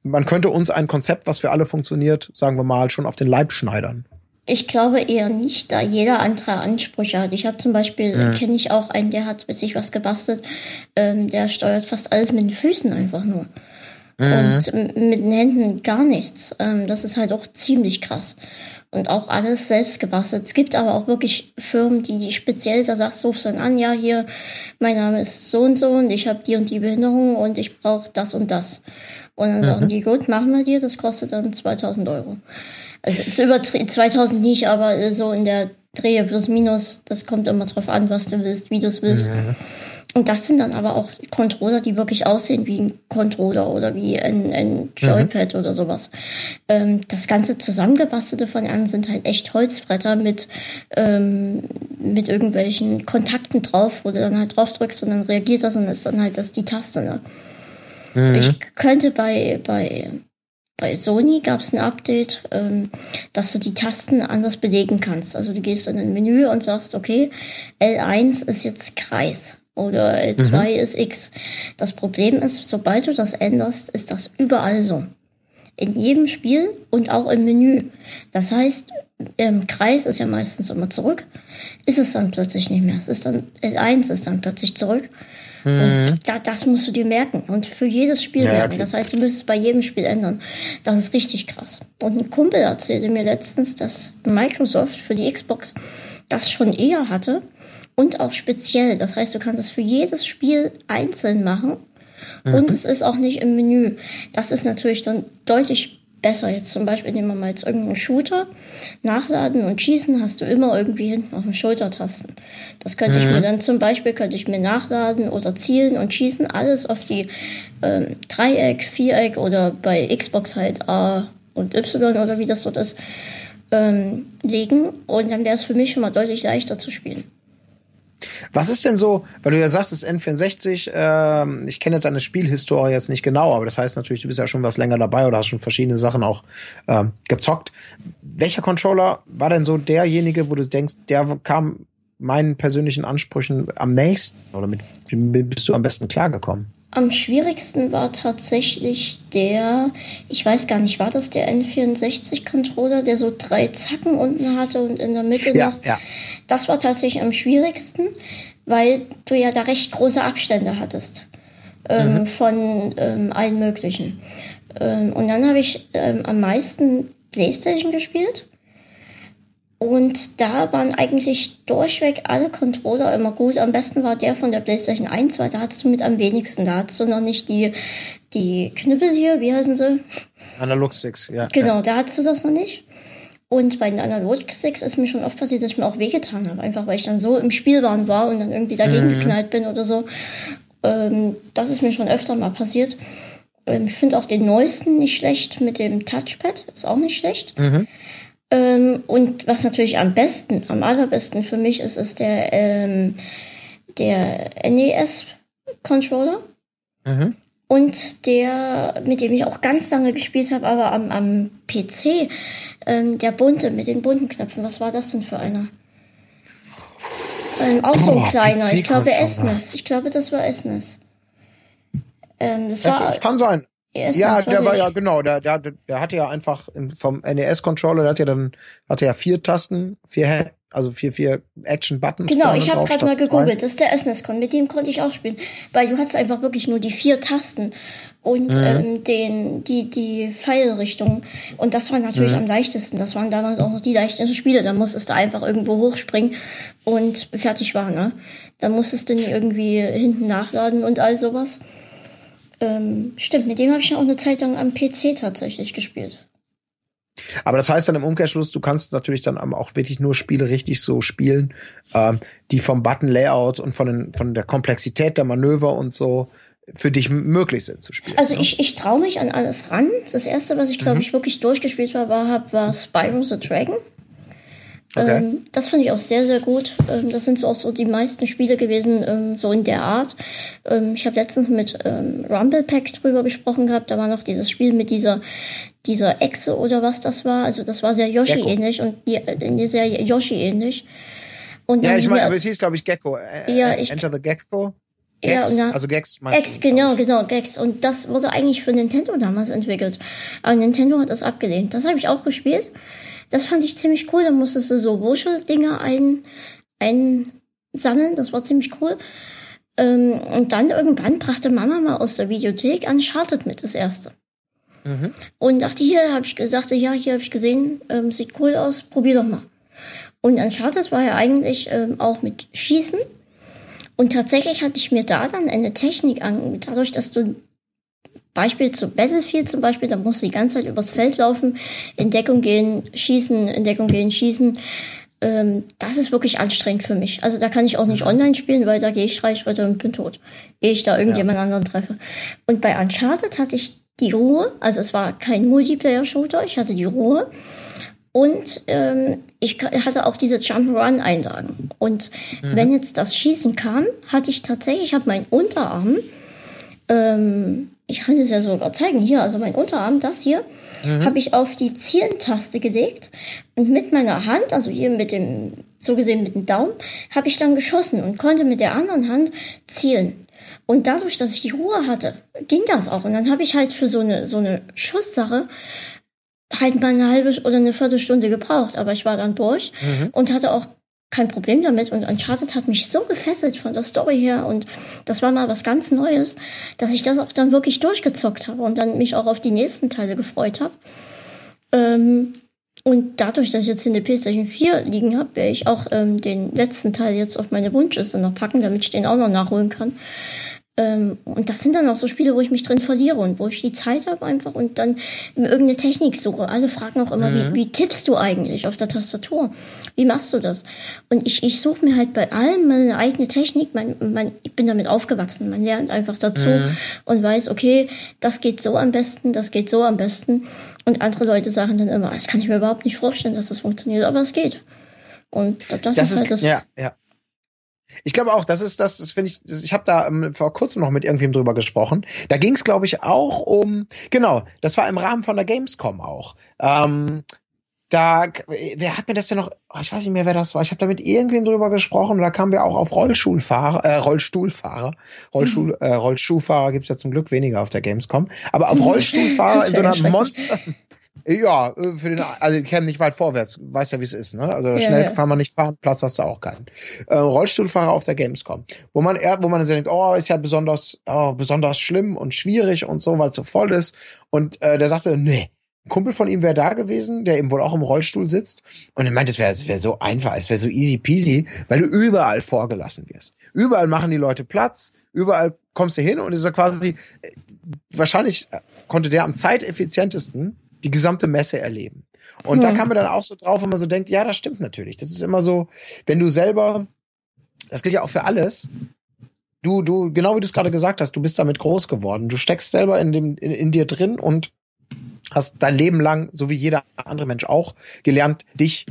Speaker 2: Man könnte uns ein Konzept, was für alle funktioniert, sagen wir mal, schon auf den Leib schneidern.
Speaker 1: Ich glaube eher nicht, da jeder andere Ansprüche hat. Ich habe zum Beispiel, mhm. kenne ich auch einen, der hat sich was gebastelt, ähm, der steuert fast alles mit den Füßen einfach nur. Mhm. Und mit den Händen gar nichts. Ähm, das ist halt auch ziemlich krass und auch alles selbst gebastelt. Es gibt aber auch wirklich Firmen, die, die speziell, da sagst du dann an, ja, hier, mein Name ist so und so und ich habe die und die Behinderung und ich brauche das und das. Und dann mhm. sagen die, gut, machen wir dir, das kostet dann 2000 Euro. Also es über 2000 nicht, aber so in der Drehe plus minus, das kommt immer drauf an, was du willst, wie du es willst. Mhm. Und das sind dann aber auch Controller, die wirklich aussehen wie ein Controller oder wie ein, ein Joypad mhm. oder sowas. Ähm, das ganze zusammengebastelte von an sind halt echt Holzbretter mit, ähm, mit irgendwelchen Kontakten drauf, wo du dann halt drauf drückst und dann reagiert das und ist dann halt das die Taste. Ne? Mhm. Ich könnte bei, bei bei Sony gab es ein Update, ähm, dass du die Tasten anders belegen kannst. Also du gehst in ein Menü und sagst, okay, L1 ist jetzt Kreis oder L2 mhm. ist X. Das Problem ist, sobald du das änderst, ist das überall so. In jedem Spiel und auch im Menü. Das heißt, im Kreis ist ja meistens immer zurück, ist es dann plötzlich nicht mehr. Es ist dann, L1 ist dann plötzlich zurück. Mhm. Und da, das musst du dir merken und für jedes Spiel ja, merken. Okay. Das heißt, du müsstest es bei jedem Spiel ändern. Das ist richtig krass. Und ein Kumpel erzählte mir letztens, dass Microsoft für die Xbox das schon eher hatte und auch speziell. Das heißt, du kannst es für jedes Spiel einzeln machen mhm. und es ist auch nicht im Menü. Das ist natürlich dann deutlich besser. Jetzt zum Beispiel nehmen wir mal jetzt irgendeinen Shooter, nachladen und schießen hast du immer irgendwie hinten auf den Schultertasten. Das könnte mhm. ich mir dann zum Beispiel, könnte ich mir nachladen oder zielen und schießen, alles auf die ähm, Dreieck, Viereck oder bei Xbox halt A und Y oder wie das dort ist, ähm, legen und dann wäre es für mich schon mal deutlich leichter zu spielen.
Speaker 2: Was ist denn so, weil du ja sagtest, N64, äh, ich kenne jetzt deine Spielhistorie jetzt nicht genau, aber das heißt natürlich, du bist ja schon was länger dabei oder hast schon verschiedene Sachen auch äh, gezockt. Welcher Controller war denn so derjenige, wo du denkst, der kam meinen persönlichen Ansprüchen am nächsten oder mit, mit bist du am besten klargekommen?
Speaker 1: Am schwierigsten war tatsächlich der, ich weiß gar nicht, war das der N64-Controller, der so drei Zacken unten hatte und in der Mitte ja, noch. Ja. Das war tatsächlich am schwierigsten, weil du ja da recht große Abstände hattest ähm, mhm. von ähm, allen möglichen. Ähm, und dann habe ich ähm, am meisten PlayStation gespielt. Und da waren eigentlich durchweg alle Controller immer gut. Am besten war der von der PlayStation 1, weil da hattest du mit am wenigsten. Da hattest du noch nicht die, die Knüppel hier, wie heißen sie?
Speaker 2: Analog-Sticks, ja.
Speaker 1: Genau, da hattest du das noch nicht. Und bei den Analog-Sticks ist mir schon oft passiert, dass ich mir auch wehgetan habe. Einfach weil ich dann so im Spielwahn war und dann irgendwie dagegen mhm. geknallt bin oder so. Ähm, das ist mir schon öfter mal passiert. Ähm, ich finde auch den neuesten nicht schlecht mit dem Touchpad. Ist auch nicht schlecht. Mhm. Ähm, und was natürlich am besten, am allerbesten für mich ist, ist der, ähm, der NES-Controller. Mhm. Und der, mit dem ich auch ganz lange gespielt habe, aber am, am PC, ähm, der bunte, mit den bunten Knöpfen. Was war das denn für einer? Ähm, auch so ein kleiner. Ich glaube Esnes. Ich glaube, das war Esnes.
Speaker 2: Ähm, das, war, das kann sein. Esnes, ja, der war ich. ja genau, der, der, der hatte ja einfach vom NES-Controller, der hat ja dann hatte ja vier Tasten, vier Head, also vier, vier Action-Buttons.
Speaker 1: Genau, ich habe gerade mal gegoogelt, das ist der SNES-Con, mit dem konnte ich auch spielen. Weil du hast einfach wirklich nur die vier Tasten und mhm. ähm, den, die, die Pfeilrichtung. Und das war natürlich mhm. am leichtesten. Das waren damals auch noch die leichtesten Spiele. Da musstest du einfach irgendwo hochspringen und fertig war, ne? Da musstest du nie irgendwie hinten nachladen und all sowas. Ähm, stimmt, mit dem habe ich ja auch eine Zeit lang am PC tatsächlich gespielt.
Speaker 2: Aber das heißt dann im Umkehrschluss, du kannst natürlich dann auch wirklich nur Spiele richtig so spielen, ähm, die vom Button-Layout und von, den, von der Komplexität der Manöver und so für dich möglich sind zu spielen.
Speaker 1: Also ne? ich, ich traue mich an alles ran. Das erste, was ich glaube mhm. ich wirklich durchgespielt war, war, war Spyro the Dragon. Okay. Ähm, das finde ich auch sehr, sehr gut. Ähm, das sind so auch so die meisten Spiele gewesen, ähm, so in der Art. Ähm, ich habe letztens mit ähm, Rumble Pack drüber gesprochen gehabt. Da war noch dieses Spiel mit dieser dieser Echse oder was das war. Also das war sehr Yoshi-ähnlich und die, äh, sehr Yoshi-ähnlich.
Speaker 2: ja, ich meine, aber es hieß, glaube ich, Gecko. Äh, ja, ich, Enter the Gecko. Gex, ja, also Gex
Speaker 1: meinst Gex, du, genau, genau, Gex. Und das wurde eigentlich für Nintendo damals entwickelt. Aber Nintendo hat das abgelehnt. Das habe ich auch gespielt. Das fand ich ziemlich cool. Da musstest du so Wuschel-Dinger ein, einsammeln. Das war ziemlich cool. Ähm, und dann irgendwann brachte Mama mal aus der Videothek Uncharted mit, das erste. Mhm. Und dachte, hier habe ich gesagt, ja, hier habe ich gesehen, ähm, sieht cool aus, probier doch mal. Und Uncharted war ja eigentlich ähm, auch mit Schießen. Und tatsächlich hatte ich mir da dann eine Technik an, dadurch, dass du Beispiel zu Battlefield zum Beispiel, da musst du die ganze Zeit übers Feld laufen, in Deckung gehen, schießen, in Deckung gehen, schießen. Ähm, das ist wirklich anstrengend für mich. Also da kann ich auch nicht mhm. online spielen, weil da gehe ich drei Schritte und bin tot, ehe ich da irgendjemand ja. anderen treffe. Und bei Uncharted hatte ich die Ruhe, also es war kein Multiplayer-Shooter, ich hatte die Ruhe. Und ähm, ich hatte auch diese Jump-Run-Einlagen. Und mhm. wenn jetzt das Schießen kam, hatte ich tatsächlich, ich habe meinen Unterarm ähm, ich kann es ja sogar zeigen, hier, also mein Unterarm, das hier, mhm. habe ich auf die Zielentaste gelegt und mit meiner Hand, also hier mit dem, so gesehen mit dem Daumen, habe ich dann geschossen und konnte mit der anderen Hand zielen. Und dadurch, dass ich die Ruhe hatte, ging das auch. Und dann habe ich halt für so eine, so eine Schusssache halt mal eine halbe oder eine Viertelstunde gebraucht. Aber ich war dann durch mhm. und hatte auch kein Problem damit und Uncharted hat mich so gefesselt von der Story her und das war mal was ganz Neues, dass ich das auch dann wirklich durchgezockt habe und dann mich auch auf die nächsten Teile gefreut habe. Ähm, und dadurch, dass ich jetzt hier eine PlayStation 4 liegen habe, werde ich auch ähm, den letzten Teil jetzt auf meine Wunschliste noch packen, damit ich den auch noch nachholen kann. Ähm, und das sind dann auch so Spiele, wo ich mich drin verliere und wo ich die Zeit habe einfach und dann irgendeine Technik suche. Alle fragen auch immer, mhm. wie, wie tippst du eigentlich auf der Tastatur? Wie machst du das? Und ich, ich suche mir halt bei allem meine eigene Technik. Man, man, ich bin damit aufgewachsen. Man lernt einfach dazu mhm. und weiß, okay, das geht so am besten, das geht so am besten. Und andere Leute sagen dann immer, das kann ich mir überhaupt nicht vorstellen, dass das funktioniert, aber es geht. Und das, das, das ist, halt das.
Speaker 2: Ja, ja. Ich glaube auch, das ist das, das finde ich, ich habe da ähm, vor kurzem noch mit irgendwem drüber gesprochen. Da ging es, glaube ich, auch um, genau, das war im Rahmen von der Gamescom auch. Ähm, da, wer hat mir das denn noch, oh, ich weiß nicht mehr, wer das war. Ich habe da mit irgendwem drüber gesprochen. Da kamen wir auch auf Rollstuhlfahrer, äh, Rollstuhlfahrer. Rollstuhl, mhm. äh, Rollschuhfahrer gibt's ja zum Glück weniger auf der Gamescom. Aber auf Rollstuhlfahrer in so einer Monster, ja, äh, für den, also ich kenne nicht weit vorwärts, weiß ja, wie es ist, ne? Also ja, schnell ja. kann man nicht fahren, Platz hast du auch keinen. Äh, Rollstuhlfahrer auf der Gamescom, wo man eher, wo man so denkt, oh, ist ja besonders, oh, besonders schlimm und schwierig und so, weil es so voll ist. Und äh, der sagte, nee, ein Kumpel von ihm wäre da gewesen, der eben wohl auch im Rollstuhl sitzt. Und er meint, es wäre es wäre so einfach, es wäre so easy peasy, weil du überall vorgelassen wirst. Überall machen die Leute Platz, überall kommst du hin und es ist ja quasi, äh, wahrscheinlich konnte der am zeiteffizientesten die gesamte Messe erleben. Und hm. da kam man dann auch so drauf, wenn man so denkt, ja, das stimmt natürlich. Das ist immer so, wenn du selber, das gilt ja auch für alles, du, du, genau wie du es gerade gesagt hast, du bist damit groß geworden. Du steckst selber in dem, in, in dir drin und hast dein Leben lang, so wie jeder andere Mensch auch, gelernt, dich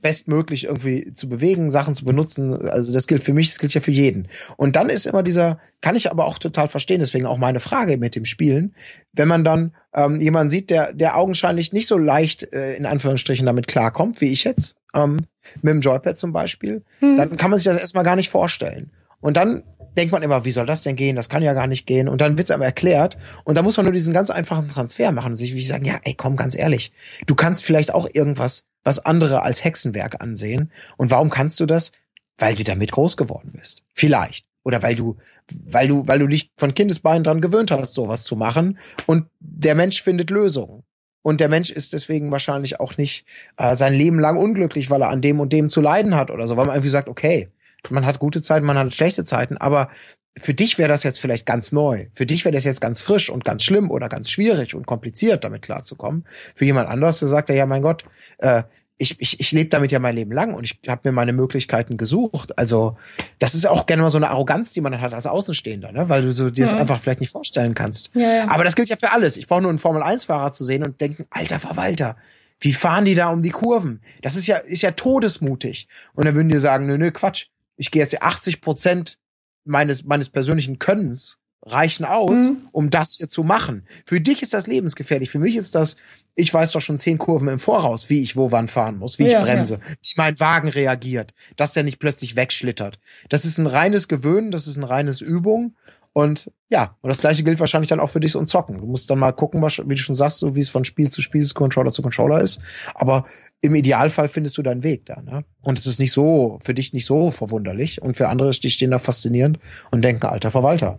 Speaker 2: bestmöglich irgendwie zu bewegen, Sachen zu benutzen. Also das gilt für mich, das gilt ja für jeden. Und dann ist immer dieser, kann ich aber auch total verstehen, deswegen auch meine Frage mit dem Spielen, wenn man dann ähm, jemanden sieht, der, der augenscheinlich nicht so leicht äh, in Anführungsstrichen damit klarkommt, wie ich jetzt, ähm, mit dem Joypad zum Beispiel, hm. dann kann man sich das erstmal gar nicht vorstellen. Und dann denkt man immer, wie soll das denn gehen? Das kann ja gar nicht gehen. Und dann wird's aber erklärt. Und da muss man nur diesen ganz einfachen Transfer machen und sich wie sagen, ja, ey, komm, ganz ehrlich, du kannst vielleicht auch irgendwas, was andere als Hexenwerk ansehen. Und warum kannst du das? Weil du damit groß geworden bist. Vielleicht. Oder weil du, weil du, weil du dich von Kindesbeinen dran gewöhnt hast, sowas zu machen. Und der Mensch findet Lösungen. Und der Mensch ist deswegen wahrscheinlich auch nicht äh, sein Leben lang unglücklich, weil er an dem und dem zu leiden hat oder so, weil man irgendwie sagt, okay, man hat gute Zeiten, man hat schlechte Zeiten, aber für dich wäre das jetzt vielleicht ganz neu. Für dich wäre das jetzt ganz frisch und ganz schlimm oder ganz schwierig und kompliziert, damit klarzukommen. Für jemand anderes, der sagt ja, mein Gott, äh, ich, ich, ich lebe damit ja mein Leben lang und ich habe mir meine Möglichkeiten gesucht. Also das ist auch gerne mal so eine Arroganz, die man dann hat als Außenstehender, ne? weil du so dir das ja. einfach vielleicht nicht vorstellen kannst. Ja, ja. Aber das gilt ja für alles. Ich brauche nur einen Formel-1-Fahrer zu sehen und denken, alter Verwalter, wie fahren die da um die Kurven? Das ist ja, ist ja todesmutig. Und dann würden die sagen, nö, nö, Quatsch. Ich gehe jetzt 80 Prozent meines, meines persönlichen Könnens reichen aus, mhm. um das hier zu machen. Für dich ist das lebensgefährlich. Für mich ist das, ich weiß doch schon zehn Kurven im Voraus, wie ich wo wann fahren muss, wie ja, ich bremse, ja. wie mein Wagen reagiert, dass der nicht plötzlich wegschlittert. Das ist ein reines Gewöhnen, das ist ein reines Übung. Und ja, und das gleiche gilt wahrscheinlich dann auch für dich und Zocken. Du musst dann mal gucken, wie du schon sagst, so wie es von Spiel zu Spiel, Controller zu Controller ist. Aber im Idealfall findest du deinen Weg da. Ne? Und es ist nicht so, für dich nicht so verwunderlich. Und für andere, die stehen da faszinierend und denken, alter Verwalter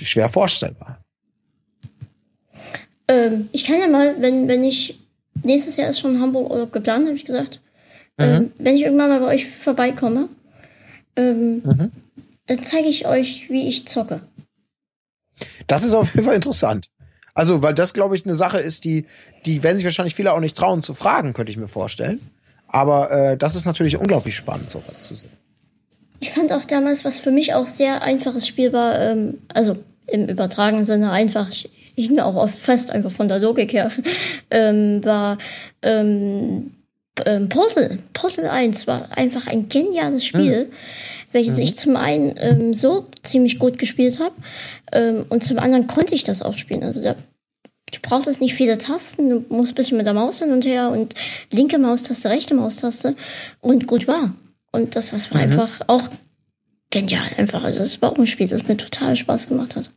Speaker 2: schwer vorstellbar.
Speaker 1: Ähm, ich kann ja mal, wenn, wenn ich, nächstes Jahr ist schon Hamburg Urlaub geplant, habe ich gesagt. Ähm, mhm. wenn ich irgendwann mal bei euch vorbeikomme, ähm, mhm. dann zeige ich euch, wie ich zocke.
Speaker 2: Das ist auf jeden Fall interessant. Also, weil das, glaube ich, eine Sache ist, die, die werden sich wahrscheinlich viele auch nicht trauen zu fragen, könnte ich mir vorstellen. Aber äh, das ist natürlich unglaublich spannend, sowas zu sehen.
Speaker 1: Ich fand auch damals, was für mich auch sehr einfaches Spiel war, ähm, also im übertragenen Sinne einfach, ich hing auch oft fest, einfach von der Logik her, ähm, war ähm, ähm, Portal. Portal 1 war einfach ein geniales Spiel, mhm. Welches mhm. ich zum einen ähm, so ziemlich gut gespielt habe ähm, und zum anderen konnte ich das auch spielen. Also da, du brauchst jetzt nicht viele Tasten, du musst ein bisschen mit der Maus hin und her und linke Maustaste, rechte Maustaste und gut war. Und das, das war mhm. einfach auch genial einfach. Also es war auch ein Spiel, das mir total Spaß gemacht hat.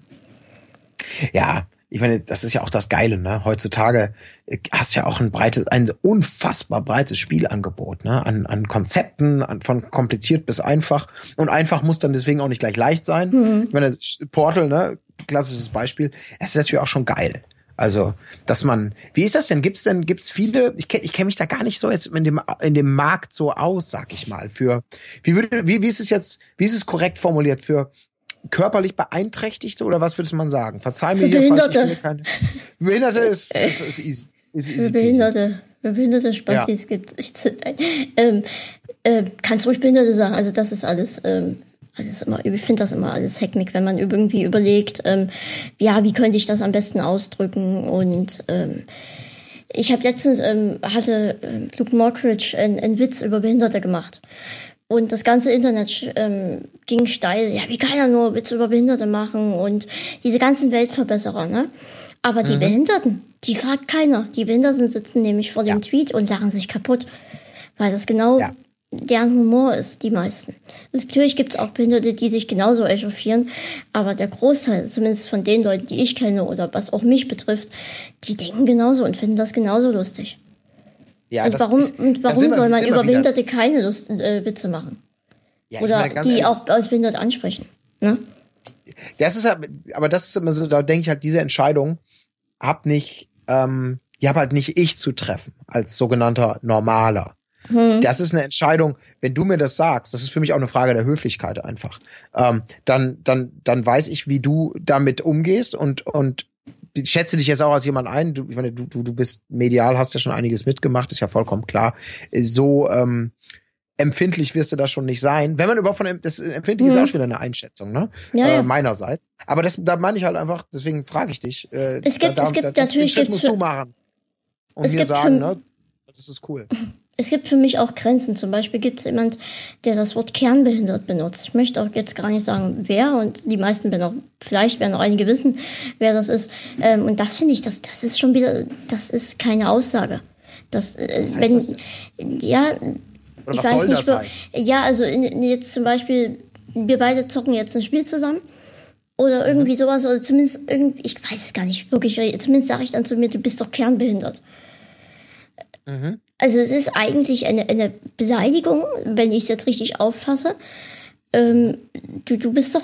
Speaker 2: Ja, ich meine, das ist ja auch das Geile, ne? Heutzutage äh, hast du ja auch ein breites, ein unfassbar breites Spielangebot, ne? An, an Konzepten, an, von kompliziert bis einfach. Und einfach muss dann deswegen auch nicht gleich leicht sein. Mhm. Ich meine, Portal, ne? Klassisches Beispiel. Es ist natürlich auch schon geil. Also, dass man, wie ist das denn? Gibt's denn, gibt's viele, ich kenne ich kenn mich da gar nicht so jetzt in dem, in dem Markt so aus, sag ich mal, für, wie würde, wie, wie ist es jetzt, wie ist es korrekt formuliert für körperlich Beeinträchtigte oder was würde man sagen? Verzeih mir hier, falls ich keine, Behinderte ist, ist, ist easy. Ist
Speaker 1: easy für Behinderte. Für behinderte Spastis ja. gibt es. Ähm, äh, kannst ruhig Behinderte sagen. Also das ist alles ähm, also ist immer, ich finde das immer alles Heckmick, wenn man irgendwie überlegt, ähm, ja, wie könnte ich das am besten ausdrücken und ähm, ich habe letztens ähm, hatte ähm, Luke Mockridge einen Witz über Behinderte gemacht und das ganze Internet ähm, ging steil. Ja, wie kann er nur Witze über Behinderte machen und diese ganzen Weltverbesserer, ne? Aber die mhm. Behinderten, die fragt keiner. Die Behinderten sitzen nämlich vor dem ja. Tweet und lachen sich kaputt, weil das genau ja deren Humor ist, die meisten. Natürlich gibt es auch Behinderte, die sich genauso echauffieren, aber der Großteil, zumindest von den Leuten, die ich kenne oder was auch mich betrifft, die denken genauso und finden das genauso lustig. Ja, also warum, ist, und warum soll man über Behinderte keine Lust, äh, Witze machen? Ja, oder die ehrlich, auch als behindert ansprechen. Ne?
Speaker 2: Das ist halt, aber das ist immer so, da denke ich halt, diese Entscheidung hab nicht, ähm, die hab halt nicht ich zu treffen, als sogenannter Normaler. Hm. Das ist eine Entscheidung, wenn du mir das sagst, das ist für mich auch eine Frage der Höflichkeit einfach. Ähm, dann, dann, dann weiß ich, wie du damit umgehst und, und schätze dich jetzt auch als jemand ein. Du, ich meine, du, du, du bist medial, hast ja schon einiges mitgemacht, ist ja vollkommen klar. So ähm, empfindlich wirst du da schon nicht sein. Wenn man überhaupt von das empfindlich mhm. ist auch schon wieder eine Einschätzung, ne? Ja, äh, meinerseits. Aber das, da meine ich halt einfach, deswegen frage ich dich.
Speaker 1: Äh, es gibt, da, es gibt da, natürlich
Speaker 2: den Schritt musst du machen und mir sagen, ne? Das ist cool
Speaker 1: es gibt für mich auch Grenzen. Zum Beispiel gibt es jemand, der das Wort kernbehindert benutzt. Ich möchte auch jetzt gar nicht sagen, wer, und die meisten werden auch, vielleicht werden auch einige wissen, wer das ist. Ähm, und das finde ich, das, das ist schon wieder, das ist keine Aussage. Das, äh, wenn, das? ja,
Speaker 2: Oder was soll das heißen?
Speaker 1: Ja, also in, in jetzt zum Beispiel, wir beide zocken jetzt ein Spiel zusammen. Oder irgendwie mhm. sowas, oder zumindest irgendwie, ich weiß es gar nicht wirklich, zumindest sage ich dann zu mir, du bist doch kernbehindert. Mhm. Also es ist eigentlich eine, eine Beleidigung, wenn ich es jetzt richtig auffasse. Ähm, du, du bist doch,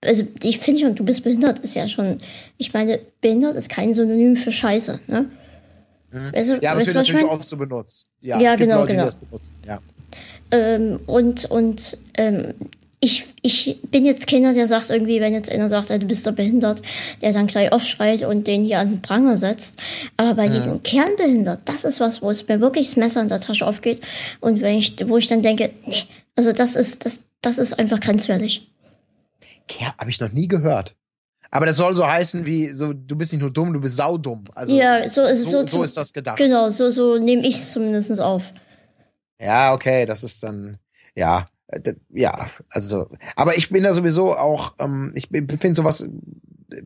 Speaker 1: also ich finde schon, du bist behindert, ist ja schon, ich meine, behindert ist kein Synonym für Scheiße, ne?
Speaker 2: Mhm. Also, ja, aber es wird natürlich oft so benutzt.
Speaker 1: Ja, ja genau, Leute, genau. Ja. Ähm, und und ähm, ich, ich bin jetzt keiner, der sagt irgendwie, wenn jetzt einer sagt, du bist doch behindert, der dann gleich aufschreit und den hier an den Pranger setzt. Aber bei ja. diesen Kernbehindert, das ist was, wo es mir wirklich das Messer in der Tasche aufgeht. Und wenn ich, wo ich dann denke, nee, also das ist, das, das ist einfach grenzwertig.
Speaker 2: Kern, habe ich noch nie gehört. Aber das soll so heißen wie, so, du bist nicht nur dumm, du bist saudumm. Also,
Speaker 1: ja, so, ist
Speaker 2: so,
Speaker 1: so,
Speaker 2: so ist das gedacht.
Speaker 1: Genau, so, so nehme ich es zumindest auf.
Speaker 2: Ja, okay, das ist dann, ja, ja, also, aber ich bin da sowieso auch, ähm, ich finde sowas,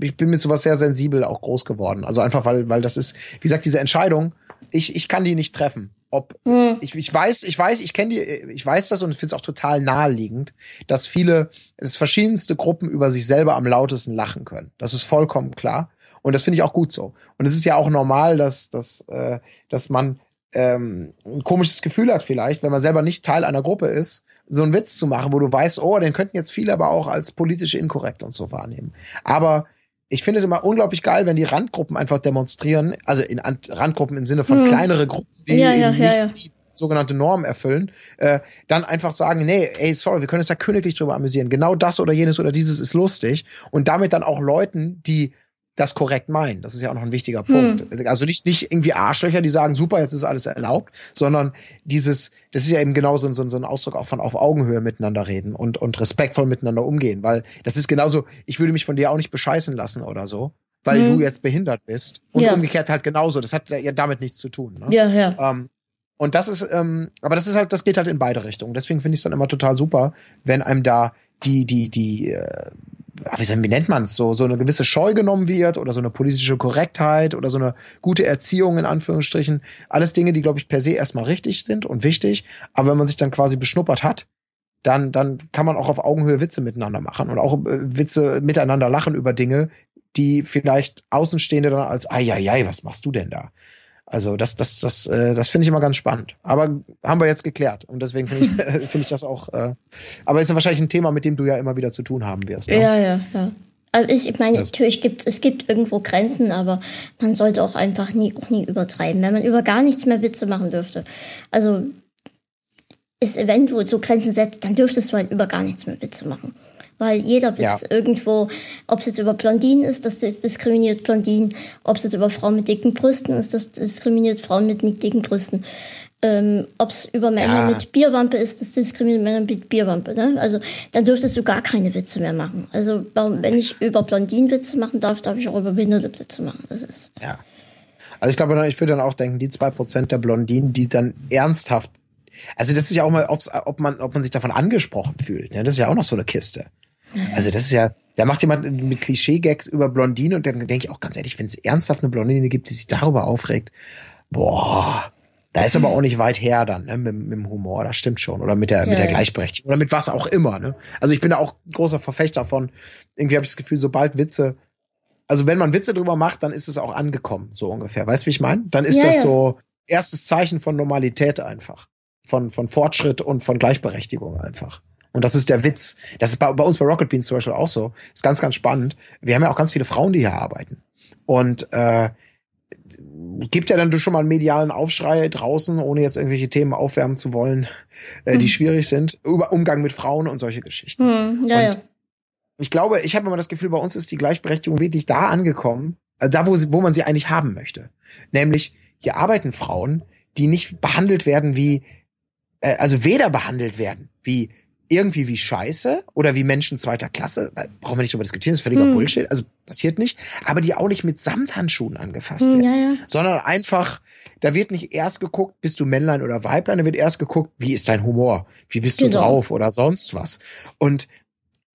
Speaker 2: ich bin mit sowas sehr sensibel auch groß geworden. Also einfach, weil, weil das ist, wie gesagt, diese Entscheidung, ich, ich kann die nicht treffen. Ob hm. ich, ich weiß, ich weiß, ich kenne die, ich weiß das und finde es auch total naheliegend, dass viele, es verschiedenste Gruppen über sich selber am lautesten lachen können. Das ist vollkommen klar. Und das finde ich auch gut so. Und es ist ja auch normal, dass, dass, äh, dass man ähm, ein komisches Gefühl hat vielleicht, wenn man selber nicht Teil einer Gruppe ist, so einen Witz zu machen, wo du weißt, oh, den könnten jetzt viele aber auch als politisch inkorrekt und so wahrnehmen. Aber ich finde es immer unglaublich geil, wenn die Randgruppen einfach demonstrieren, also in Randgruppen im Sinne von hm. kleinere Gruppen, die ja, ja, ja, ja. die sogenannte Norm erfüllen, äh, dann einfach sagen, nee, ey, sorry, wir können uns da königlich drüber amüsieren. Genau das oder jenes oder dieses ist lustig. Und damit dann auch Leuten, die das korrekt meinen. Das ist ja auch noch ein wichtiger Punkt. Hm. Also nicht, nicht irgendwie Arschlöcher, die sagen, super, jetzt ist alles erlaubt, sondern dieses, das ist ja eben genau so, so, so ein Ausdruck auch von auf Augenhöhe miteinander reden und, und respektvoll miteinander umgehen, weil das ist genauso, ich würde mich von dir auch nicht bescheißen lassen oder so, weil hm. du jetzt behindert bist. Und ja. umgekehrt halt genauso. Das hat ja damit nichts zu tun. Ne?
Speaker 1: Ja, ja.
Speaker 2: Ähm, und das ist, ähm, aber das ist halt, das geht halt in beide Richtungen. Deswegen finde ich es dann immer total super, wenn einem da die, die, die, äh, wie, wie nennt man es, so, so eine gewisse Scheu genommen wird oder so eine politische Korrektheit oder so eine gute Erziehung in Anführungsstrichen. Alles Dinge, die, glaube ich, per se erstmal richtig sind und wichtig. Aber wenn man sich dann quasi beschnuppert hat, dann, dann kann man auch auf Augenhöhe Witze miteinander machen und auch äh, Witze miteinander lachen über Dinge, die vielleicht Außenstehende dann als, ai, ai, ai, was machst du denn da? Also das, das, das, äh, das finde ich immer ganz spannend. Aber haben wir jetzt geklärt. Und deswegen finde ich, finde ich das auch. Äh, aber ist ja wahrscheinlich ein Thema, mit dem du ja immer wieder zu tun haben wirst.
Speaker 1: Ne? Ja, ja, ja. Also ich meine, natürlich gibt es gibt irgendwo Grenzen, aber man sollte auch einfach nie, auch nie übertreiben, wenn man über gar nichts mehr Witze machen dürfte. Also ist, wenn du so Grenzen setzt, dann dürftest du halt über gar nichts mehr Witze machen weil jeder Witz ja. irgendwo, ob es jetzt über Blondinen ist, das diskriminiert Blondinen, ob es jetzt über Frauen mit dicken Brüsten ist, das diskriminiert Frauen mit dicken Brüsten. Ähm, ob es über Männer ja. mit Bierwampe ist, das diskriminiert Männer mit Bierwampe. Ne? Also dann dürftest du gar keine Witze mehr machen. Also wenn ich über Blondinen Witze machen darf, darf ich auch über behinderte Witze machen. Das ist
Speaker 2: ja. Also ich glaube, ich würde dann auch denken, die zwei Prozent der Blondinen, die dann ernsthaft also das ist ja auch mal, ob man, ob man sich davon angesprochen fühlt. Ne? Das ist ja auch noch so eine Kiste. Also das ist ja, da macht jemand mit Klischee-Gags über Blondine und dann denke ich auch ganz ehrlich, wenn es ernsthaft eine Blondine gibt, die sich darüber aufregt, boah, da ist aber auch nicht weit her dann, ne, mit, mit dem Humor, das stimmt schon. Oder mit der, ja, mit der Gleichberechtigung oder mit was auch immer, ne? Also ich bin da auch großer Verfechter von, irgendwie habe ich das Gefühl, sobald Witze, also wenn man Witze drüber macht, dann ist es auch angekommen, so ungefähr. Weißt du, wie ich meine? Dann ist ja, das ja. so erstes Zeichen von Normalität einfach. Von, von Fortschritt und von Gleichberechtigung einfach. Und das ist der Witz. Das ist bei, bei uns bei Rocket Beans zum Beispiel auch so. Ist ganz, ganz spannend. Wir haben ja auch ganz viele Frauen, die hier arbeiten. Und äh, gibt ja dann schon mal einen medialen Aufschrei draußen, ohne jetzt irgendwelche Themen aufwärmen zu wollen, äh, die mhm. schwierig sind, über Umgang mit Frauen und solche Geschichten.
Speaker 1: Mhm, ja, und ja.
Speaker 2: ich glaube, ich habe immer das Gefühl, bei uns ist die Gleichberechtigung wirklich da angekommen, äh, da wo, sie, wo man sie eigentlich haben möchte. Nämlich, hier arbeiten Frauen, die nicht behandelt werden wie, äh, also weder behandelt werden wie irgendwie wie Scheiße oder wie Menschen zweiter Klasse, brauchen wir nicht darüber diskutieren, das ist völliger hm. Bullshit, also passiert nicht, aber die auch nicht mit Samthandschuhen angefasst hm, werden,
Speaker 1: ja, ja.
Speaker 2: sondern einfach, da wird nicht erst geguckt, bist du Männlein oder Weiblein, da wird erst geguckt, wie ist dein Humor, wie bist du genau. drauf oder sonst was. Und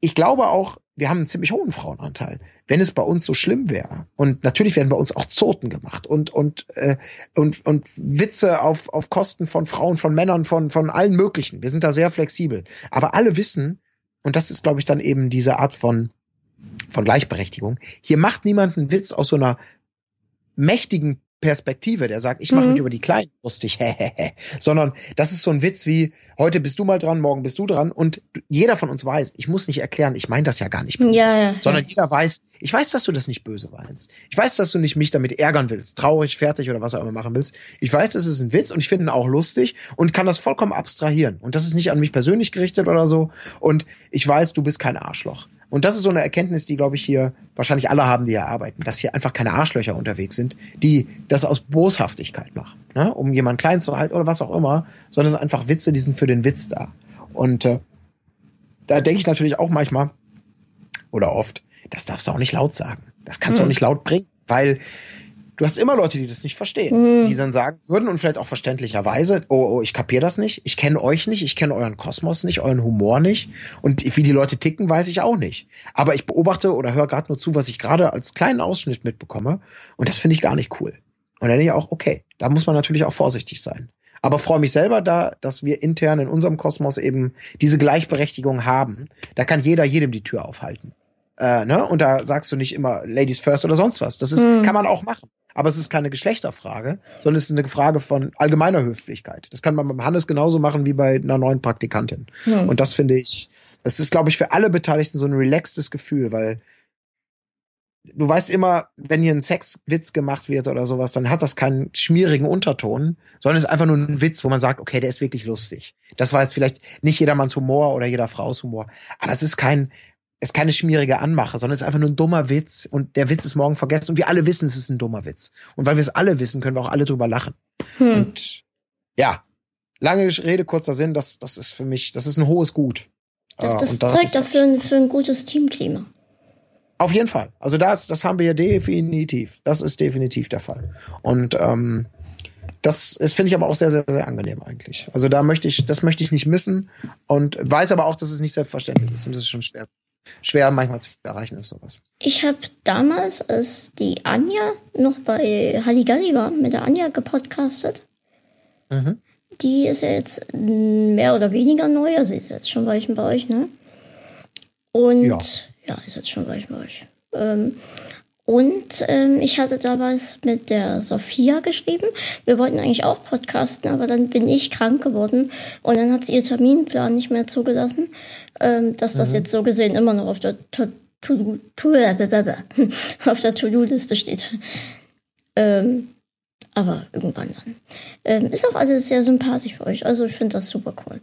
Speaker 2: ich glaube auch, wir haben einen ziemlich hohen Frauenanteil. Wenn es bei uns so schlimm wäre und natürlich werden bei uns auch Zoten gemacht und und äh, und und Witze auf auf Kosten von Frauen, von Männern, von von allen möglichen. Wir sind da sehr flexibel, aber alle wissen und das ist glaube ich dann eben diese Art von von Gleichberechtigung. Hier macht niemand einen Witz aus so einer mächtigen Perspektive, der sagt, ich mache mhm. mich über die Kleinen lustig, sondern das ist so ein Witz wie, heute bist du mal dran, morgen bist du dran und jeder von uns weiß, ich muss nicht erklären, ich meine das ja gar nicht böse, ja, ja, sondern jeder weiß, ich weiß, dass du das nicht böse meinst. Ich weiß, dass du nicht mich damit ärgern willst, traurig, fertig oder was auch immer machen willst. Ich weiß, es ist ein Witz und ich finde ihn auch lustig und kann das vollkommen abstrahieren und das ist nicht an mich persönlich gerichtet oder so und ich weiß, du bist kein Arschloch. Und das ist so eine Erkenntnis, die, glaube ich, hier wahrscheinlich alle haben, die hier arbeiten, dass hier einfach keine Arschlöcher unterwegs sind, die das aus Boshaftigkeit machen, ne? um jemanden klein zu halten oder was auch immer, sondern es sind einfach Witze, die sind für den Witz da. Und äh, da denke ich natürlich auch manchmal oder oft, das darfst du auch nicht laut sagen. Das kannst du auch hm. nicht laut bringen, weil du hast immer Leute, die das nicht verstehen, mhm. die dann sagen würden und vielleicht auch verständlicherweise, oh, oh ich kapiere das nicht, ich kenne euch nicht, ich kenne euren Kosmos nicht, euren Humor nicht und wie die Leute ticken, weiß ich auch nicht. Aber ich beobachte oder höre gerade nur zu, was ich gerade als kleinen Ausschnitt mitbekomme und das finde ich gar nicht cool. Und dann denke ich auch, okay, da muss man natürlich auch vorsichtig sein. Aber freue mich selber da, dass wir intern in unserem Kosmos eben diese Gleichberechtigung haben. Da kann jeder jedem die Tür aufhalten. Äh, ne? Und da sagst du nicht immer Ladies first oder sonst was. Das ist, hm. kann man auch machen. Aber es ist keine Geschlechterfrage, sondern es ist eine Frage von allgemeiner Höflichkeit. Das kann man beim Hannes genauso machen wie bei einer neuen Praktikantin. Hm. Und das finde ich, das ist, glaube ich, für alle Beteiligten so ein relaxtes Gefühl, weil du weißt immer, wenn hier ein Sexwitz gemacht wird oder sowas, dann hat das keinen schmierigen Unterton, sondern es ist einfach nur ein Witz, wo man sagt, okay, der ist wirklich lustig. Das war jetzt vielleicht nicht jedermanns Humor oder jeder Frau's Humor, aber es ist kein ist keine schmierige Anmache, sondern es ist einfach nur ein dummer Witz und der Witz ist morgen vergessen und wir alle wissen, es ist ein dummer Witz. Und weil wir es alle wissen, können wir auch alle drüber lachen. Hm. Und ja, lange Rede, kurzer Sinn, das, das ist für mich, das ist ein hohes Gut.
Speaker 1: Das, das, das zeugt auch für ein, für ein gutes Teamklima.
Speaker 2: Auf jeden Fall. Also das, das haben wir ja definitiv. Das ist definitiv der Fall. Und ähm, das ist, finde ich aber auch sehr, sehr, sehr angenehm eigentlich. Also da möchte ich, das möchte ich nicht missen und weiß aber auch, dass es nicht selbstverständlich ist und das ist schon schwer schwer manchmal zu erreichen ist sowas.
Speaker 1: Ich habe damals, als die Anja noch bei Halligalli war, mit der Anja gepodcastet. Mhm. Die ist ja jetzt mehr oder weniger neu, also ist jetzt schon Weichen bei euch, ne? Und ja, ja ist jetzt schon Weichen bei euch. Ähm, und ähm, ich hatte damals mit der Sophia geschrieben. Wir wollten eigentlich auch podcasten, aber dann bin ich krank geworden und dann hat sie ihr Terminplan nicht mehr zugelassen, ähm, dass das mhm. jetzt so gesehen immer noch auf der To-Do-Liste steht. Ähm, aber irgendwann dann. Ähm, ist auch alles sehr sympathisch bei euch. Also ich finde das super cool.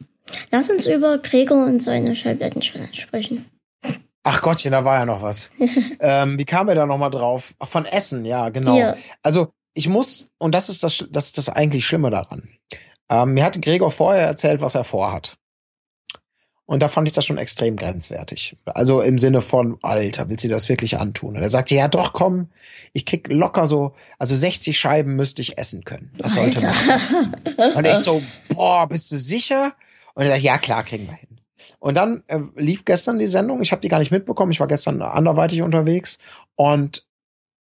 Speaker 1: Lass uns über Gregor und seine Schallplatten-Challenge sprechen.
Speaker 2: Ach Gottchen, da war ja noch was. ähm, wie kam er da nochmal drauf? Ach, von Essen, ja, genau. Ja. Also ich muss, und das ist das, das, ist das eigentlich Schlimme daran. Ähm, mir hatte Gregor vorher erzählt, was er vorhat. Und da fand ich das schon extrem grenzwertig. Also im Sinne von, Alter, willst du das wirklich antun? Und er sagte, ja doch, komm, ich krieg locker so, also 60 Scheiben müsste ich essen können. Das sollte man. Und ich so, boah, bist du sicher? Und er sagt, ja klar, kriegen wir hin. Und dann äh, lief gestern die Sendung. Ich habe die gar nicht mitbekommen. Ich war gestern anderweitig unterwegs und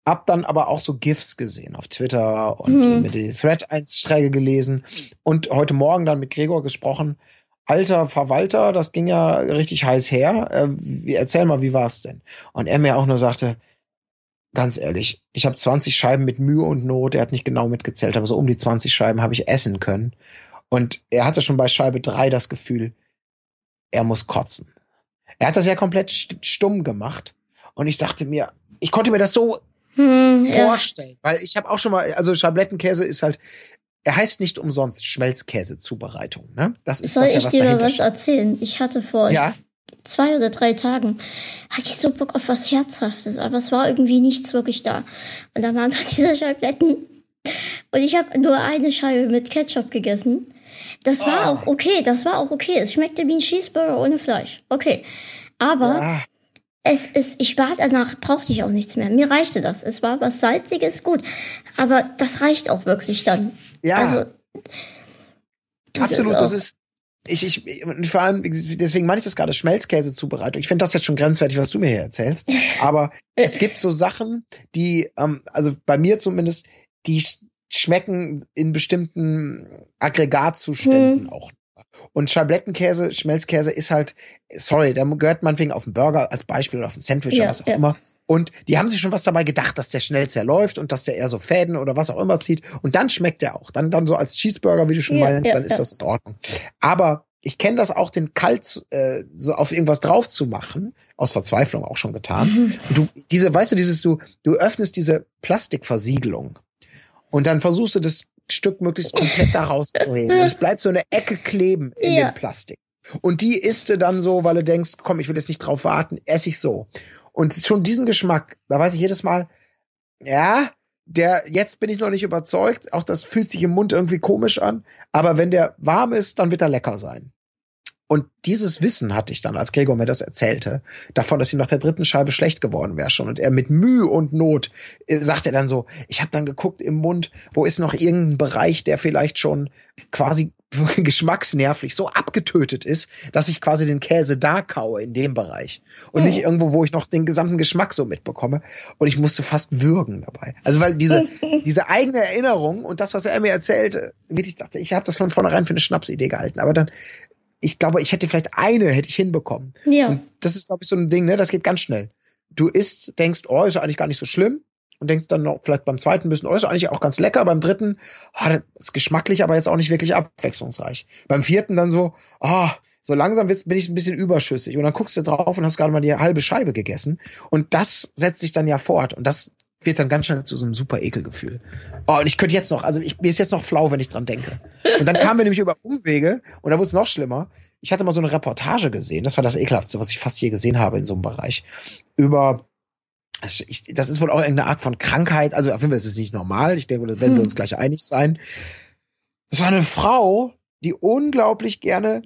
Speaker 2: hab dann aber auch so GIFs gesehen auf Twitter und mhm. mir die Thread-Einträge gelesen und heute Morgen dann mit Gregor gesprochen. Alter Verwalter, das ging ja richtig heiß her. Äh, erzähl mal, wie war's denn? Und er mir auch nur sagte, ganz ehrlich, ich habe 20 Scheiben mit Mühe und Not, er hat nicht genau mitgezählt, aber so um die 20 Scheiben habe ich essen können. Und er hatte schon bei Scheibe 3 das Gefühl, er muss kotzen. Er hat das ja komplett stumm gemacht. Und ich dachte mir, ich konnte mir das so hm, vorstellen, ja. weil ich habe auch schon mal, also Schablettenkäse ist halt, er heißt nicht umsonst Schmelzkäse-Zubereitung. Ne?
Speaker 1: Das ist Soll das ja, ich was dir mal was erzählen? Ich hatte vor ja? zwei oder drei Tagen, hatte ich so Bock auf was Herzhaftes, aber es war irgendwie nichts wirklich da. Und da waren da diese Schabletten. Und ich habe nur eine Scheibe mit Ketchup gegessen. Das war oh. auch okay, das war auch okay. Es schmeckte wie ein Cheeseburger ohne Fleisch. Okay. Aber ja. es ist, ich war danach, brauchte ich auch nichts mehr. Mir reichte das. Es war was Salziges, gut. Aber das reicht auch wirklich dann.
Speaker 2: Ja. Also, das Absolut, ist das ist, ich, ich, und vor allem, deswegen meine ich das gerade, Schmelzkäse-Zubereitung. Ich finde das jetzt schon grenzwertig, was du mir hier erzählst. Aber es gibt so Sachen, die, ähm, also bei mir zumindest, die schmecken in bestimmten Aggregatzuständen hm. auch. Und Schablettenkäse, Schmelzkäse ist halt, sorry, da gehört man wegen auf einen Burger als Beispiel oder auf ein Sandwich ja, oder was auch ja. immer. Und die haben sich schon was dabei gedacht, dass der schnell zerläuft und dass der eher so Fäden oder was auch immer zieht. Und dann schmeckt der auch. Dann, dann so als Cheeseburger, wie du schon ja, meinst, dann ist das in Ordnung. Aber ich kenne das auch, den kalt äh, so auf irgendwas drauf zu machen, aus Verzweiflung auch schon getan. Mhm. du, diese, weißt du, dieses, du, du öffnest diese Plastikversiegelung und dann versuchst du das Stück möglichst komplett da rauszunehmen. Und es bleibt so eine Ecke kleben in ja. dem Plastik. Und die isst du dann so, weil du denkst, komm, ich will jetzt nicht drauf warten, esse ich so. Und schon diesen Geschmack, da weiß ich jedes Mal, ja, der, jetzt bin ich noch nicht überzeugt, auch das fühlt sich im Mund irgendwie komisch an, aber wenn der warm ist, dann wird er lecker sein. Und dieses Wissen hatte ich dann, als Gregor mir das erzählte, davon, dass ihm nach der dritten Scheibe schlecht geworden wäre schon. Und er mit Mühe und Not äh, sagt er dann so, ich habe dann geguckt im Mund, wo ist noch irgendein Bereich, der vielleicht schon quasi geschmacksnervlich so abgetötet ist, dass ich quasi den Käse da kaue in dem Bereich. Und nicht irgendwo, wo ich noch den gesamten Geschmack so mitbekomme. Und ich musste fast würgen dabei. Also weil diese, diese eigene Erinnerung und das, was er mir erzählte, ich dachte, ich habe das von vornherein für eine Schnapsidee gehalten. Aber dann ich glaube, ich hätte vielleicht eine hätte ich hinbekommen. Ja. Und das ist, glaube ich, so ein Ding, ne? Das geht ganz schnell. Du isst, denkst, oh, ist eigentlich gar nicht so schlimm. Und denkst dann noch vielleicht beim zweiten bisschen, oh, ist eigentlich auch ganz lecker. Beim dritten, oh, das ist geschmacklich, aber jetzt auch nicht wirklich abwechslungsreich. Beim vierten dann so, oh, so langsam bin ich ein bisschen überschüssig. Und dann guckst du drauf und hast gerade mal die halbe Scheibe gegessen. Und das setzt sich dann ja fort. Und das wird dann ganz schnell zu so einem super Ekelgefühl. Oh, und ich könnte jetzt noch, also ich, mir ist jetzt noch flau, wenn ich dran denke. Und dann kamen wir nämlich über Umwege und da wurde es noch schlimmer. Ich hatte mal so eine Reportage gesehen, das war das Ekelhaftste, was ich fast je gesehen habe in so einem Bereich, über das ist wohl auch irgendeine Art von Krankheit. Also auf jeden Fall ist es nicht normal. Ich denke, da werden wir hm. uns gleich einig sein. Das war eine Frau, die unglaublich gerne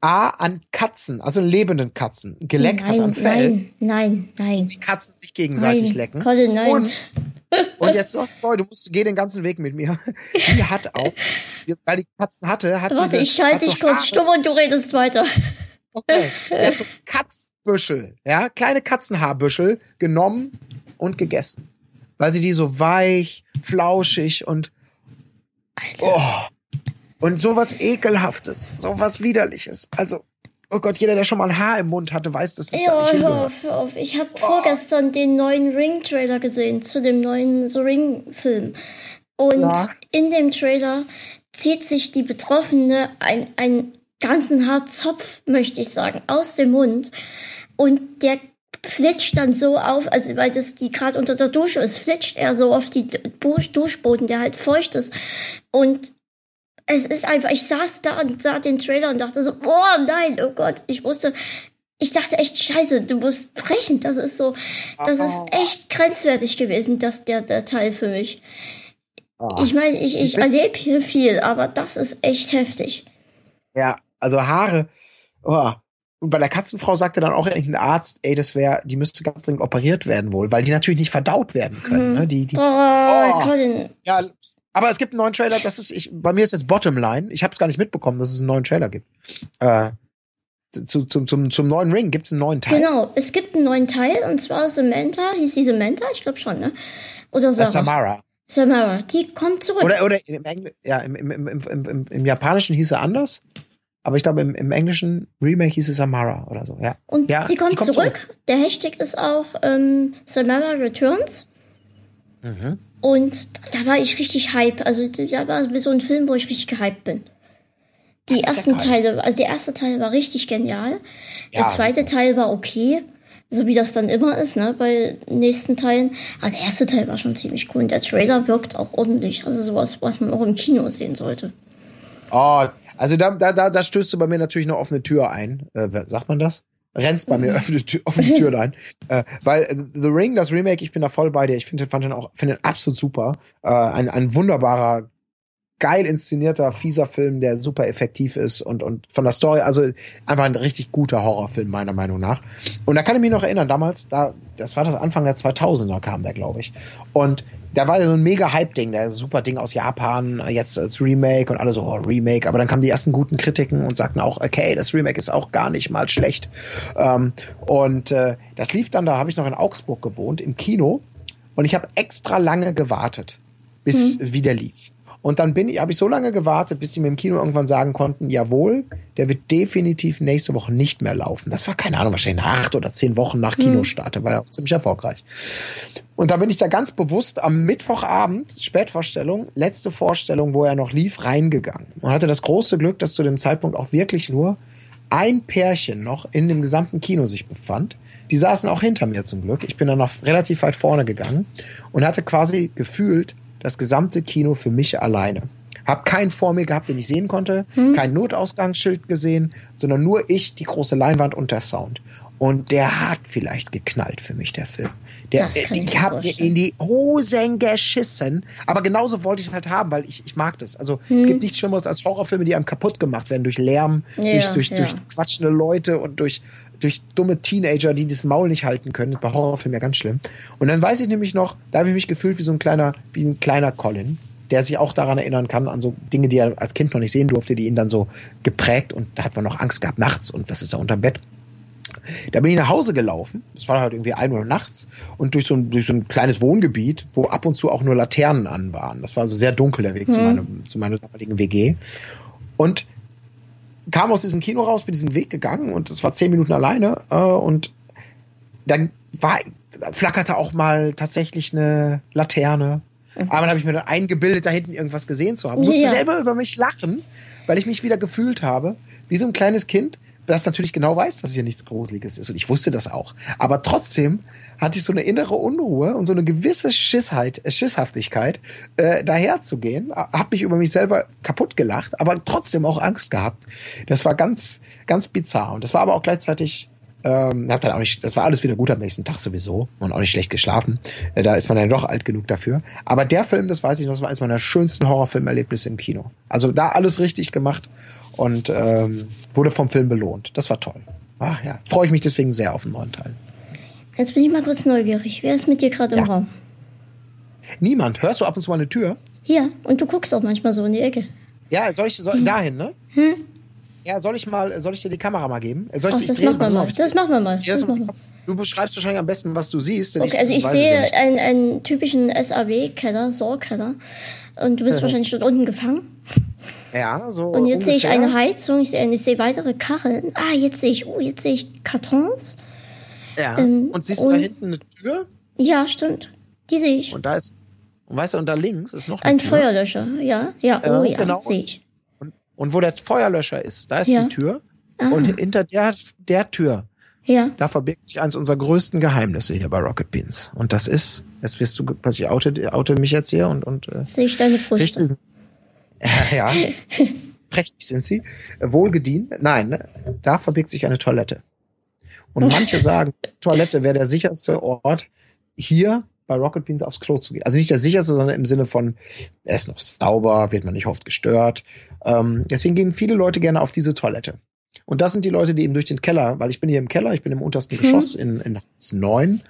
Speaker 2: A an Katzen, also lebenden Katzen, geleckt nein, hat am Fell.
Speaker 1: Nein, nein, nein.
Speaker 2: Die Katzen sich gegenseitig
Speaker 1: nein,
Speaker 2: lecken.
Speaker 1: Colin, nein.
Speaker 2: Und, und jetzt noch, boy, du musst, geh den ganzen Weg mit mir. Die hat auch, weil die Katzen hatte, hat
Speaker 1: Warte,
Speaker 2: diese,
Speaker 1: ich schalte dich kurz stumm und du redest weiter.
Speaker 2: Okay, er hat so Katzbüschel, ja, kleine Katzenhaarbüschel genommen und gegessen. Weil sie die so weich, flauschig und,
Speaker 1: Alter. Oh,
Speaker 2: und sowas ekelhaftes, sowas widerliches. Also, oh Gott, jeder, der schon mal ein Haar im Mund hatte, weiß, dass das
Speaker 1: ja,
Speaker 2: da nicht
Speaker 1: hör auf, hör auf. Ich habe oh. vorgestern den neuen Ring-Trailer gesehen zu dem neuen The Ring-Film. Und ja. in dem Trailer zieht sich die Betroffene ein, einen ganzen Haarzopf, möchte ich sagen, aus dem Mund. Und der flitscht dann so auf, also weil das die gerade unter der Dusche ist, flitscht er so auf die Duschboden, der halt feucht ist. Und es ist einfach, ich saß da und sah den Trailer und dachte so, oh nein, oh Gott, ich wusste, ich dachte echt, scheiße, du musst brechen. Das ist so, das ist echt grenzwertig gewesen, das, der, der Teil für mich. Oh. Ich meine, ich, ich erlebe hier viel, aber das ist echt heftig.
Speaker 2: Ja, also Haare. Oh. Und bei der Katzenfrau sagte dann auch irgendein Arzt, ey, das wäre, die müsste ganz dringend operiert werden wohl, weil die natürlich nicht verdaut werden können. Hm. Ne? Die, die,
Speaker 1: oh, oh. Colin.
Speaker 2: Ja, aber es gibt einen neuen Trailer, das ist, ich, bei mir ist jetzt Bottomline. Ich habe es gar nicht mitbekommen, dass es einen neuen Trailer gibt. Äh, zu, zum, zum, zum neuen Ring gibt es einen neuen Teil.
Speaker 1: Genau, es gibt einen neuen Teil und zwar Samantha. Hieß sie Samantha? Ich glaube schon, ne? Oder Sarah.
Speaker 2: Samara.
Speaker 1: Samara, die kommt zurück.
Speaker 2: Oder, oder im, Engl ja, im, im, im, im, im, Japanischen hieß sie anders. Aber ich glaube, im, im englischen Remake hieß es Samara oder so, ja.
Speaker 1: Und
Speaker 2: ja,
Speaker 1: sie kommt, kommt zurück. zurück. Der Hashtag ist auch ähm, Samara Returns. Mhm. Und da war ich richtig hype. Also da war so ein Film, wo ich richtig gehypt bin. Die ersten ja Teile, also der erste Teil war richtig genial. Der ja, zweite super. Teil war okay, so wie das dann immer ist, ne, bei nächsten Teilen. Aber der erste Teil war schon ziemlich cool. Und der Trailer wirkt auch ordentlich. Also sowas, was man auch im Kino sehen sollte.
Speaker 2: Oh, also da, da, da, da stößt du bei mir natürlich eine offene Tür ein. Äh, sagt man das? Rennst bei mir öffne, auf die Tür rein. äh, weil äh, The Ring, das Remake, ich bin da voll bei dir. Ich finde fand den auch finde den absolut super. Äh, ein, ein wunderbarer geil inszenierter, fieser Film, der super effektiv ist und, und von der Story, also einfach ein richtig guter Horrorfilm, meiner Meinung nach. Und da kann ich mich noch erinnern, damals, da, das war das Anfang der 2000er kam der, glaube ich. Und da war so ein mega Hype-Ding, der super Ding aus Japan, jetzt als Remake und alle so, oh, Remake. Aber dann kamen die ersten guten Kritiken und sagten auch, okay, das Remake ist auch gar nicht mal schlecht. Ähm, und äh, das lief dann, da habe ich noch in Augsburg gewohnt, im Kino. Und ich habe extra lange gewartet, bis mhm. wieder lief. Und dann bin ich, habe ich so lange gewartet, bis sie mir im Kino irgendwann sagen konnten, jawohl, der wird definitiv nächste Woche nicht mehr laufen. Das war keine Ahnung, wahrscheinlich acht oder zehn Wochen nach Kinostart. Der war ja auch ziemlich erfolgreich. Und da bin ich da ganz bewusst am Mittwochabend, Spätvorstellung, letzte Vorstellung, wo er noch lief, reingegangen. Und hatte das große Glück, dass zu dem Zeitpunkt auch wirklich nur ein Pärchen noch in dem gesamten Kino sich befand. Die saßen auch hinter mir zum Glück. Ich bin dann noch relativ weit vorne gegangen und hatte quasi gefühlt das gesamte Kino für mich alleine. Hab keinen vor mir gehabt, den ich sehen konnte, hm. kein Notausgangsschild gesehen, sondern nur ich, die große Leinwand und der Sound. Und der hat vielleicht geknallt für mich, der Film. Der, ich ich habe mir in die Hosen geschissen. Aber genauso wollte ich es halt haben, weil ich, ich mag das. Also hm. es gibt nichts Schlimmeres als Horrorfilme, die einem kaputt gemacht werden durch Lärm, ja, durch, durch, ja. durch quatschende Leute und durch, durch dumme Teenager, die das Maul nicht halten können. Das ist bei Horrorfilmen ja ganz schlimm. Und dann weiß ich nämlich noch, da habe ich mich gefühlt wie so ein kleiner, wie ein kleiner Colin der sich auch daran erinnern kann, an so Dinge, die er als Kind noch nicht sehen durfte, die ihn dann so geprägt und da hat man noch Angst gehabt nachts und was ist da unterm Bett. Da bin ich nach Hause gelaufen, es war halt irgendwie ein Uhr nachts und durch so, ein, durch so ein kleines Wohngebiet, wo ab und zu auch nur Laternen an waren. Das war so sehr dunkel der Weg mhm. zu, meinem, zu meiner damaligen WG. Und kam aus diesem Kino raus, bin diesen Weg gegangen und es war zehn Minuten alleine äh, und dann war, flackerte auch mal tatsächlich eine Laterne. Aber dann habe ich mir dann eingebildet, da hinten irgendwas gesehen zu haben. Ich musste selber über mich lachen, weil ich mich wieder gefühlt habe, wie so ein kleines Kind, das natürlich genau weiß, dass hier nichts Gruseliges ist. Und ich wusste das auch. Aber trotzdem hatte ich so eine innere Unruhe und so eine gewisse Schissheit, äh, Schisshaftigkeit, äh, daher zu gehen. Hab mich über mich selber kaputt gelacht, aber trotzdem auch Angst gehabt. Das war ganz, ganz bizarr. Und das war aber auch gleichzeitig ähm, hab dann auch nicht, das war alles wieder gut am nächsten Tag sowieso und auch nicht schlecht geschlafen. Äh, da ist man dann doch alt genug dafür. Aber der Film, das weiß ich noch, das war eines meiner schönsten Horrorfilmerlebnisse im Kino. Also da alles richtig gemacht und ähm, wurde vom Film belohnt. Das war toll. Ach ja, freue ich mich deswegen sehr auf den neuen Teil.
Speaker 1: Jetzt bin ich mal kurz neugierig. Wer ist mit dir gerade im ja. Raum?
Speaker 2: Niemand. Hörst du ab und zu mal eine Tür?
Speaker 1: Ja, und du guckst auch manchmal so in die Ecke.
Speaker 2: Ja, soll ich soll, hm. dahin, ne? Hm? Ja, soll ich mal, soll ich dir die Kamera mal geben? Soll ich,
Speaker 1: Ach, das machen wir mal. Das machen wir mal.
Speaker 2: Das machen wir. Du beschreibst wahrscheinlich am besten, was du siehst.
Speaker 1: Okay, ich, also ich sehe ja einen, einen typischen SAW-Keller, Saw-Keller. Und du bist wahrscheinlich dort unten gefangen.
Speaker 2: Ja, so.
Speaker 1: Und jetzt ungefähr. sehe ich eine Heizung, ich sehe, ich sehe weitere Kacheln. Ah, jetzt sehe ich, oh, jetzt sehe ich Kartons.
Speaker 2: Ja. Ähm, und siehst du und, da hinten eine Tür?
Speaker 1: Ja, stimmt. Die sehe ich.
Speaker 2: Und da ist, und weißt du, und da links ist noch
Speaker 1: ein Tür. Feuerlöscher. Ja, ja, oh äh, ja, genau. sehe ich.
Speaker 2: Und, und wo der Feuerlöscher ist, da ist ja. die Tür. Ah. Und hinter der, der Tür, ja. da verbirgt sich eines unserer größten Geheimnisse hier bei Rocket Beans. Und das ist, jetzt wirst du, was ich oute, oute mich jetzt hier und, und
Speaker 1: äh, sehe ich deine Brüste.
Speaker 2: ja, prächtig sind sie. Wohlgedient. Nein, ne? da verbirgt sich eine Toilette. Und manche sagen, Toilette wäre der sicherste Ort, hier bei Rocket Beans aufs Klo zu gehen. Also nicht der sicherste, sondern im Sinne von, er ist noch sauber, wird man nicht oft gestört. Ähm, deswegen gehen viele Leute gerne auf diese Toilette. Und das sind die Leute, die eben durch den Keller, weil ich bin hier im Keller, ich bin im untersten mhm. Geschoss in, in Haus 9.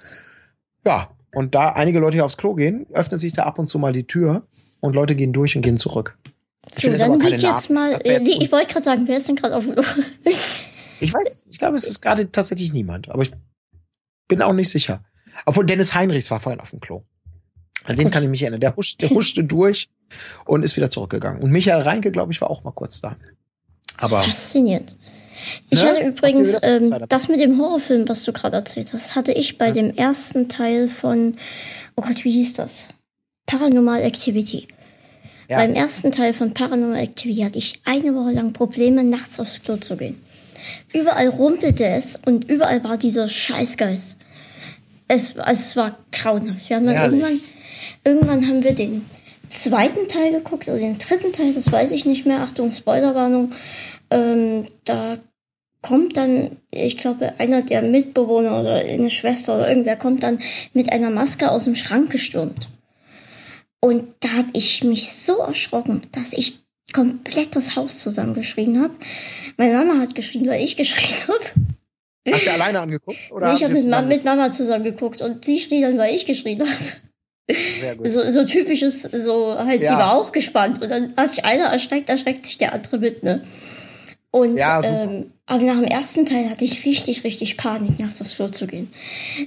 Speaker 2: Ja, und da einige Leute hier aufs Klo gehen, öffnet sich da ab und zu mal die Tür und Leute gehen durch und gehen zurück.
Speaker 1: So, dann liegt jetzt mal, äh, ich wollte gerade sagen, wer ist denn gerade auf dem Klo?
Speaker 2: ich weiß es nicht. Ich glaube, es ist gerade tatsächlich niemand, aber ich bin auch nicht sicher. Obwohl Dennis Heinrichs war vorhin auf dem Klo. An den kann ich mich erinnern. Der huschte, der huschte durch und ist wieder zurückgegangen. Und Michael Reinke, glaube ich, war auch mal kurz da. Aber
Speaker 1: Faszinierend. Ich ne? hatte übrigens ähm, das mit dem Horrorfilm, was du gerade erzählt hast, hatte ich bei ja. dem ersten Teil von, oh Gott, wie hieß das? Paranormal Activity. Ja. Beim ersten Teil von Paranormal Activity hatte ich eine Woche lang Probleme, nachts aufs Klo zu gehen. Überall rumpelte es und überall war dieser Scheißgeist. Es, also es war grauenhaft. Wir haben dann irgendwann, irgendwann haben wir den zweiten Teil geguckt oder den dritten Teil, das weiß ich nicht mehr. Achtung, Spoilerwarnung. Ähm, da kommt dann, ich glaube, einer der Mitbewohner oder eine Schwester oder irgendwer kommt dann mit einer Maske aus dem Schrank gestürmt. Und da habe ich mich so erschrocken, dass ich komplett das Haus zusammengeschrien habe. Meine Mama hat geschrien, weil ich geschrien habe.
Speaker 2: Hast du alleine angeguckt? Oder
Speaker 1: nee, ich habe mit, Ma mit, Mama zusammen geguckt und sie schrie dann, weil ich geschrien habe. So, so typisches, so halt, ja. sie war auch gespannt. Und dann, als sich einer erschreckt, erschreckt sich der andere mit, ne? Und ja, ähm, aber nach dem ersten Teil hatte ich richtig, richtig Panik, nachts aufs Klo zu gehen.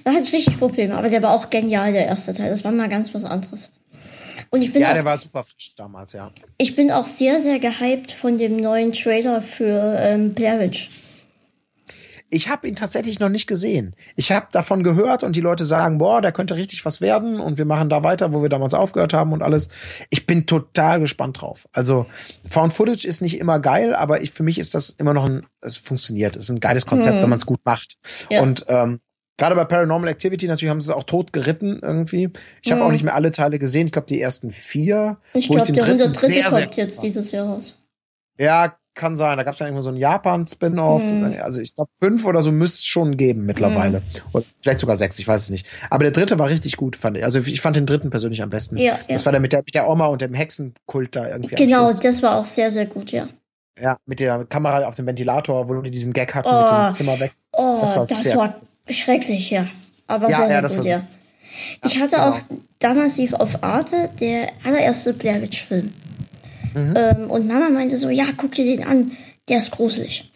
Speaker 1: Da hatte ich richtig Probleme. Aber der war auch genial, der erste Teil. Das war mal ganz was anderes. Und ich bin
Speaker 2: ja, der war super frisch damals, ja.
Speaker 1: Ich bin auch sehr, sehr gehypt von dem neuen Trailer für ähm, Blair Witch.
Speaker 2: Ich habe ihn tatsächlich noch nicht gesehen. Ich habe davon gehört und die Leute sagen, boah, der könnte richtig was werden und wir machen da weiter, wo wir damals aufgehört haben und alles. Ich bin total gespannt drauf. Also Found Footage ist nicht immer geil, aber ich, für mich ist das immer noch ein, es funktioniert. Es ist ein geiles Konzept, mhm. wenn man es gut macht. Ja. Und ähm, Gerade bei Paranormal Activity natürlich haben sie es auch tot geritten irgendwie. Ich habe mhm. auch nicht mehr alle Teile gesehen. Ich glaube die ersten vier.
Speaker 1: Ich glaube der dritte sehr, kommt sehr jetzt dieses Jahr raus.
Speaker 2: Ja, kann sein. Da gab es ja irgendwo so ein Japan-Spin-Off. Mhm. Also ich glaube, fünf oder so müsste es schon geben mittlerweile. Mhm. Oder vielleicht sogar sechs, ich weiß es nicht. Aber der dritte war richtig gut, fand ich. Also ich fand den dritten persönlich am besten. Ja, das ja. war der mit, der mit der Oma und dem Hexenkult da irgendwie.
Speaker 1: Genau, das war auch sehr, sehr gut, ja.
Speaker 2: Ja, mit der Kamera auf dem Ventilator, wo die diesen Gag hatten oh, mit dem Zimmer weg.
Speaker 1: Oh, das war, das war schrecklich, ja. Aber ja, sehr, sehr ja, gut, ja. Ich hatte genau. auch damals lief auf Arte der allererste Blair Witch Film. Mhm. Ähm, und Mama meinte so, ja, guck dir den an, der ist gruselig.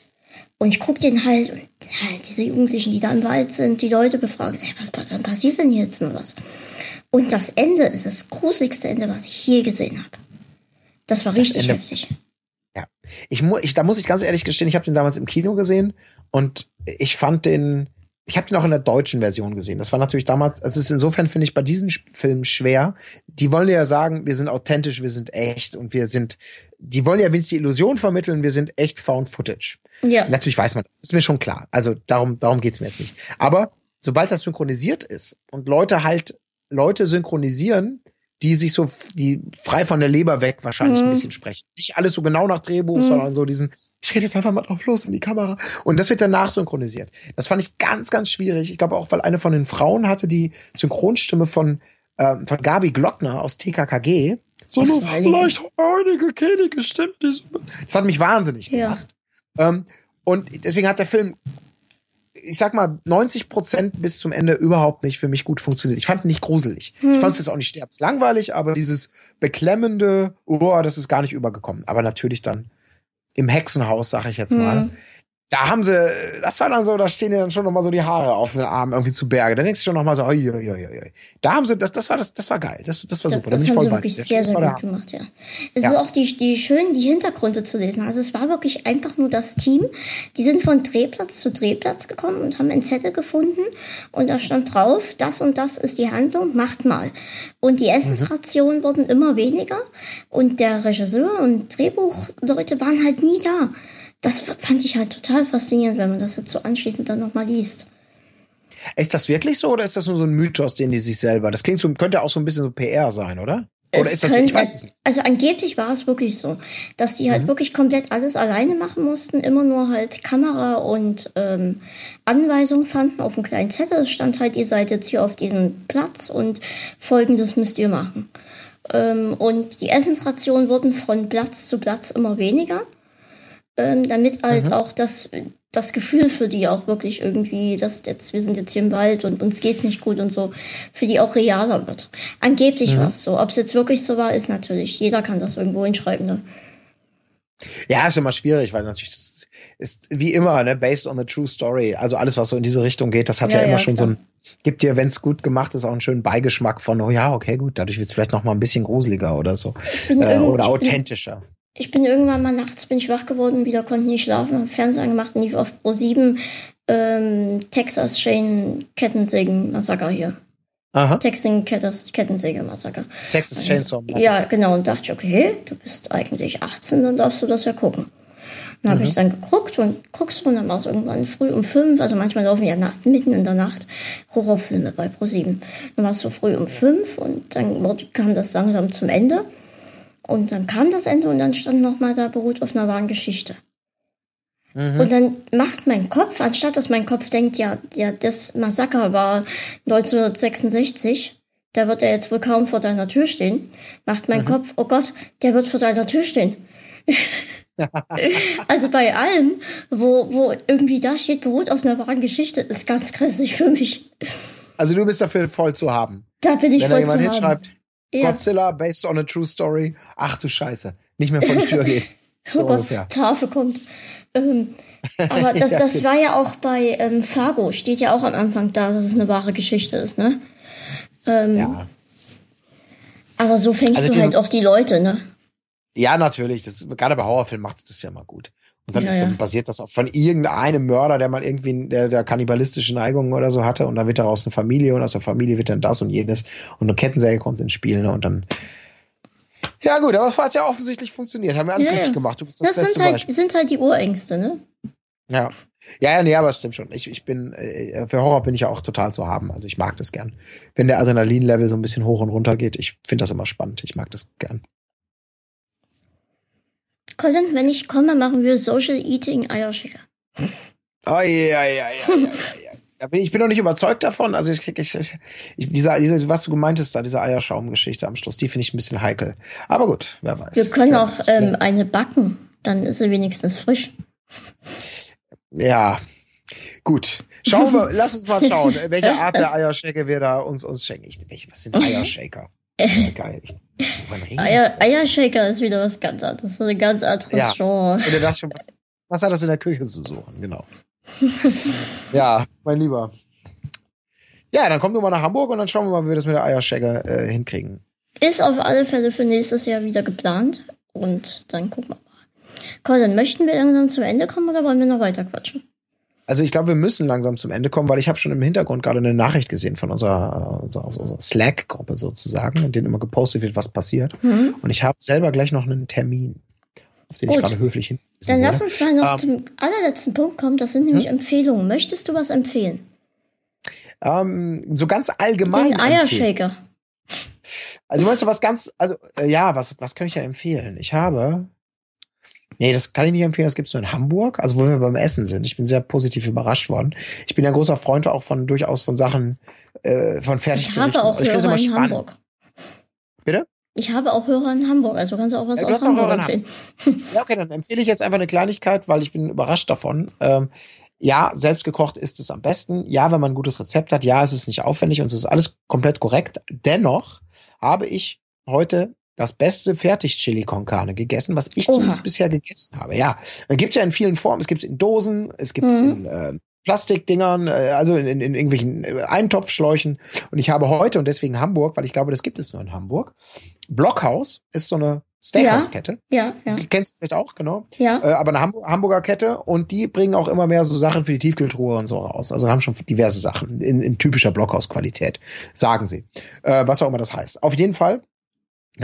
Speaker 1: Und ich guck den halt, und halt diese Jugendlichen, die da im Wald sind, die Leute befragen, was, was passiert denn jetzt mal was? Und das Ende ist das gruseligste Ende, was ich je gesehen habe. Das war richtig das heftig.
Speaker 2: Ja, ich, mu ich, da muss ich ganz ehrlich gestehen, ich habe den damals im Kino gesehen und ich fand den, ich habe den auch in der deutschen Version gesehen. Das war natürlich damals, es ist insofern, finde ich, bei diesen Filmen schwer. Die wollen ja sagen, wir sind authentisch, wir sind echt und wir sind, die wollen ja wenigstens die Illusion vermitteln, wir sind echt Found Footage. Ja. Natürlich weiß man, das ist mir schon klar. Also darum, darum geht's mir jetzt nicht. Aber sobald das synchronisiert ist und Leute halt Leute synchronisieren, die sich so, die frei von der Leber weg wahrscheinlich mhm. ein bisschen sprechen. Nicht alles so genau nach Drehbuch, mhm. sondern so diesen, ich rede jetzt einfach mal drauf los in die Kamera. Und das wird danach synchronisiert. Das fand ich ganz, ganz schwierig. Ich glaube auch, weil eine von den Frauen hatte die Synchronstimme von, äh, von Gabi Glockner aus TKKG. So eine vielleicht einige Könige stimmt. Das hat mich wahnsinnig gemacht. Ja. Ähm, und deswegen hat der Film ich sag mal, 90 Prozent bis zum Ende überhaupt nicht für mich gut funktioniert. Ich fand ihn nicht gruselig. Hm. Ich fand es jetzt auch nicht sterbenslangweilig, aber dieses beklemmende, oh, das ist gar nicht übergekommen. Aber natürlich dann im Hexenhaus, sag ich jetzt mal. Hm da haben sie, das war dann so, da stehen ja dann schon noch mal so die Haare auf den Armen irgendwie zu Berge. Da denkst du schon noch mal so, oi, oi, oi, oi. Da haben sie, das, das war das, das war geil. Das, das war super.
Speaker 1: Das, das haben sie wirklich sehr, sehr gut gemacht, ja. Es ja. ist auch die, die schön, die Hintergründe zu lesen. Also es war wirklich einfach nur das Team. Die sind von Drehplatz zu Drehplatz gekommen und haben einen Zettel gefunden und da stand drauf, das und das ist die Handlung, macht mal. Und die Essensrationen mhm. wurden immer weniger und der Regisseur und Drehbuchleute waren halt nie da das fand ich halt total faszinierend, wenn man das jetzt so anschließend dann nochmal liest.
Speaker 2: Ist das wirklich so oder ist das nur so ein Mythos, den die sich selber? Das klingt so, könnte auch so ein bisschen so PR sein, oder? Oder
Speaker 1: es ist das könnte, ich weiß es nicht. Also angeblich war es wirklich so, dass die halt mhm. wirklich komplett alles alleine machen mussten, immer nur halt Kamera und ähm, Anweisungen fanden auf einem kleinen Zettel. Es stand halt, ihr seid jetzt hier auf diesem Platz und folgendes müsst ihr machen. Ähm, und die Essensrationen wurden von Platz zu Platz immer weniger ähm, damit halt mhm. auch das, das Gefühl für die auch wirklich irgendwie, dass jetzt, wir sind jetzt hier im Wald und uns geht's nicht gut und so, für die auch realer wird. Angeblich mhm. war es so. Ob es jetzt wirklich so war, ist natürlich, jeder kann das irgendwo hinschreiben. Ne?
Speaker 2: Ja, ist immer schwierig, weil natürlich ist wie immer, ne, based on a true story. Also alles, was so in diese Richtung geht, das hat ja, ja immer ja, schon klar. so ein, gibt dir, wenn es gut gemacht ist, auch einen schönen Beigeschmack von, oh ja, okay, gut, dadurch wird es vielleicht noch mal ein bisschen gruseliger oder so. Äh, oder authentischer.
Speaker 1: Ich bin irgendwann mal nachts bin ich wach geworden, wieder konnte nicht schlafen, hab Fernseher angemacht und lief auf Pro 7 ähm, Texas Chain Kettensägen Massaker hier. Aha. Texas Kettensäge Massaker.
Speaker 2: Texas Chainsaw
Speaker 1: Massaker. Ja, genau. Und dachte ich, okay, du bist eigentlich 18, dann darfst du das ja gucken. Dann habe mhm. ich dann geguckt und guckst du und dann war es irgendwann früh um fünf, also manchmal laufen ja Nacht, mitten in der Nacht Horrorfilme bei Pro7. Dann war es so früh um fünf und dann kam das langsam zum Ende. Und dann kam das Ende und dann stand nochmal da beruht auf einer wahren Geschichte. Mhm. Und dann macht mein Kopf, anstatt dass mein Kopf denkt, ja, ja, das Massaker war 1966, der wird ja jetzt wohl kaum vor deiner Tür stehen, macht mein mhm. Kopf, oh Gott, der wird vor deiner Tür stehen. also bei allem, wo, wo irgendwie da steht, beruht auf einer wahren Geschichte, ist ganz grässlich für mich.
Speaker 2: Also du bist dafür voll zu haben.
Speaker 1: Da bin ich
Speaker 2: Wenn
Speaker 1: voll
Speaker 2: da jemand
Speaker 1: zu
Speaker 2: hinschreibt,
Speaker 1: haben. Ja.
Speaker 2: Godzilla based on a true story. Ach du Scheiße. Nicht mehr vor die Tür gehen.
Speaker 1: oh Gott, ungefähr. Tafel kommt. Ähm, aber das, das genau. war ja auch bei ähm, Fargo, steht ja auch am Anfang da, dass es eine wahre Geschichte ist, ne? Ähm, ja. Aber so fängst also du halt auch die Leute, ne?
Speaker 2: Ja, natürlich. Das, gerade bei Horrorfilmen macht das ja mal gut. Und dann, ja, ist, dann ja. basiert das auch von irgendeinem Mörder, der mal irgendwie der, der kannibalistische Neigungen oder so hatte. Und dann wird daraus eine Familie und aus der Familie wird dann das und jenes. Und eine Kettensäge kommt ins Spiel. Ne? Und dann. Ja, gut, aber es hat ja offensichtlich funktioniert. Haben wir alles ja, richtig gemacht. Du bist das, das beste
Speaker 1: sind halt,
Speaker 2: Beispiel.
Speaker 1: sind halt die Urängste, ne?
Speaker 2: Ja. Ja, ja, nee, aber es stimmt schon. Ich, ich bin, äh, für Horror bin ich ja auch total zu haben. Also ich mag das gern. Wenn der Adrenalin-Level so ein bisschen hoch und runter geht, ich finde das immer spannend. Ich mag das gern.
Speaker 1: Colin, wenn ich komme, machen wir Social Eating Eierschicker.
Speaker 2: Oh, ja, ja, ja. Ich bin noch nicht überzeugt davon. Also ich ich, ich, diese, diese, was du gemeintest da, diese Eierschaumgeschichte am Schluss, die finde ich ein bisschen heikel. Aber gut, wer weiß.
Speaker 1: Wir können auch ähm, eine backen, dann ist sie wenigstens frisch.
Speaker 2: Ja, gut. Schauen wir, lass uns mal schauen, welche Art der Eiershaker wir da uns, uns schenken. Ich, was sind Eiershaker? Geil. Ich,
Speaker 1: Eier, Eiershaker ist wieder was ganz anderes. Das ist ein ganz anderes ja. Genre.
Speaker 2: Und du dachtest schon, was, was hat das in der Küche zu suchen? Genau. ja, mein Lieber. Ja, dann komm du mal nach Hamburg und dann schauen wir mal, wie wir das mit der Eiershaker äh, hinkriegen.
Speaker 1: Ist auf alle Fälle für nächstes Jahr wieder geplant. Und dann gucken wir mal. Colin, möchten wir langsam zum Ende kommen oder wollen wir noch weiter quatschen?
Speaker 2: Also ich glaube, wir müssen langsam zum Ende kommen, weil ich habe schon im Hintergrund gerade eine Nachricht gesehen von unserer, unserer, unserer Slack-Gruppe sozusagen, in denen immer gepostet wird, was passiert. Mhm. Und ich habe selber gleich noch einen Termin, auf den Gut. ich gerade höflich hin.
Speaker 1: Dann lass uns mal noch ähm, zum allerletzten Punkt kommen. Das sind nämlich hm? Empfehlungen. Möchtest du was empfehlen?
Speaker 2: Ähm, so ganz allgemein.
Speaker 1: Den Eiershaker.
Speaker 2: Also meinst du was ganz, also äh, ja, was, was kann ich ja empfehlen? Ich habe Nee, das kann ich nicht empfehlen. Das gibt's nur in Hamburg, also wo wir beim Essen sind. Ich bin sehr positiv überrascht worden. Ich bin ja großer Freund auch von durchaus von Sachen äh, von Fertiggerichten.
Speaker 1: Ich habe auch Hörer in spannend. Hamburg.
Speaker 2: Bitte?
Speaker 1: Ich habe auch Hörer in Hamburg, also kannst du auch was ja, aus Hamburg empfehlen.
Speaker 2: Ja, okay, dann empfehle ich jetzt einfach eine Kleinigkeit, weil ich bin überrascht davon. Ähm, ja, selbstgekocht ist es am besten. Ja, wenn man ein gutes Rezept hat. Ja, es ist nicht aufwendig und es ist alles komplett korrekt. Dennoch habe ich heute das beste Fertig-Chili con Carne gegessen, was ich Oha. zumindest bisher gegessen habe. Ja, es gibt ja in vielen Formen. Es gibt es in Dosen, es gibt es mhm. in äh, Plastikdingern, äh, also in, in, in irgendwelchen äh, Eintopfschläuchen. Und ich habe heute und deswegen Hamburg, weil ich glaube, das gibt es nur in Hamburg. Blockhaus ist so eine Steakhouse-Kette.
Speaker 1: Ja, ja, ja.
Speaker 2: Die kennst du vielleicht auch, genau.
Speaker 1: Ja.
Speaker 2: Äh, aber eine Hamburg Hamburger Kette und die bringen auch immer mehr so Sachen für die Tiefkühltruhe und so raus. Also haben schon diverse Sachen in, in typischer Blockhaus-Qualität, sagen sie. Äh, was auch immer das heißt. Auf jeden Fall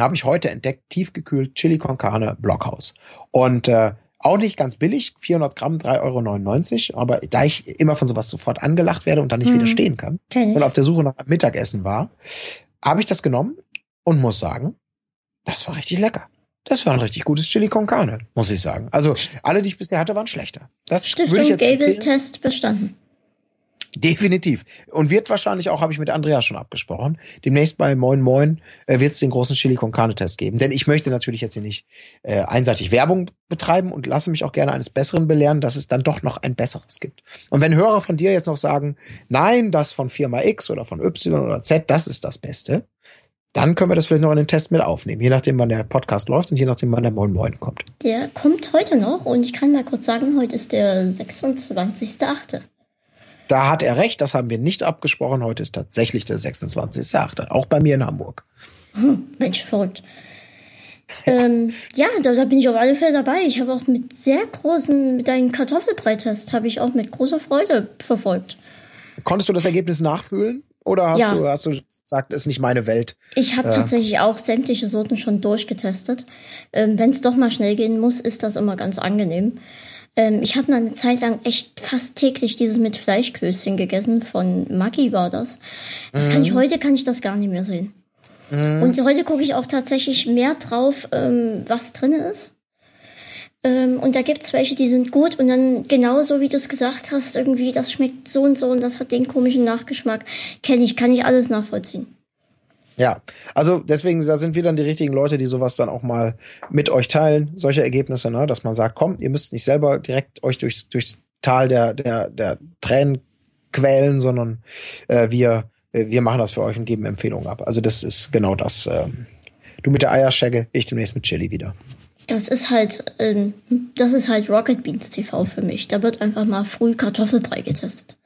Speaker 2: habe ich heute entdeckt, tiefgekühlt Chili con Carne Blockhaus. Und äh, auch nicht ganz billig, 400 Gramm, 3,99 Euro. Aber da ich immer von sowas sofort angelacht werde und dann nicht mhm. widerstehen kann okay. und auf der Suche nach Mittagessen war, habe ich das genommen und muss sagen, das war richtig lecker. Das war ein richtig gutes Chili con Carne, muss ich sagen. Also alle, die ich bisher hatte, waren schlechter. Das
Speaker 1: Stiftung Gable-Test bestanden.
Speaker 2: Definitiv. Und wird wahrscheinlich auch, habe ich mit Andreas schon abgesprochen, demnächst bei Moin Moin äh, wird es den großen Chili con Carne Test geben. Denn ich möchte natürlich jetzt hier nicht äh, einseitig Werbung betreiben und lasse mich auch gerne eines Besseren belehren, dass es dann doch noch ein besseres gibt. Und wenn Hörer von dir jetzt noch sagen, nein, das von Firma X oder von Y oder Z, das ist das Beste, dann können wir das vielleicht noch in den Test mit aufnehmen, je nachdem, wann der Podcast läuft und je nachdem, wann der Moin Moin kommt.
Speaker 1: Der kommt heute noch und ich kann mal kurz sagen, heute ist der 26.8.
Speaker 2: Da hat er recht, das haben wir nicht abgesprochen. Heute ist tatsächlich der 26.8. Auch bei mir in Hamburg.
Speaker 1: Hm, Mensch, verrückt. ähm, ja, da, da, bin ich auf alle Fälle dabei. Ich habe auch mit sehr großen, mit deinem Kartoffelbreitest habe ich auch mit großer Freude verfolgt.
Speaker 2: Konntest du das Ergebnis nachfühlen? Oder hast ja. du, hast du gesagt, ist nicht meine Welt?
Speaker 1: Ich habe äh. tatsächlich auch sämtliche Sorten schon durchgetestet. Ähm, Wenn es doch mal schnell gehen muss, ist das immer ganz angenehm. Ähm, ich habe mal eine Zeit lang echt fast täglich dieses mit Fleischklößchen gegessen. Von Maggi war das. Das mhm. kann ich mhm. heute kann ich das gar nicht mehr sehen. Mhm. Und heute gucke ich auch tatsächlich mehr drauf, ähm, was drin ist. Ähm, und da gibt's welche, die sind gut und dann genauso wie du es gesagt hast, irgendwie, das schmeckt so und so und das hat den komischen Nachgeschmack. Kenne ich, kann ich alles nachvollziehen.
Speaker 2: Ja, also deswegen da sind wir dann die richtigen Leute, die sowas dann auch mal mit euch teilen, solche Ergebnisse, ne? dass man sagt, komm, ihr müsst nicht selber direkt euch durchs, durchs Tal der, der, der Tränen quälen, sondern äh, wir, wir machen das für euch und geben Empfehlungen ab. Also das ist genau das. Ähm, du mit der Eierschecke, ich demnächst mit Chili wieder.
Speaker 1: Das ist halt, ähm, das ist halt Rocket Beans TV für mich. Da wird einfach mal früh Kartoffelbrei getestet.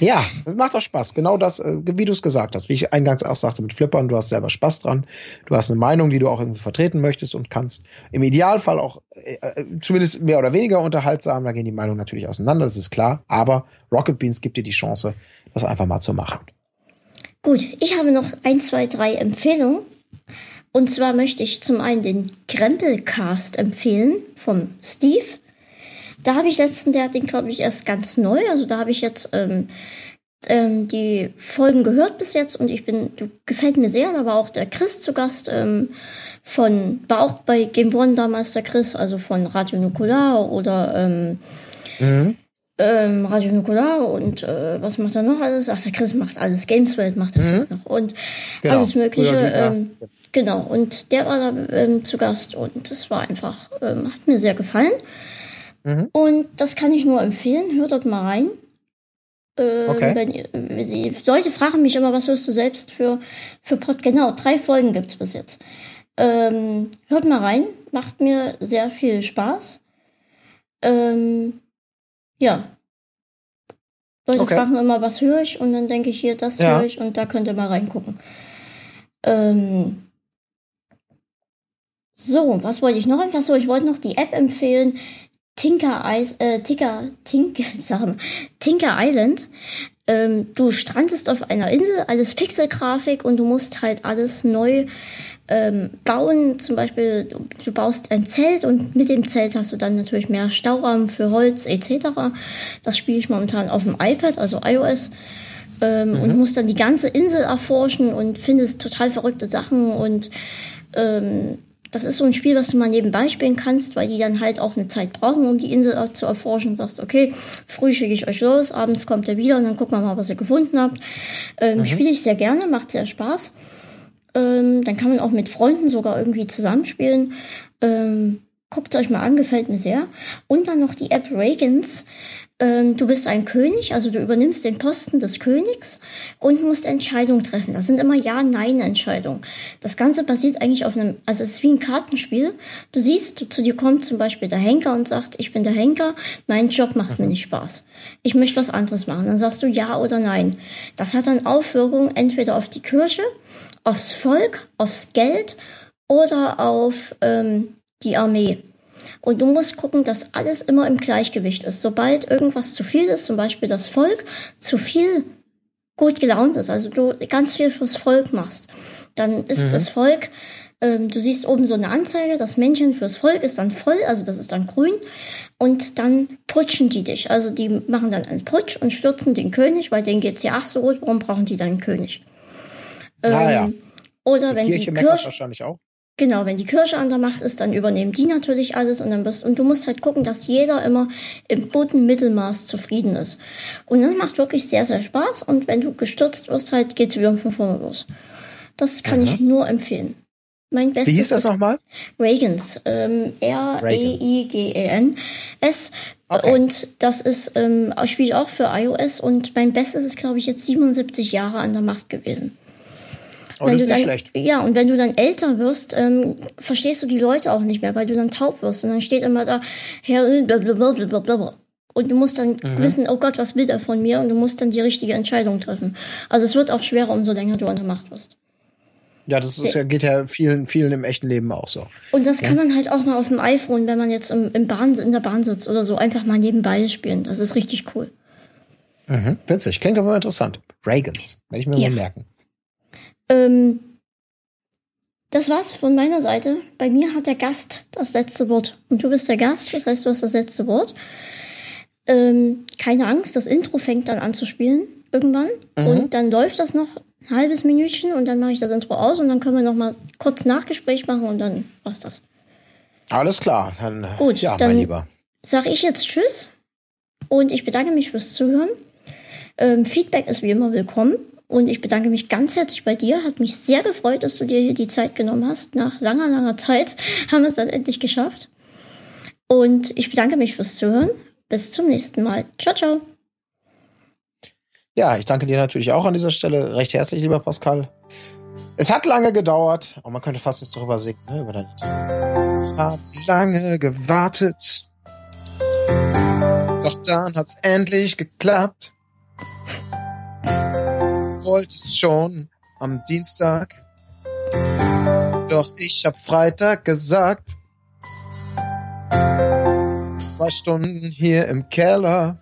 Speaker 2: Ja, das macht auch Spaß. Genau das, äh, wie du es gesagt hast. Wie ich eingangs auch sagte mit Flippern, du hast selber Spaß dran. Du hast eine Meinung, die du auch irgendwie vertreten möchtest und kannst. Im Idealfall auch äh, äh, zumindest mehr oder weniger unterhaltsam. Da gehen die Meinungen natürlich auseinander, das ist klar. Aber Rocket Beans gibt dir die Chance, das einfach mal zu machen.
Speaker 1: Gut, ich habe noch ein, zwei, drei Empfehlungen. Und zwar möchte ich zum einen den Krempelcast empfehlen vom Steve. Da habe ich letzten, der hat den, glaube ich, erst ganz neu. Also da habe ich jetzt ähm, ähm, die Folgen gehört bis jetzt und ich bin, du gefällt mir sehr. Da war auch der Chris zu Gast ähm, von, war auch bei Game One damals der Chris, also von Radio Nukular oder ähm, mhm. ähm, Radio Nukular und äh, was macht er noch alles? Ach, der Chris macht alles. Gameswelt macht der mhm. Chris noch und genau. alles Mögliche. Ähm, genau, und der war da ähm, zu Gast und das war einfach, ähm, hat mir sehr gefallen. Mhm. Und das kann ich nur empfehlen. Hört dort mal rein. Ähm, okay. Wenn, wenn die Leute fragen mich immer, was hörst du selbst für, für Pod? Genau, drei Folgen gibt's bis jetzt. Ähm, hört mal rein. Macht mir sehr viel Spaß. Ähm, ja. Leute okay. fragen immer, was höre ich? Und dann denke ich hier, das ja. höre ich und da könnt ihr mal reingucken. Ähm, so, was wollte ich noch? Einfach so, ich wollte noch die App empfehlen. Tinker, Eis, äh, Tinker, Tinker, sagen Tinker Island. Ähm, du strandest auf einer Insel, alles Pixelgrafik und du musst halt alles neu ähm, bauen. Zum Beispiel, du, du baust ein Zelt und mit dem Zelt hast du dann natürlich mehr Stauraum für Holz etc. Das spiele ich momentan auf dem iPad, also iOS. Ähm, mhm. Und musst dann die ganze Insel erforschen und findest total verrückte Sachen und ähm, das ist so ein Spiel, was du mal nebenbei spielen kannst, weil die dann halt auch eine Zeit brauchen, um die Insel zu erforschen. Und sagst, okay, früh schicke ich euch los, abends kommt er wieder und dann gucken wir mal, was ihr gefunden habt. Ähm, mhm. Spiele ich sehr gerne, macht sehr Spaß. Ähm, dann kann man auch mit Freunden sogar irgendwie zusammenspielen. Ähm, guckt euch mal an, gefällt mir sehr. Und dann noch die App Reagans ähm, du bist ein König, also du übernimmst den Posten des Königs und musst Entscheidungen treffen. Das sind immer Ja-Nein-Entscheidungen. Das Ganze basiert eigentlich auf einem, also es ist wie ein Kartenspiel. Du siehst, zu dir kommt zum Beispiel der Henker und sagt, ich bin der Henker, mein Job macht mir nicht Spaß. Ich möchte was anderes machen. Dann sagst du Ja oder Nein. Das hat dann Aufwirkungen entweder auf die Kirche, aufs Volk, aufs Geld oder auf ähm, die Armee. Und du musst gucken, dass alles immer im Gleichgewicht ist. Sobald irgendwas zu viel ist, zum Beispiel das Volk zu viel gut gelaunt ist, also du ganz viel fürs Volk machst, dann ist mhm. das Volk, ähm, du siehst oben so eine Anzeige, das Männchen fürs Volk ist dann voll, also das ist dann grün, und dann putschen die dich. Also die machen dann einen Putsch und stürzen den König, weil denen geht's ja ach so gut, warum brauchen die dann einen König?
Speaker 2: Ähm, ah, ja.
Speaker 1: Oder die wenn Kirche die Kirche
Speaker 2: wahrscheinlich auch.
Speaker 1: Genau, wenn die Kirche an der Macht ist, dann übernehmen die natürlich alles und dann bist, und du musst halt gucken, dass jeder immer im guten Mittelmaß zufrieden ist. Und das macht wirklich sehr, sehr Spaß und wenn du gestürzt wirst, halt geht's wieder von vorne los. Das kann Aha. ich nur empfehlen.
Speaker 2: Mein Bestes Wie hieß das nochmal?
Speaker 1: Reagans. Ähm, R-E-I-G-E-N-S. Okay. Und das ist, ähm, spiele ich auch für iOS und mein Bestes ist, glaube ich, jetzt 77 Jahre an der Macht gewesen.
Speaker 2: Oh, wenn
Speaker 1: das
Speaker 2: ist
Speaker 1: dann,
Speaker 2: schlecht.
Speaker 1: Ja, und wenn du dann älter wirst, ähm, verstehst du die Leute auch nicht mehr, weil du dann taub wirst. Und dann steht immer da, Herr, blablabla. Und du musst dann mhm. wissen, oh Gott, was will er von mir? Und du musst dann die richtige Entscheidung treffen. Also es wird auch schwerer, umso länger du an der Macht wirst.
Speaker 2: Ja, das ist, geht ja vielen, vielen im echten Leben auch so.
Speaker 1: Und das ja. kann man halt auch mal auf dem iPhone, wenn man jetzt im, im Bahn, in der Bahn sitzt oder so, einfach mal nebenbei spielen. Das ist richtig cool.
Speaker 2: Mhm, witzig, klingt aber interessant. Reagans, werde ich mir ja. mal merken.
Speaker 1: Ähm, das war's von meiner Seite. Bei mir hat der Gast das letzte Wort. Und du bist der Gast, das heißt, du hast das letzte Wort. Ähm, keine Angst, das Intro fängt dann an zu spielen irgendwann. Mhm. Und dann läuft das noch ein halbes Minütchen und dann mache ich das Intro aus und dann können wir noch mal kurz Nachgespräch machen und dann war's das.
Speaker 2: Alles klar. Dann,
Speaker 1: Gut, ja, dann mein Lieber. Sag ich jetzt Tschüss und ich bedanke mich fürs Zuhören. Ähm, Feedback ist wie immer willkommen Und ich bedanke mich ganz herzlich bei dir. Hat mich sehr gefreut, dass du dir hier die Zeit genommen hast. Nach langer, langer Zeit haben wir es dann endlich geschafft. Und ich bedanke mich fürs Zuhören. Bis zum nächsten Mal. Ciao, ciao.
Speaker 2: Ja, ich danke dir natürlich auch an dieser Stelle recht herzlich, lieber Pascal. Es hat lange gedauert, und man könnte fast jetzt darüber singen, ne, über dein Ich habe lange gewartet, doch dann hat's endlich geklappt. Wolltest schon am Dienstag, doch ich hab Freitag gesagt. Zwei Stunden hier im Keller.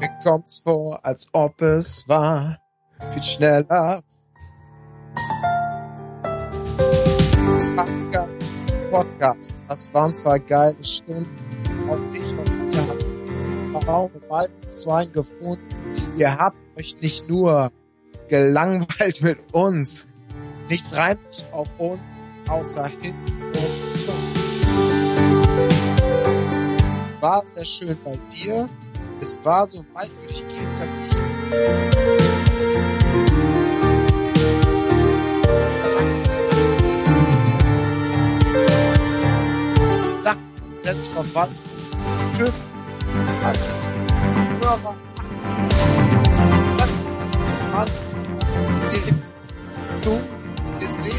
Speaker 2: Mir kommt's vor, als ob es war viel schneller. Podcast, das waren zwei geile Stunden. Auch ich und ihr habt Raum beiden zwei gefunden. Ihr habt euch nicht nur gelangweilt mit uns. Nichts reimt sich auf uns, außer Hit und Funk. Es war sehr schön bei dir. Es war so weit, würde ich gehen, tatsächlich. selbstverwandt. Tschüss. Hörer. Du gesehen.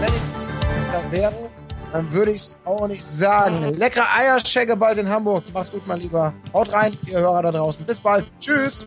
Speaker 2: Wenn ich nicht wieder wäre, dann würde ich es auch nicht sagen. Leckere Eierschecke bald in Hamburg. Mach's gut, mein Lieber. Haut rein, ihr Hörer da draußen. Bis bald. Tschüss.